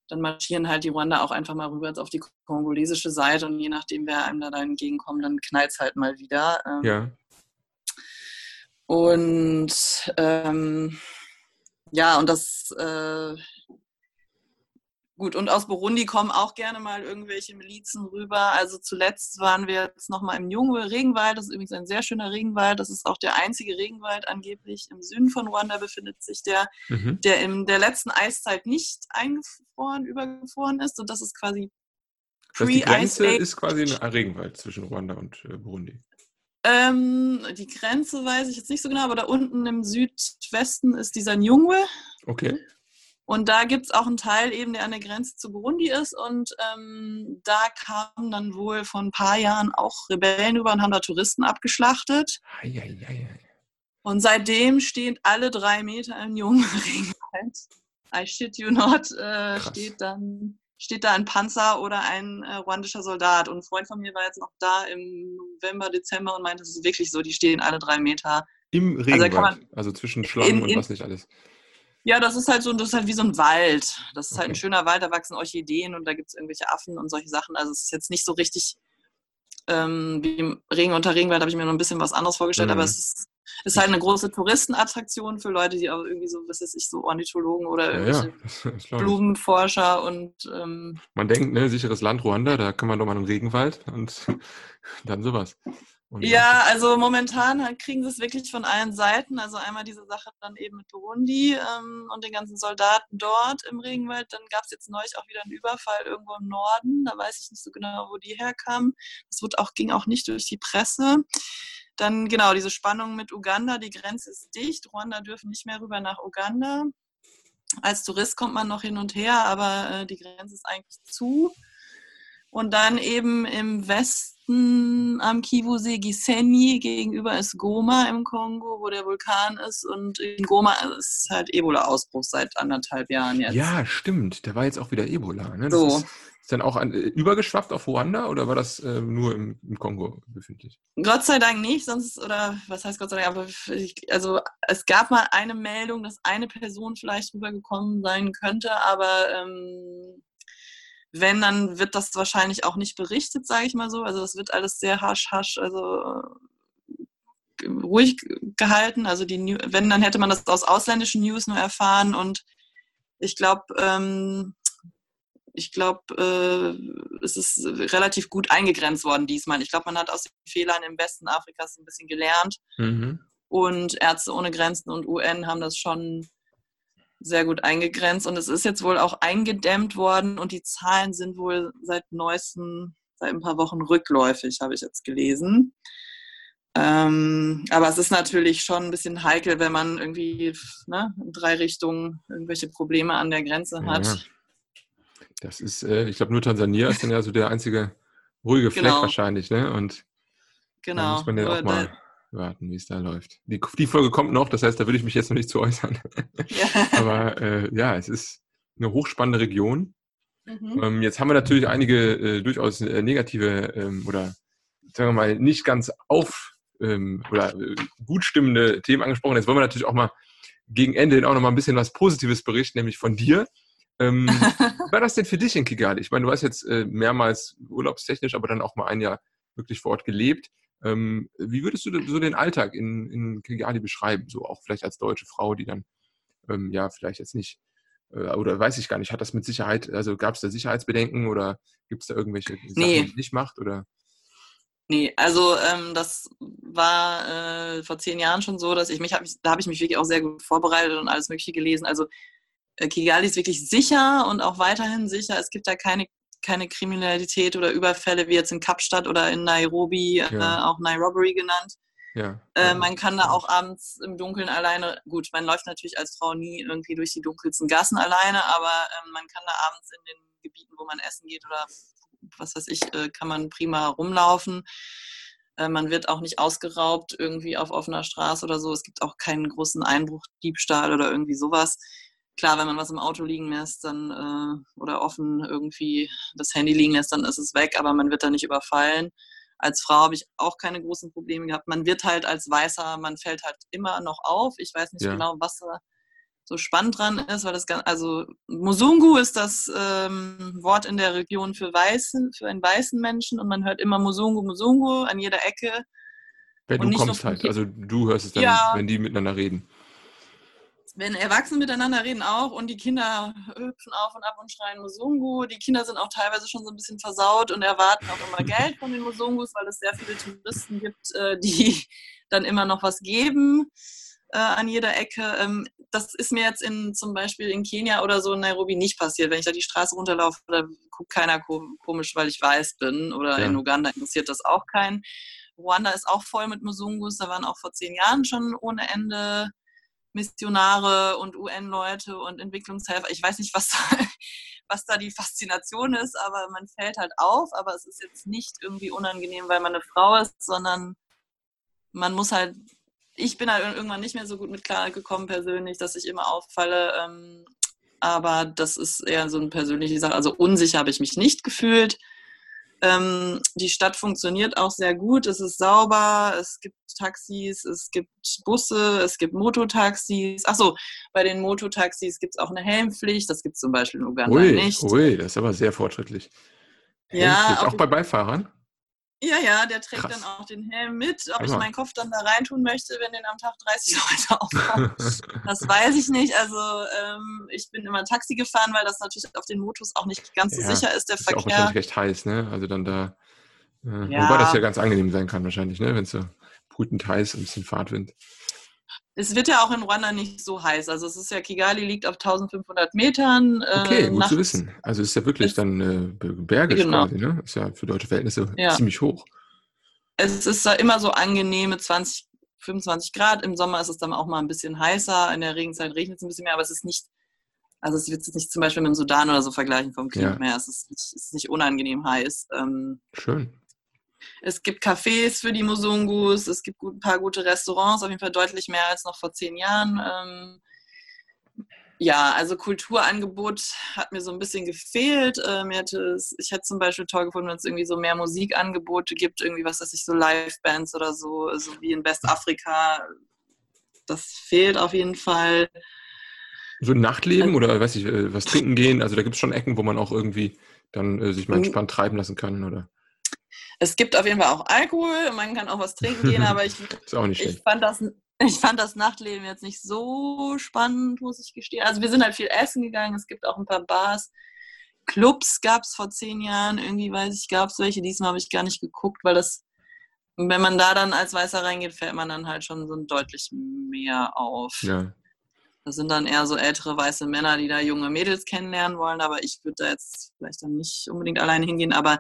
dann marschieren halt die Ruanda auch einfach mal rüber auf die kongolesische Seite und je nachdem, wer einem da, da entgegenkommt, dann knallt es halt mal wieder. Ähm, ja. Und ähm, ja, und das äh, Gut, und aus Burundi kommen auch gerne mal irgendwelche Milizen rüber. Also zuletzt waren wir jetzt nochmal im Jungwe Regenwald. Das ist übrigens ein sehr schöner Regenwald. Das ist auch der einzige Regenwald angeblich. Im Süden von Ruanda befindet sich der, mhm. der in der letzten Eiszeit nicht eingefroren, übergefroren ist. Und das ist quasi das die Grenze ist quasi ein Regenwald zwischen Ruanda und äh, Burundi. Ähm, die Grenze weiß ich jetzt nicht so genau, aber da unten im Südwesten ist dieser Njungwe. Okay. Und da gibt es auch einen Teil eben, der an der Grenze zu Burundi ist. Und ähm, da kamen dann wohl vor ein paar Jahren auch Rebellen über und haben da Touristen abgeschlachtet. Ei, ei, ei, und seitdem stehen alle drei Meter im jungen <laughs> Regenwald. I shit you not, äh, steht dann steht da ein Panzer oder ein äh, ruandischer Soldat. Und ein Freund von mir war jetzt noch da im November, Dezember und meinte, es ist wirklich so, die stehen alle drei Meter. Im also Regenwald, also, also zwischen Schlangen und was nicht alles. Ja, das ist halt so, das ist halt wie so ein Wald. Das ist okay. halt ein schöner Wald, da wachsen Orchideen und da gibt es irgendwelche Affen und solche Sachen. Also es ist jetzt nicht so richtig ähm, wie im Regen unter Regenwald, habe ich mir noch ein bisschen was anderes vorgestellt, mhm. aber es ist, ist, halt eine große Touristenattraktion für Leute, die auch irgendwie so, was weiß ich, so Ornithologen oder irgendwelche <laughs> ja, Blumenforscher und ähm, man denkt, ne, sicheres Land Ruanda, da kann man doch mal einen Regenwald und <laughs> dann sowas. Ja, also momentan kriegen sie es wirklich von allen Seiten. Also einmal diese Sache dann eben mit Burundi ähm, und den ganzen Soldaten dort im Regenwald. Dann gab es jetzt neulich auch wieder einen Überfall irgendwo im Norden. Da weiß ich nicht so genau, wo die herkamen. Das wird auch, ging auch nicht durch die Presse. Dann genau diese Spannung mit Uganda. Die Grenze ist dicht. Ruanda dürfen nicht mehr rüber nach Uganda. Als Tourist kommt man noch hin und her, aber äh, die Grenze ist eigentlich zu. Und dann eben im Westen am Kivusee Gisenyi gegenüber ist Goma im Kongo, wo der Vulkan ist. Und in Goma ist halt Ebola-Ausbruch seit anderthalb Jahren jetzt. Ja, stimmt. Da war jetzt auch wieder Ebola. Ne? Das so. ist, ist dann auch an, äh, übergeschwappt auf Ruanda oder war das äh, nur im, im, Kongo befindlich? Gott sei Dank nicht, sonst, oder was heißt Gott sei Dank, aber ich, also es gab mal eine Meldung, dass eine Person vielleicht rübergekommen sein könnte, aber ähm, wenn, dann wird das wahrscheinlich auch nicht berichtet, sage ich mal so. Also das wird alles sehr hasch, hasch, also äh, ruhig gehalten. Also die, wenn, dann hätte man das aus ausländischen News nur erfahren und ich glaube, ähm, ich glaube, äh, es ist relativ gut eingegrenzt worden diesmal. Ich glaube, man hat aus den Fehlern im Westen Afrikas ein bisschen gelernt. Mhm. Und Ärzte ohne Grenzen und UN haben das schon sehr gut eingegrenzt und es ist jetzt wohl auch eingedämmt worden und die Zahlen sind wohl seit neuestem, seit ein paar Wochen rückläufig, habe ich jetzt gelesen. Ähm, aber es ist natürlich schon ein bisschen heikel, wenn man irgendwie ne, in drei Richtungen irgendwelche Probleme an der Grenze hat. Ja, das ist, äh, ich glaube, nur Tansania ist dann ja so der einzige ruhige Fleck genau. wahrscheinlich, ne? Und genau. muss man ja auch mal warten, wie es da läuft. Die, die, Folge kommt noch, das heißt, da würde ich mich jetzt noch nicht zu äußern. Ja. <laughs> Aber äh, ja, es ist eine hochspannende Region. Mhm. Ähm, jetzt haben wir natürlich einige äh, durchaus äh, negative ähm, oder sagen wir mal nicht ganz auf ähm, oder äh, gut stimmende Themen angesprochen. Jetzt wollen wir natürlich auch mal gegen Ende auch noch mal ein bisschen was Positives berichten, nämlich von dir. Ähm, <laughs> war das denn für dich in Kigali? Ich meine, du hast jetzt äh, mehrmals urlaubstechnisch, aber dann auch mal ein Jahr wirklich vor Ort gelebt. Ähm, wie würdest du so den Alltag in, in Kigali beschreiben? So auch vielleicht als deutsche Frau, die dann ähm, ja vielleicht jetzt nicht äh, oder weiß ich gar nicht, hat das mit Sicherheit, also gab es da Sicherheitsbedenken oder gibt es da irgendwelche Sachen, nee. die es nicht macht? Oder? Nee, also ähm, das war äh, vor zehn Jahren schon so, dass ich mich, hab da habe ich mich wirklich auch sehr gut vorbereitet und alles Mögliche gelesen. Also äh, Kigali ist wirklich sicher und auch weiterhin sicher. Es gibt da keine, keine Kriminalität oder Überfälle wie jetzt in Kapstadt oder in Nairobi, ja. äh, auch Nairobi genannt. Ja. Äh, man kann da auch abends im Dunkeln alleine, gut, man läuft natürlich als Frau nie irgendwie durch die dunkelsten Gassen alleine, aber ähm, man kann da abends in den Gebieten, wo man essen geht oder was weiß ich, äh, kann man prima rumlaufen. Äh, man wird auch nicht ausgeraubt irgendwie auf offener Straße oder so. Es gibt auch keinen großen Einbruch, Diebstahl oder irgendwie sowas. Klar, wenn man was im Auto liegen lässt, dann äh, oder offen irgendwie das Handy liegen lässt, dann ist es weg, aber man wird da nicht überfallen. Als Frau habe ich auch keine großen Probleme gehabt. Man wird halt als Weißer, man fällt halt immer noch auf. Ich weiß nicht ja. genau, was da so spannend dran ist, weil das ganz, also Musungu ist das ähm, Wort in der Region für Weißen, für einen weißen Menschen und man hört immer Musungu, Musungu an jeder Ecke. Wenn du kommst halt, also du hörst es dann, ja, wenn die miteinander reden. Wenn Erwachsene miteinander reden auch und die Kinder hüpfen auf und ab und schreien Musungu. Die Kinder sind auch teilweise schon so ein bisschen versaut und erwarten auch immer <laughs> Geld von den Musungus, weil es sehr viele Touristen gibt, äh, die <laughs> dann immer noch was geben äh, an jeder Ecke. Ähm, das ist mir jetzt in zum Beispiel in Kenia oder so in Nairobi nicht passiert. Wenn ich da die Straße runterlaufe, da guckt keiner komisch, weil ich weiß bin. Oder ja. in Uganda interessiert das auch keinen. Ruanda ist auch voll mit Musungus. Da waren auch vor zehn Jahren schon ohne Ende Missionare und UN-Leute und Entwicklungshelfer. Ich weiß nicht, was da, <laughs> was da die Faszination ist, aber man fällt halt auf. Aber es ist jetzt nicht irgendwie unangenehm, weil man eine Frau ist, sondern man muss halt ich bin halt irgendwann nicht mehr so gut mit klargekommen persönlich, dass ich immer auffalle. Ähm, aber das ist eher so eine persönliche Sache. Also unsicher habe ich mich nicht gefühlt. Ähm, die Stadt funktioniert auch sehr gut. Es ist sauber. Es gibt Taxis, es gibt Busse, es gibt Mototaxis. Achso, bei den Mototaxis gibt es auch eine Helmpflicht. Das gibt es zum Beispiel in Uganda ui, nicht. Ui, das ist aber sehr fortschrittlich. Ja, auch bei Beifahrern? Ja, ja, der trägt Krass. dann auch den Helm mit. Ob Einmal. ich meinen Kopf dann da reintun möchte, wenn den am Tag 30 Leute <laughs> aufkommen, das weiß ich nicht. Also ähm, ich bin immer Taxi gefahren, weil das natürlich auf den Motos auch nicht ganz so ja, sicher ist, der ist Verkehr. Ist auch wahrscheinlich recht heiß, ne? Also dann da, äh, ja. wobei das ja ganz angenehm sein kann wahrscheinlich, ne? Wenn es so brütend heiß, ein bisschen Fahrtwind. Es wird ja auch in Ruanda nicht so heiß. Also es ist ja, Kigali liegt auf 1500 Metern. Äh, okay, gut zu wissen. Also es ist ja wirklich dann äh, bergisch genau. quasi, ne? Ist ja für deutsche Verhältnisse ja. ziemlich hoch. Es ist da immer so angenehme 20, 25 Grad. Im Sommer ist es dann auch mal ein bisschen heißer. In der Regenzeit regnet es ein bisschen mehr, aber es ist nicht, also es wird sich nicht zum Beispiel mit dem Sudan oder so vergleichen vom Klima ja. mehr. Es ist nicht, es ist nicht unangenehm heiß. Ähm, Schön. Es gibt Cafés für die Musungus, es gibt ein paar gute Restaurants, auf jeden Fall deutlich mehr als noch vor zehn Jahren. Ähm, ja, also Kulturangebot hat mir so ein bisschen gefehlt. Äh, mir hätte es, ich hätte zum Beispiel toll gefunden, wenn es irgendwie so mehr Musikangebote gibt, irgendwie was weiß ich, so Live-Bands oder so, so wie in Westafrika. Das fehlt auf jeden Fall. So ein Nachtleben also, oder weiß ich, äh, was trinken gehen? Also da gibt es schon Ecken, wo man auch irgendwie dann äh, sich mal entspannt treiben lassen kann, oder? Es gibt auf jeden Fall auch Alkohol, man kann auch was trinken gehen, aber ich, <laughs> ich, fand das, ich fand das Nachtleben jetzt nicht so spannend, muss ich gestehen. Also wir sind halt viel essen gegangen, es gibt auch ein paar Bars. Clubs gab es vor zehn Jahren, irgendwie weiß ich, gab es welche. Diesmal habe ich gar nicht geguckt, weil das, wenn man da dann als Weißer reingeht, fällt man dann halt schon so deutlich mehr auf. Ja. Das sind dann eher so ältere weiße Männer, die da junge Mädels kennenlernen wollen, aber ich würde da jetzt vielleicht dann nicht unbedingt alleine hingehen, aber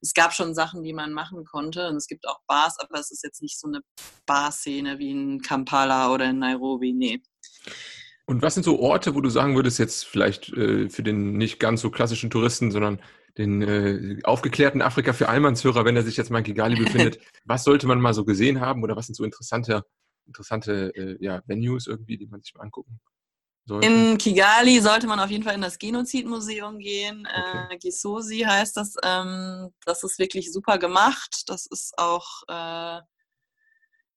es gab schon Sachen, die man machen konnte und es gibt auch Bars, aber es ist jetzt nicht so eine Barszene wie in Kampala oder in Nairobi, nee. Und was sind so Orte, wo du sagen würdest, jetzt vielleicht äh, für den nicht ganz so klassischen Touristen, sondern den äh, aufgeklärten Afrika für Allmannshörer, wenn er sich jetzt mal in Kigali befindet, <laughs> was sollte man mal so gesehen haben oder was sind so interessante interessante äh, ja, Venues irgendwie, die man sich mal angucken sollte? In Kigali sollte man auf jeden Fall in das Genozidmuseum gehen. Okay. Äh, Gisosi heißt das. Ähm, das ist wirklich super gemacht. Das ist auch, äh,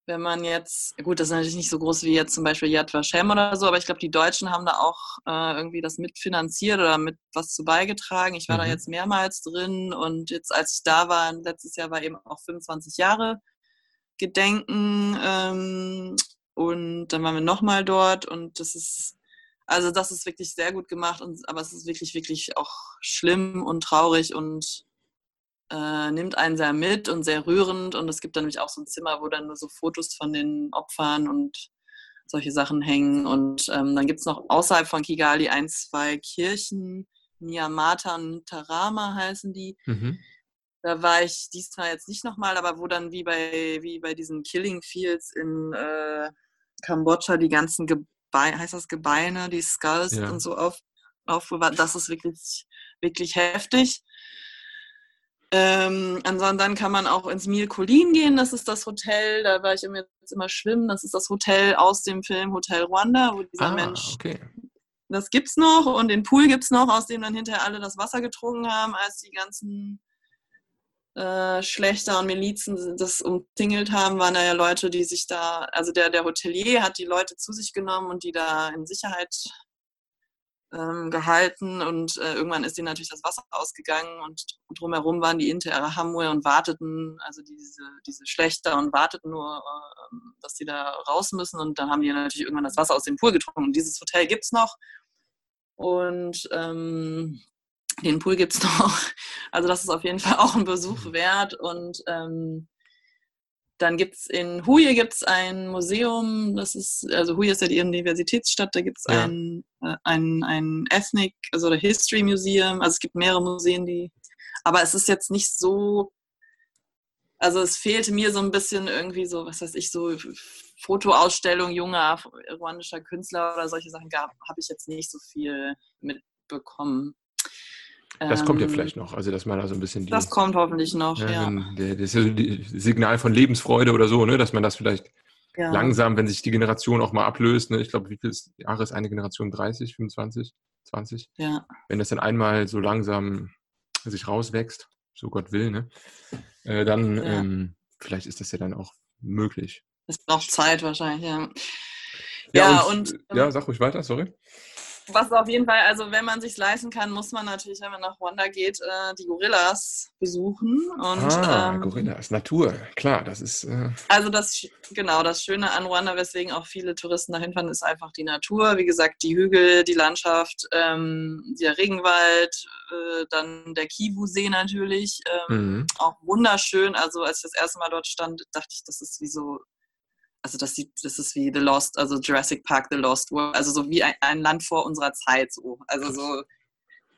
wenn man jetzt, gut, das ist natürlich nicht so groß wie jetzt zum Beispiel Yad Vashem oder so, aber ich glaube, die Deutschen haben da auch äh, irgendwie das mitfinanziert oder mit was zu beigetragen. Ich war mhm. da jetzt mehrmals drin und jetzt, als ich da war, letztes Jahr war eben auch 25 Jahre Gedenken ähm, und dann waren wir nochmal dort und das ist Also das ist wirklich sehr gut gemacht, und, aber es ist wirklich, wirklich auch schlimm und traurig und äh, nimmt einen sehr mit und sehr rührend. Und es gibt dann nämlich auch so ein Zimmer, wo dann nur so Fotos von den Opfern und solche Sachen hängen. Und ähm, dann gibt es noch außerhalb von Kigali ein, zwei Kirchen, Nyamata und Tarama heißen die. Mhm. Da war ich diesmal jetzt nicht nochmal, aber wo dann wie bei, wie bei diesen Killing Fields in äh, Kambodscha die ganzen Gebeine, heißt das Gebeine, die Skulls ja. und so auf, aufbewahrt. Das ist wirklich, wirklich heftig. Ähm, ansonsten dann kann man auch ins Mil Colin gehen, das ist das Hotel, da war ich immer, jetzt immer schwimmen, das ist das Hotel aus dem Film Hotel Rwanda, wo dieser ah, Mensch, okay. das gibt's noch und den Pool gibt's noch, aus dem dann hinterher alle das Wasser getrunken haben, als die ganzen äh, Schlechter und Milizen das umzingelt haben, waren da ja Leute, die sich da, also der, der Hotelier hat die Leute zu sich genommen und die da in Sicherheit ähm, gehalten und äh, irgendwann ist ihnen natürlich das Wasser ausgegangen und drumherum waren die Inter Hamwe und warteten, also diese, diese Schlechter und warteten nur, äh, dass sie da raus müssen und dann haben die natürlich irgendwann das Wasser aus dem Pool getrunken. Dieses Hotel gibt es noch und ähm, den Pool gibt es <laughs> noch. Also das ist auf jeden Fall auch ein Besuch mhm. wert und ähm, dann gibt es in Huye gibt's ein Museum, das ist, also Huye ist ja die Universitätsstadt, da gibt es ja. ein, äh, ein, ein Ethnic, also der History Museum, also es gibt mehrere Museen, die, aber es ist jetzt nicht so, also es fehlte mir so ein bisschen irgendwie so, was weiß ich, so Fotoausstellung junger ruandischer Künstler oder solche Sachen gab, habe ich jetzt nicht so viel mitbekommen. Das kommt ja ähm, vielleicht noch, also dass man da so ein bisschen die, Das kommt hoffentlich noch, ja. ja. Das Signal von Lebensfreude oder so, ne, dass man das vielleicht ja. langsam, wenn sich die Generation auch mal ablöst, ne, ich glaube, wie viele Jahre ist eine Generation? 30, 25, 20? Ja. Wenn das dann einmal so langsam sich rauswächst, so Gott will, ne, äh, dann ja. ähm, vielleicht ist das ja dann auch möglich. Es braucht Zeit wahrscheinlich, ja. Ja, ja und, und, ja, sag ruhig weiter, sorry was auf jeden Fall, also wenn man sich leisten kann, muss man natürlich, wenn man nach Rwanda geht, äh, die Gorillas besuchen. Und, ah, ähm, Gorillas, Natur, klar, das ist. Äh also das, genau, das Schöne an Rwanda, weswegen auch viele Touristen dahin fahren, ist einfach die Natur. Wie gesagt, die Hügel, die Landschaft, ähm, der Regenwald, äh, dann der Kivu-See natürlich, ähm, mhm. auch wunderschön. Also als ich das erste Mal dort stand, dachte ich, das ist wie so also das sieht, das ist wie The Lost, also Jurassic Park, The Lost World, also so wie ein, ein Land vor unserer Zeit, so. Also so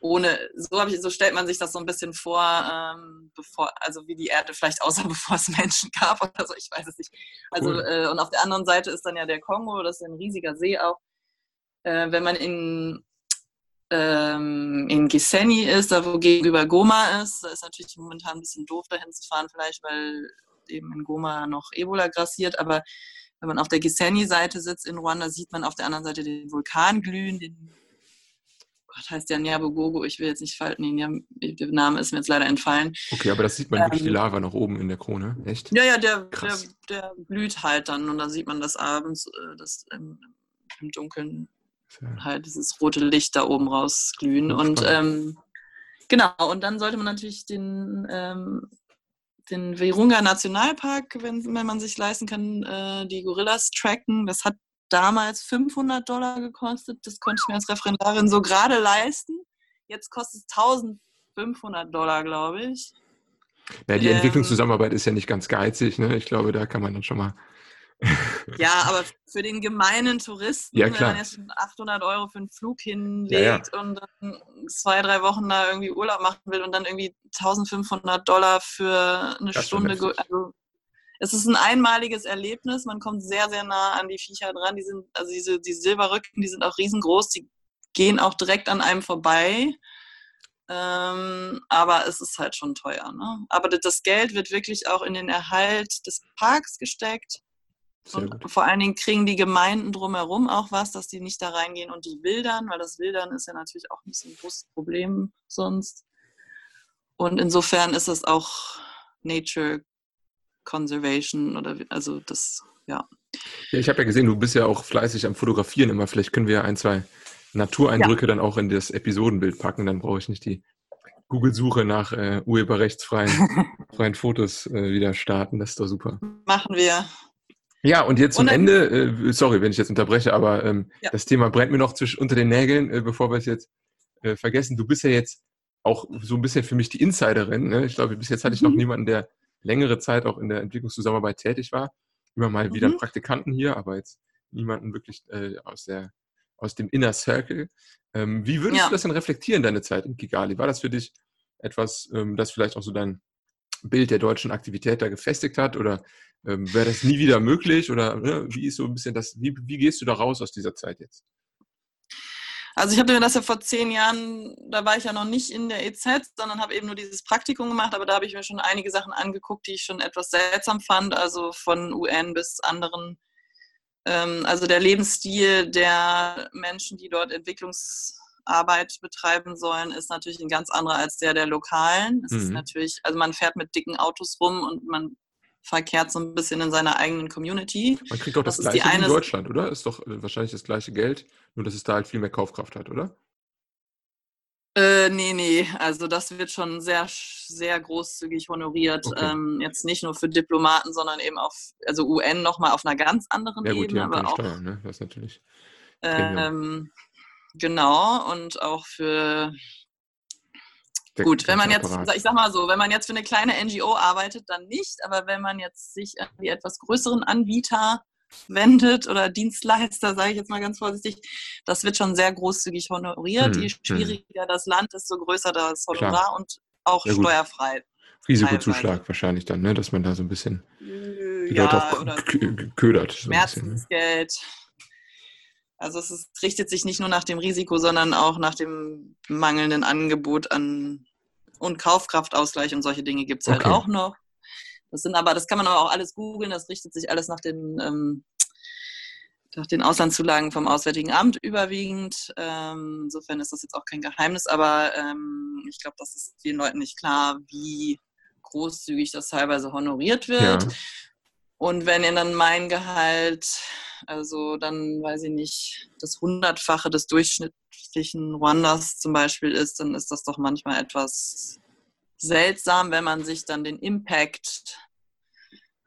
ohne, so habe ich, so stellt man sich das so ein bisschen vor, ähm, bevor, also wie die Erde vielleicht aussah, <laughs> bevor es Menschen gab oder so, ich weiß es nicht. Also, cool. äh, und auf der anderen Seite ist dann ja der Kongo, das ist ein riesiger See auch. Äh, wenn man in, ähm, in Gisenyi ist, da wo gegenüber Goma ist, da ist natürlich momentan ein bisschen doof dahin zu fahren, vielleicht, weil eben in Goma noch Ebola grassiert, aber wenn man auf der Gisenyi-Seite sitzt in Ruanda, sieht man auf der anderen Seite den Vulkan glühen, den Gott heißt der Nyabogogo, ich will jetzt nicht falten, der Name ist mir jetzt leider entfallen. Okay, aber das sieht man ähm, wirklich die Lava noch oben in der Krone, echt? Ja, ja, der, der, der, glüht halt dann und da sieht man das abends, äh, das im, im Dunkeln ja. halt dieses rote Licht da oben rausglühen. Und ähm, genau, und dann sollte man natürlich den ähm, den Virunga Nationalpark, wenn, wenn man sich leisten kann, äh, die Gorillas tracken. Das hat damals 500 Dollar gekostet. Das konnte ich mir als Referendarin so gerade leisten. Jetzt kostet es 1500 Dollar, glaube ich. Ja, die ähm, Entwicklungszusammenarbeit ist ja nicht ganz geizig. Ne? Ich glaube, da kann man dann schon mal ja, <laughs> aber für den gemeinen Touristen, ja, wenn man jetzt 800 Euro für einen Flug hinlegt ja, ja. und dann zwei, drei Wochen da irgendwie Urlaub machen will und dann irgendwie 1500 Dollar für eine das Stunde. Also, es ist ein einmaliges Erlebnis. Man kommt sehr, sehr nah an die Viecher dran. Die sind, also diese die Silberrücken, die sind auch riesengroß. Die gehen auch direkt an einem vorbei. Ähm, aber es ist halt schon teuer. Ne? Aber das Geld wird wirklich auch in den Erhalt des Parks gesteckt. Und gut. vor allen Dingen kriegen die Gemeinden drumherum auch was, dass die nicht da reingehen und die wildern, weil das Wildern ist ja natürlich auch ein bisschen ein großes Problem sonst. Und insofern ist es auch Nature Conservation oder also das, ja. ja ich habe ja gesehen, du bist ja auch fleißig am Fotografieren immer. Vielleicht können wir ein, zwei Natureindrücke ja. dann auch in das Episodenbild packen. Dann brauche ich nicht die Google-Suche nach äh, urheberrechtsfreien <laughs> freien Fotos äh, wieder starten. Das ist doch super. Machen wir. Ja, und jetzt zum Ende, äh, sorry, wenn ich jetzt unterbreche, aber ähm, ja. das Thema brennt mir noch zwischen, unter den Nägeln, äh, bevor wir es jetzt äh, vergessen. Du bist ja jetzt auch so ein bisschen für mich die Insiderin. Ne? Ich glaube, bis jetzt hatte ich noch mhm. niemanden, der längere Zeit auch in der Entwicklungszusammenarbeit tätig war. Immer mal mhm. wieder Praktikanten hier, aber jetzt niemanden wirklich äh, aus, der, aus dem Inner Circle. Ähm, wie würdest ja. du das denn reflektieren, deine Zeit in Kigali? War das für dich etwas, ähm, das vielleicht auch so dein Bild der deutschen Aktivität da gefestigt hat? Oder ähm, wäre das nie wieder möglich? Oder ne, wie ist so ein bisschen das, wie, wie gehst du da raus aus dieser Zeit jetzt? Also ich habe mir das ja vor zehn Jahren, da war ich ja noch nicht in der EZ, sondern habe eben nur dieses Praktikum gemacht, aber da habe ich mir schon einige Sachen angeguckt, die ich schon etwas seltsam fand, also von UN bis anderen. Ähm, also der Lebensstil der Menschen, die dort Entwicklungsarbeit betreiben sollen, ist natürlich ein ganz anderer als der der Lokalen. Es mhm. ist natürlich, also man fährt mit dicken Autos rum und man verkehrt so ein bisschen in seiner eigenen Community. Man kriegt doch das, das gleiche in Deutschland, oder? Ist doch äh, wahrscheinlich das gleiche Geld, nur dass es da halt viel mehr Kaufkraft hat, oder? Äh, nee, nee, also das wird schon sehr, sehr großzügig honoriert. Okay. Ähm, jetzt nicht nur für Diplomaten, sondern eben auch, also UN nochmal auf einer ganz anderen ja, gut, Ebene. aber auch, Steuern, ne? Das ist natürlich. Ähm, genau, und auch für der Gut, wenn man jetzt, ich sag mal so, wenn man jetzt für eine kleine NGO arbeitet, dann nicht, aber wenn man jetzt sich an die etwas größeren Anbieter wendet oder Dienstleister, sage ich jetzt mal ganz vorsichtig, das wird schon sehr großzügig honoriert. Hm, Je hm. schwieriger hm. das Land, desto größer das Honorar Klar. und auch ja, steuerfrei. Risikozuschlag teilweise. wahrscheinlich dann, ne? dass man da so ein bisschen die ja, Leute auch ködert. So Schmerzensgeld. Also es ist, richtet sich nicht nur nach dem Risiko, sondern auch nach dem mangelnden Angebot an und Kaufkraftausgleich und solche Dinge gibt es halt okay. halt auch noch. Das sind aber, das kann man aber auch alles googeln, das richtet sich alles nach den, ähm, nach den Auslandszulagen vom Auswärtigen Amt überwiegend. Ähm, insofern ist das jetzt auch kein Geheimnis, aber ähm, ich glaube, das ist vielen Leuten nicht klar, wie großzügig das teilweise honoriert wird. Ja. Und wenn ihr dann mein Gehalt, also dann weiß ich nicht, das Hundertfache des durchschnittlichen Rwandas zum Beispiel ist, dann ist das doch manchmal etwas seltsam, wenn man sich dann den Impact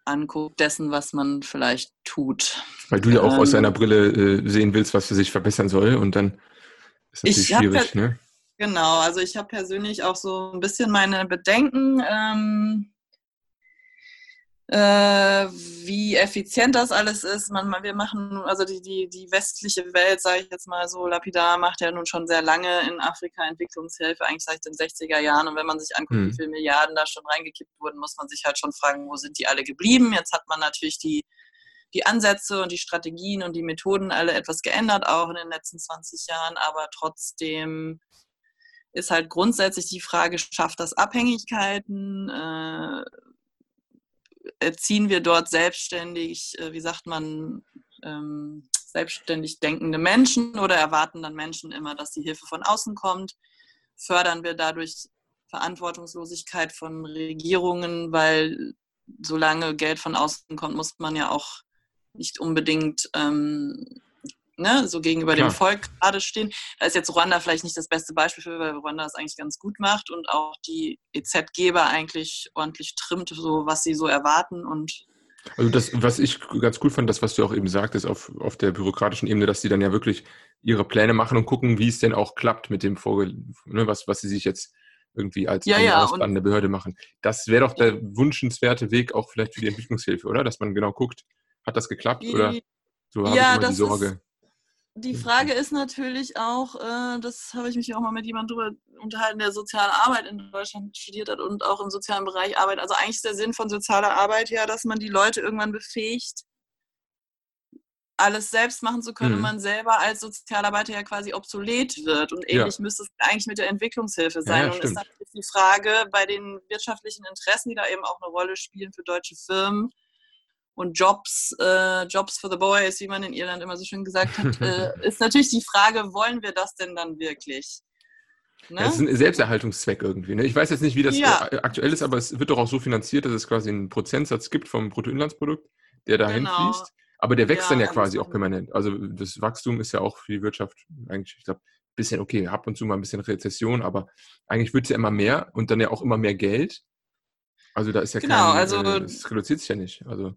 anguckt dessen, was man vielleicht tut. Weil du ja auch ähm, aus deiner Brille äh, sehen willst, was für sich verbessern soll und dann ist natürlich schwierig, ne? Genau, also ich habe persönlich auch so ein bisschen meine Bedenken. Ähm, äh, wie effizient das alles ist. Man, wir machen, also die, die, die westliche Welt, sage ich jetzt mal so lapidar, macht ja nun schon sehr lange in Afrika Entwicklungshilfe, eigentlich seit den 60er Jahren. Und wenn man sich anguckt, mhm. wie viele Milliarden da schon reingekippt wurden, muss man sich halt schon fragen, wo sind die alle geblieben? Jetzt hat man natürlich die, die Ansätze und die Strategien und die Methoden alle etwas geändert, auch in den letzten 20 Jahren, aber trotzdem ist halt grundsätzlich die Frage, schafft das Abhängigkeiten? Äh, erziehen wir dort selbstständig, äh, wie sagt man, ähm, selbstständig denkende Menschen oder erwarten dann Menschen immer, dass die Hilfe von außen kommt? Fördern wir dadurch Verantwortungslosigkeit von Regierungen, weil solange Geld von außen kommt, muss man ja auch nicht unbedingt ähm, ne, so gegenüber Klar. dem Volk gerade stehen. Da ist jetzt Ruanda vielleicht nicht das beste Beispiel für, weil Ruanda es eigentlich ganz gut macht und auch die EZ-Geber eigentlich ordentlich trimmt, so was sie so erwarten und also das, was ich ganz cool fand, das, was du auch eben sagtest, auf, auf der bürokratischen Ebene, dass die dann ja wirklich ihre Pläne machen und gucken, wie es denn auch klappt mit dem Vorge ne, was, was sie sich jetzt irgendwie als ja, ja, ausbannende Behörde machen. Das wäre doch der wünschenswerte Weg auch vielleicht für die Entwicklungshilfe, oder? Dass man genau guckt, hat das geklappt oder so habe ja, ich immer die Sorge. Ist, die Frage ist natürlich auch, äh, das habe ich mich auch mal mit jemandem drüber unterhalten, der soziale Arbeit in Deutschland studiert hat und auch im sozialen Bereich arbeitet. Also eigentlich ist der Sinn von sozialer Arbeit ja, dass man die Leute irgendwann befähigt, alles selbst machen zu können mhm. und man selber als Sozialarbeiter ja quasi obsolet wird. Und ähnlich ja. müsste es eigentlich mit der Entwicklungshilfe sein. Ja, ja, und ist natürlich die Frage bei den wirtschaftlichen Interessen, die da eben auch eine Rolle spielen für deutsche Firmen, und Jobs, äh, Jobs for the Boys, wie man in Irland immer so schön gesagt hat, <laughs> äh, ist natürlich die Frage, wollen wir das denn dann wirklich? Ne? Ja, das ist ein Selbsterhaltungszweck irgendwie. Ne? Ich weiß jetzt nicht, wie das ja. aktuell ist, aber es wird doch auch so finanziert, dass es quasi einen Prozentsatz gibt vom Bruttoinlandsprodukt, der dahin genau. fließt. Aber der wächst ja, dann ja quasi auch permanent. Also das Wachstum ist ja auch für die Wirtschaft eigentlich, ich glaube, ein bisschen, okay, ab und zu mal ein bisschen Rezession, aber eigentlich wird es ja immer mehr und dann ja auch immer mehr Geld. Also da ist ja genau, kein, also, äh, es reduziert sich ja nicht. Also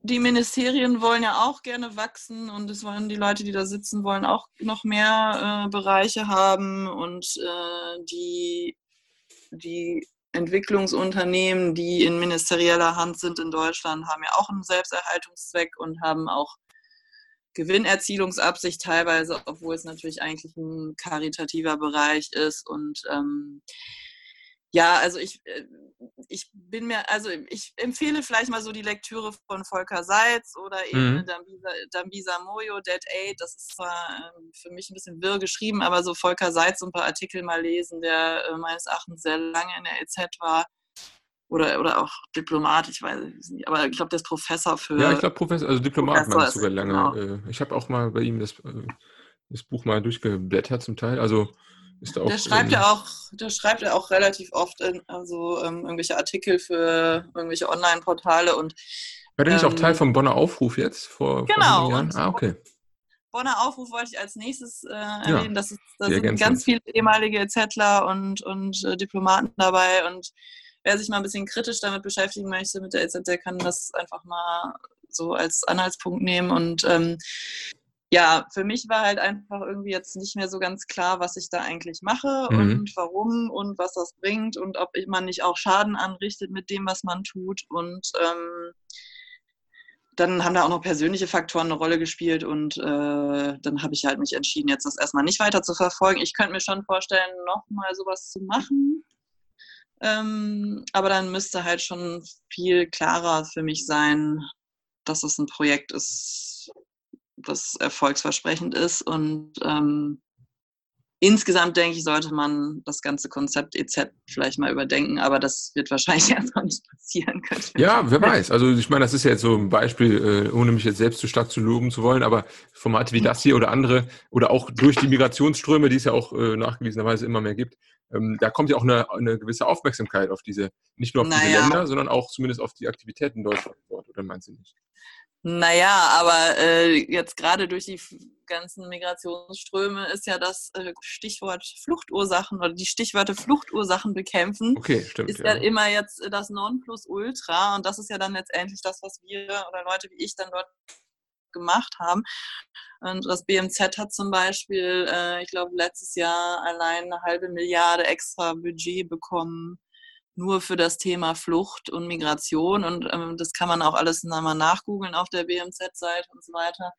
die Ministerien wollen ja auch gerne wachsen und es wollen die Leute, die da sitzen, wollen auch noch mehr äh, Bereiche haben und äh, die, die Entwicklungsunternehmen, die in ministerieller Hand sind in Deutschland, haben ja auch einen Selbsterhaltungszweck und haben auch Gewinnerzielungsabsicht teilweise, obwohl es natürlich eigentlich ein karitativer Bereich ist und ähm, ja, also ich, äh, ich bin mir, also ich empfehle vielleicht mal so die Lektüre von Volker Seitz oder eben mhm. Dambisa, Dambisa Moyo, Dead Aid. Das ist zwar ähm, für mich ein bisschen wirr geschrieben, aber so Volker Seitz so ein paar Artikel mal lesen, der äh, meines Erachtens sehr lange in der EZ war. Oder, oder auch Diplomat, ich weiß nicht, aber ich glaube, der ist Professor für. Ja, ich glaube, Professor, also Diplomat ich sogar lange. Genau. Äh, ich habe auch mal bei ihm das, das Buch mal durchgeblättert zum Teil. Also auch, der schreibt ja auch, der schreibt ja auch relativ oft in, also ähm, irgendwelche Artikel für irgendwelche Online-Portale und war der nicht auch Teil ähm, vom Bonner Aufruf jetzt vor, genau, vor Jahren? Ah, okay. Bonner Aufruf wollte ich als nächstes äh, erwähnen. Ja, das ist, da sind ganz viele ehemalige Zettler und, und äh, Diplomaten dabei. Und wer sich mal ein bisschen kritisch damit beschäftigen möchte, mit der EZ, der kann das einfach mal so als Anhaltspunkt nehmen. Und ähm, ja, für mich war halt einfach irgendwie jetzt nicht mehr so ganz klar, was ich da eigentlich mache mhm. und warum und was das bringt und ob man nicht auch Schaden anrichtet mit dem, was man tut. Und ähm, dann haben da auch noch persönliche Faktoren eine Rolle gespielt und äh, dann habe ich halt mich entschieden, jetzt das erstmal nicht weiter zu verfolgen. Ich könnte mir schon vorstellen, nochmal sowas zu machen. Ähm, aber dann müsste halt schon viel klarer für mich sein, dass es ein Projekt ist, das erfolgsversprechend ist. Und ähm, insgesamt denke ich, sollte man das ganze Konzept EZ vielleicht mal überdenken, aber das wird wahrscheinlich <laughs> erstmal nicht passieren können. Ja, wer weiß. Also ich meine, das ist ja jetzt so ein Beispiel, äh, ohne mich jetzt selbst zu stark zu loben zu wollen, aber Formate wie das hier oder andere oder auch durch die Migrationsströme, die es ja auch äh, nachgewiesenerweise immer mehr gibt, ähm, da kommt ja auch eine, eine, gewisse Aufmerksamkeit auf diese, nicht nur auf naja. diese Länder, sondern auch zumindest auf die Aktivitäten Deutschland dort, oder meinst du nicht? Naja, aber äh, jetzt gerade durch die ganzen Migrationsströme ist ja das äh, Stichwort Fluchtursachen oder die Stichwörter Fluchtursachen bekämpfen. Okay, stimmt. Ist ja, ja immer jetzt das Nonplusultra und das ist ja dann letztendlich das, was wir oder Leute wie ich dann dort gemacht haben. Und das BMZ hat zum Beispiel, äh, ich glaube, letztes Jahr allein eine halbe Milliarde extra Budget bekommen nur für das Thema Flucht und Migration. Und ähm, das kann man auch alles nochmal nachgoogeln auf der BMZ-Seite und so weiter.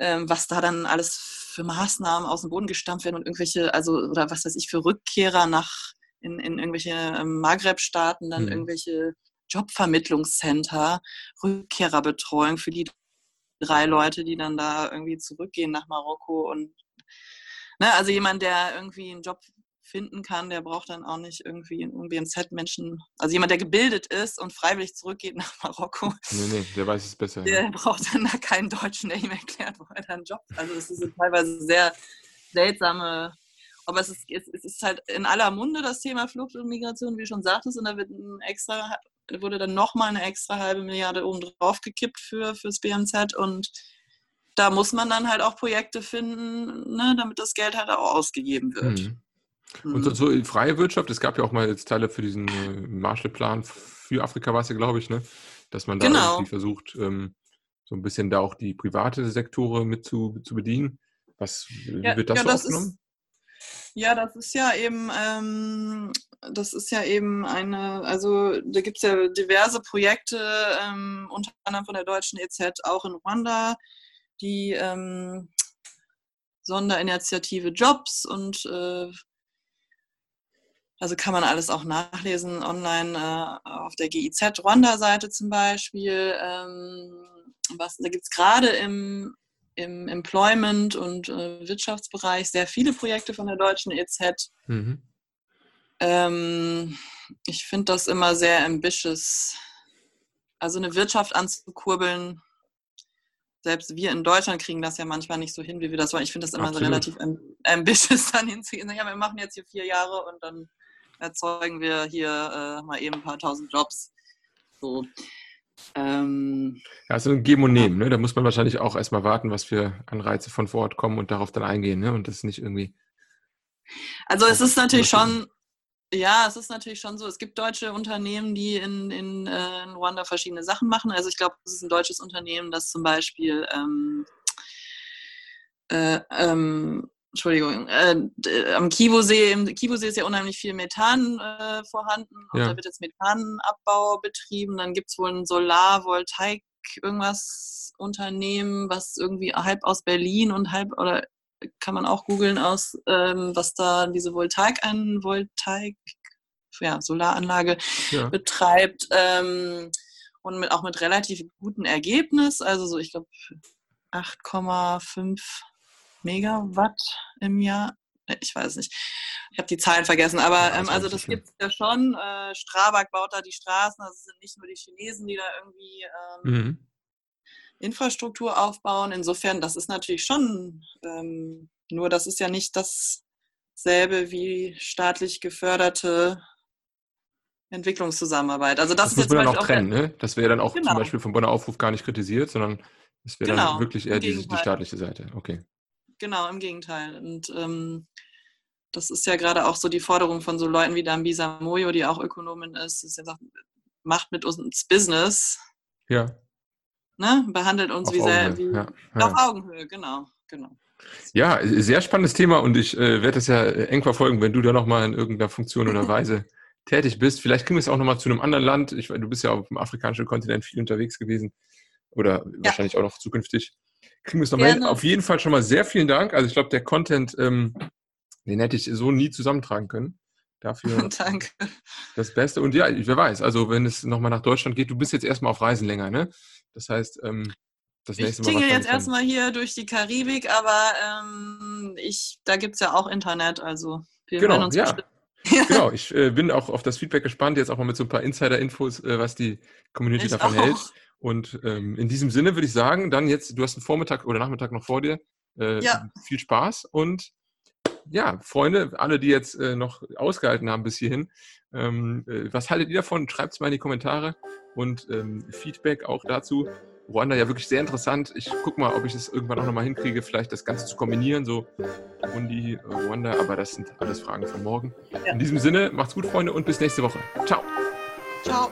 Ähm, was da dann alles für Maßnahmen aus dem Boden gestampft werden und irgendwelche, also, oder was weiß ich, für Rückkehrer nach in, in irgendwelche ähm, Maghreb-Staaten, dann mhm. irgendwelche Jobvermittlungscenter, Rückkehrerbetreuung für die drei Leute, die dann da irgendwie zurückgehen nach Marokko und ne, also jemand, der irgendwie einen Job finden kann, der braucht dann auch nicht irgendwie ein BMZ-Menschen, also jemand, der gebildet ist und freiwillig zurückgeht nach <laughs> Marokko. Nee, nee, der weiß es besser. Der ja. braucht dann da keinen Deutschen, der ihm erklärt, wo er dann jobbt. Also es ist teilweise sehr seltsame, aber es ist, es ist halt in aller Munde das Thema Flucht und Migration, wie du schon sagtest, und da wird ein extra, wurde dann nochmal eine extra halbe Milliarde oben drauf gekippt für, fürs BMZ und da muss man dann halt auch Projekte finden, ne, damit das Geld halt auch ausgegeben wird. Mhm. Und so, so freie Wirtschaft, es gab ja auch mal jetzt Teile für diesen äh, Marshallplan für Afrika, war es ja, glaube ich, ne? Dass man da genau. irgendwie versucht, ähm, so ein bisschen da auch die private Sektore mit zu, zu bedienen. Was, ja, wird das ja, so das aufgenommen? Ist, ja, das ist ja eben, ähm, das ist ja eben eine, also da gibt es ja diverse Projekte, ähm, unter anderem von der deutschen EZ, auch in Ruanda, die ähm, Sonderinitiative Jobs und äh, also kann man alles auch nachlesen online äh, auf der GIZ Rwanda-Seite zum Beispiel. Ähm, was, da gibt es gerade im, im Employment- und äh, Wirtschaftsbereich sehr viele Projekte von der deutschen EZ. Mhm. Ähm, ich finde das immer sehr ambitious. Also eine Wirtschaft anzukurbeln, selbst wir in Deutschland kriegen das ja manchmal nicht so hin, wie wir das wollen. Ich finde das immer Absolut. so relativ ambitious, <laughs> dann hinzugehen. Ja, wir machen jetzt hier vier Jahre und dann erzeugen wir hier äh, mal eben ein paar tausend Jobs. So. Ähm, ja, also ein Geben und Nehmen, ne? Da muss man wahrscheinlich auch erstmal warten, was für Anreize von vor Ort kommen und darauf dann eingehen, ne? Und das nicht irgendwie. Also es ist natürlich schon, Ja, es ist natürlich schon so. Es gibt deutsche Unternehmen, die in, in, äh, in Ruanda verschiedene Sachen machen. Also ich glaube, es ist ein deutsches Unternehmen, das zum Beispiel ähm, äh, ähm, Entschuldigung, äh, am Kivu-See, im Kivu-See ist ja unheimlich viel Methan äh, vorhanden und ja. da wird jetzt Methanabbau betrieben. Dann gibt es wohl ein Solarvoltaik, irgendwas Unternehmen, was irgendwie halb aus Berlin und halb oder kann man auch googeln aus, ähm, was da diese Voltaik, ein Voltaik, ja, Solaranlage ja. betreibt ähm, und mit, auch mit relativ gutem Ergebnis, also so, ich glaube, 8,5 Megawatt im Jahr. Ich weiß nicht. Ich habe die Zahlen vergessen, aber ähm, also das gibt es ja schon. Äh, Strabag baut da die Straßen, also es sind nicht nur die Chinesen, die da irgendwie ähm, mhm. Infrastruktur aufbauen. Insofern, das ist natürlich schon, ähm, nur das ist ja nicht dasselbe wie staatlich geförderte Entwicklungszusammenarbeit. Also das, das muss man dann auch trennen, ne? Das wäre dann auch genau. zum Beispiel vom Bonner Aufruf gar nicht kritisiert, sondern es wäre genau, dann wirklich eher die, die, staatliche Seite. Okay. Genau, im Gegenteil. Und ähm, das ist ja gerade auch so die Forderung von so Leuten wie Dambisa Moyo, die auch Ökonomin ist, ist ja sagt, macht mit uns Business. Ja ne, behandelt uns auf wie, sehr, wie ja, ja. auf Augenhöhe, genau, genau. Ja, sehr spannendes Thema und ich äh, werde das ja äh, eng verfolgen, wenn du da nochmal in irgendeiner Funktion oder <laughs> Weise tätig bist. Vielleicht kriegen wir es auch nochmal zu einem anderen Land. Ich, du bist ja auf dem afrikanischen Kontinent viel unterwegs gewesen oder ja. wahrscheinlich auch noch zukünftig. Kriegen wir es nochmal hin. Auf jeden Fall schon mal sehr vielen Dank. Also ich glaube, der Content, ähm, den hätte ich so nie zusammentragen können. Dafür <laughs> Danke. das Beste. Und ja, wer weiß, also wenn es nochmal nach Deutschland geht, du bist jetzt erstmal auf Reisen länger, ne? Das heißt, ähm, das nächste Mal. Ich tingle jetzt erstmal hier durch die Karibik, aber ähm, ich, da gibt es ja auch Internet, also wir genau, uns ja. Genau, ich äh, bin auch auf das Feedback gespannt, jetzt auch mal mit so ein paar Insider-Infos, äh, was die Community ich davon auch. hält. Und ähm, in diesem Sinne würde ich sagen, dann jetzt, du hast einen Vormittag oder Nachmittag noch vor dir. Äh, ja. Viel Spaß und ja, Freunde, alle, die jetzt äh, noch ausgehalten haben bis hierhin, ähm, äh, was haltet ihr davon? Schreibt es mal in die Kommentare und ähm, Feedback auch dazu. Ruanda ja wirklich sehr interessant. Ich gucke mal, ob ich es irgendwann auch nochmal hinkriege, vielleicht das Ganze zu kombinieren, so Burundi, äh, Ruanda, aber das sind alles Fragen von morgen. Ja. In diesem Sinne, macht's gut, Freunde, und bis nächste Woche. Ciao. Ciao.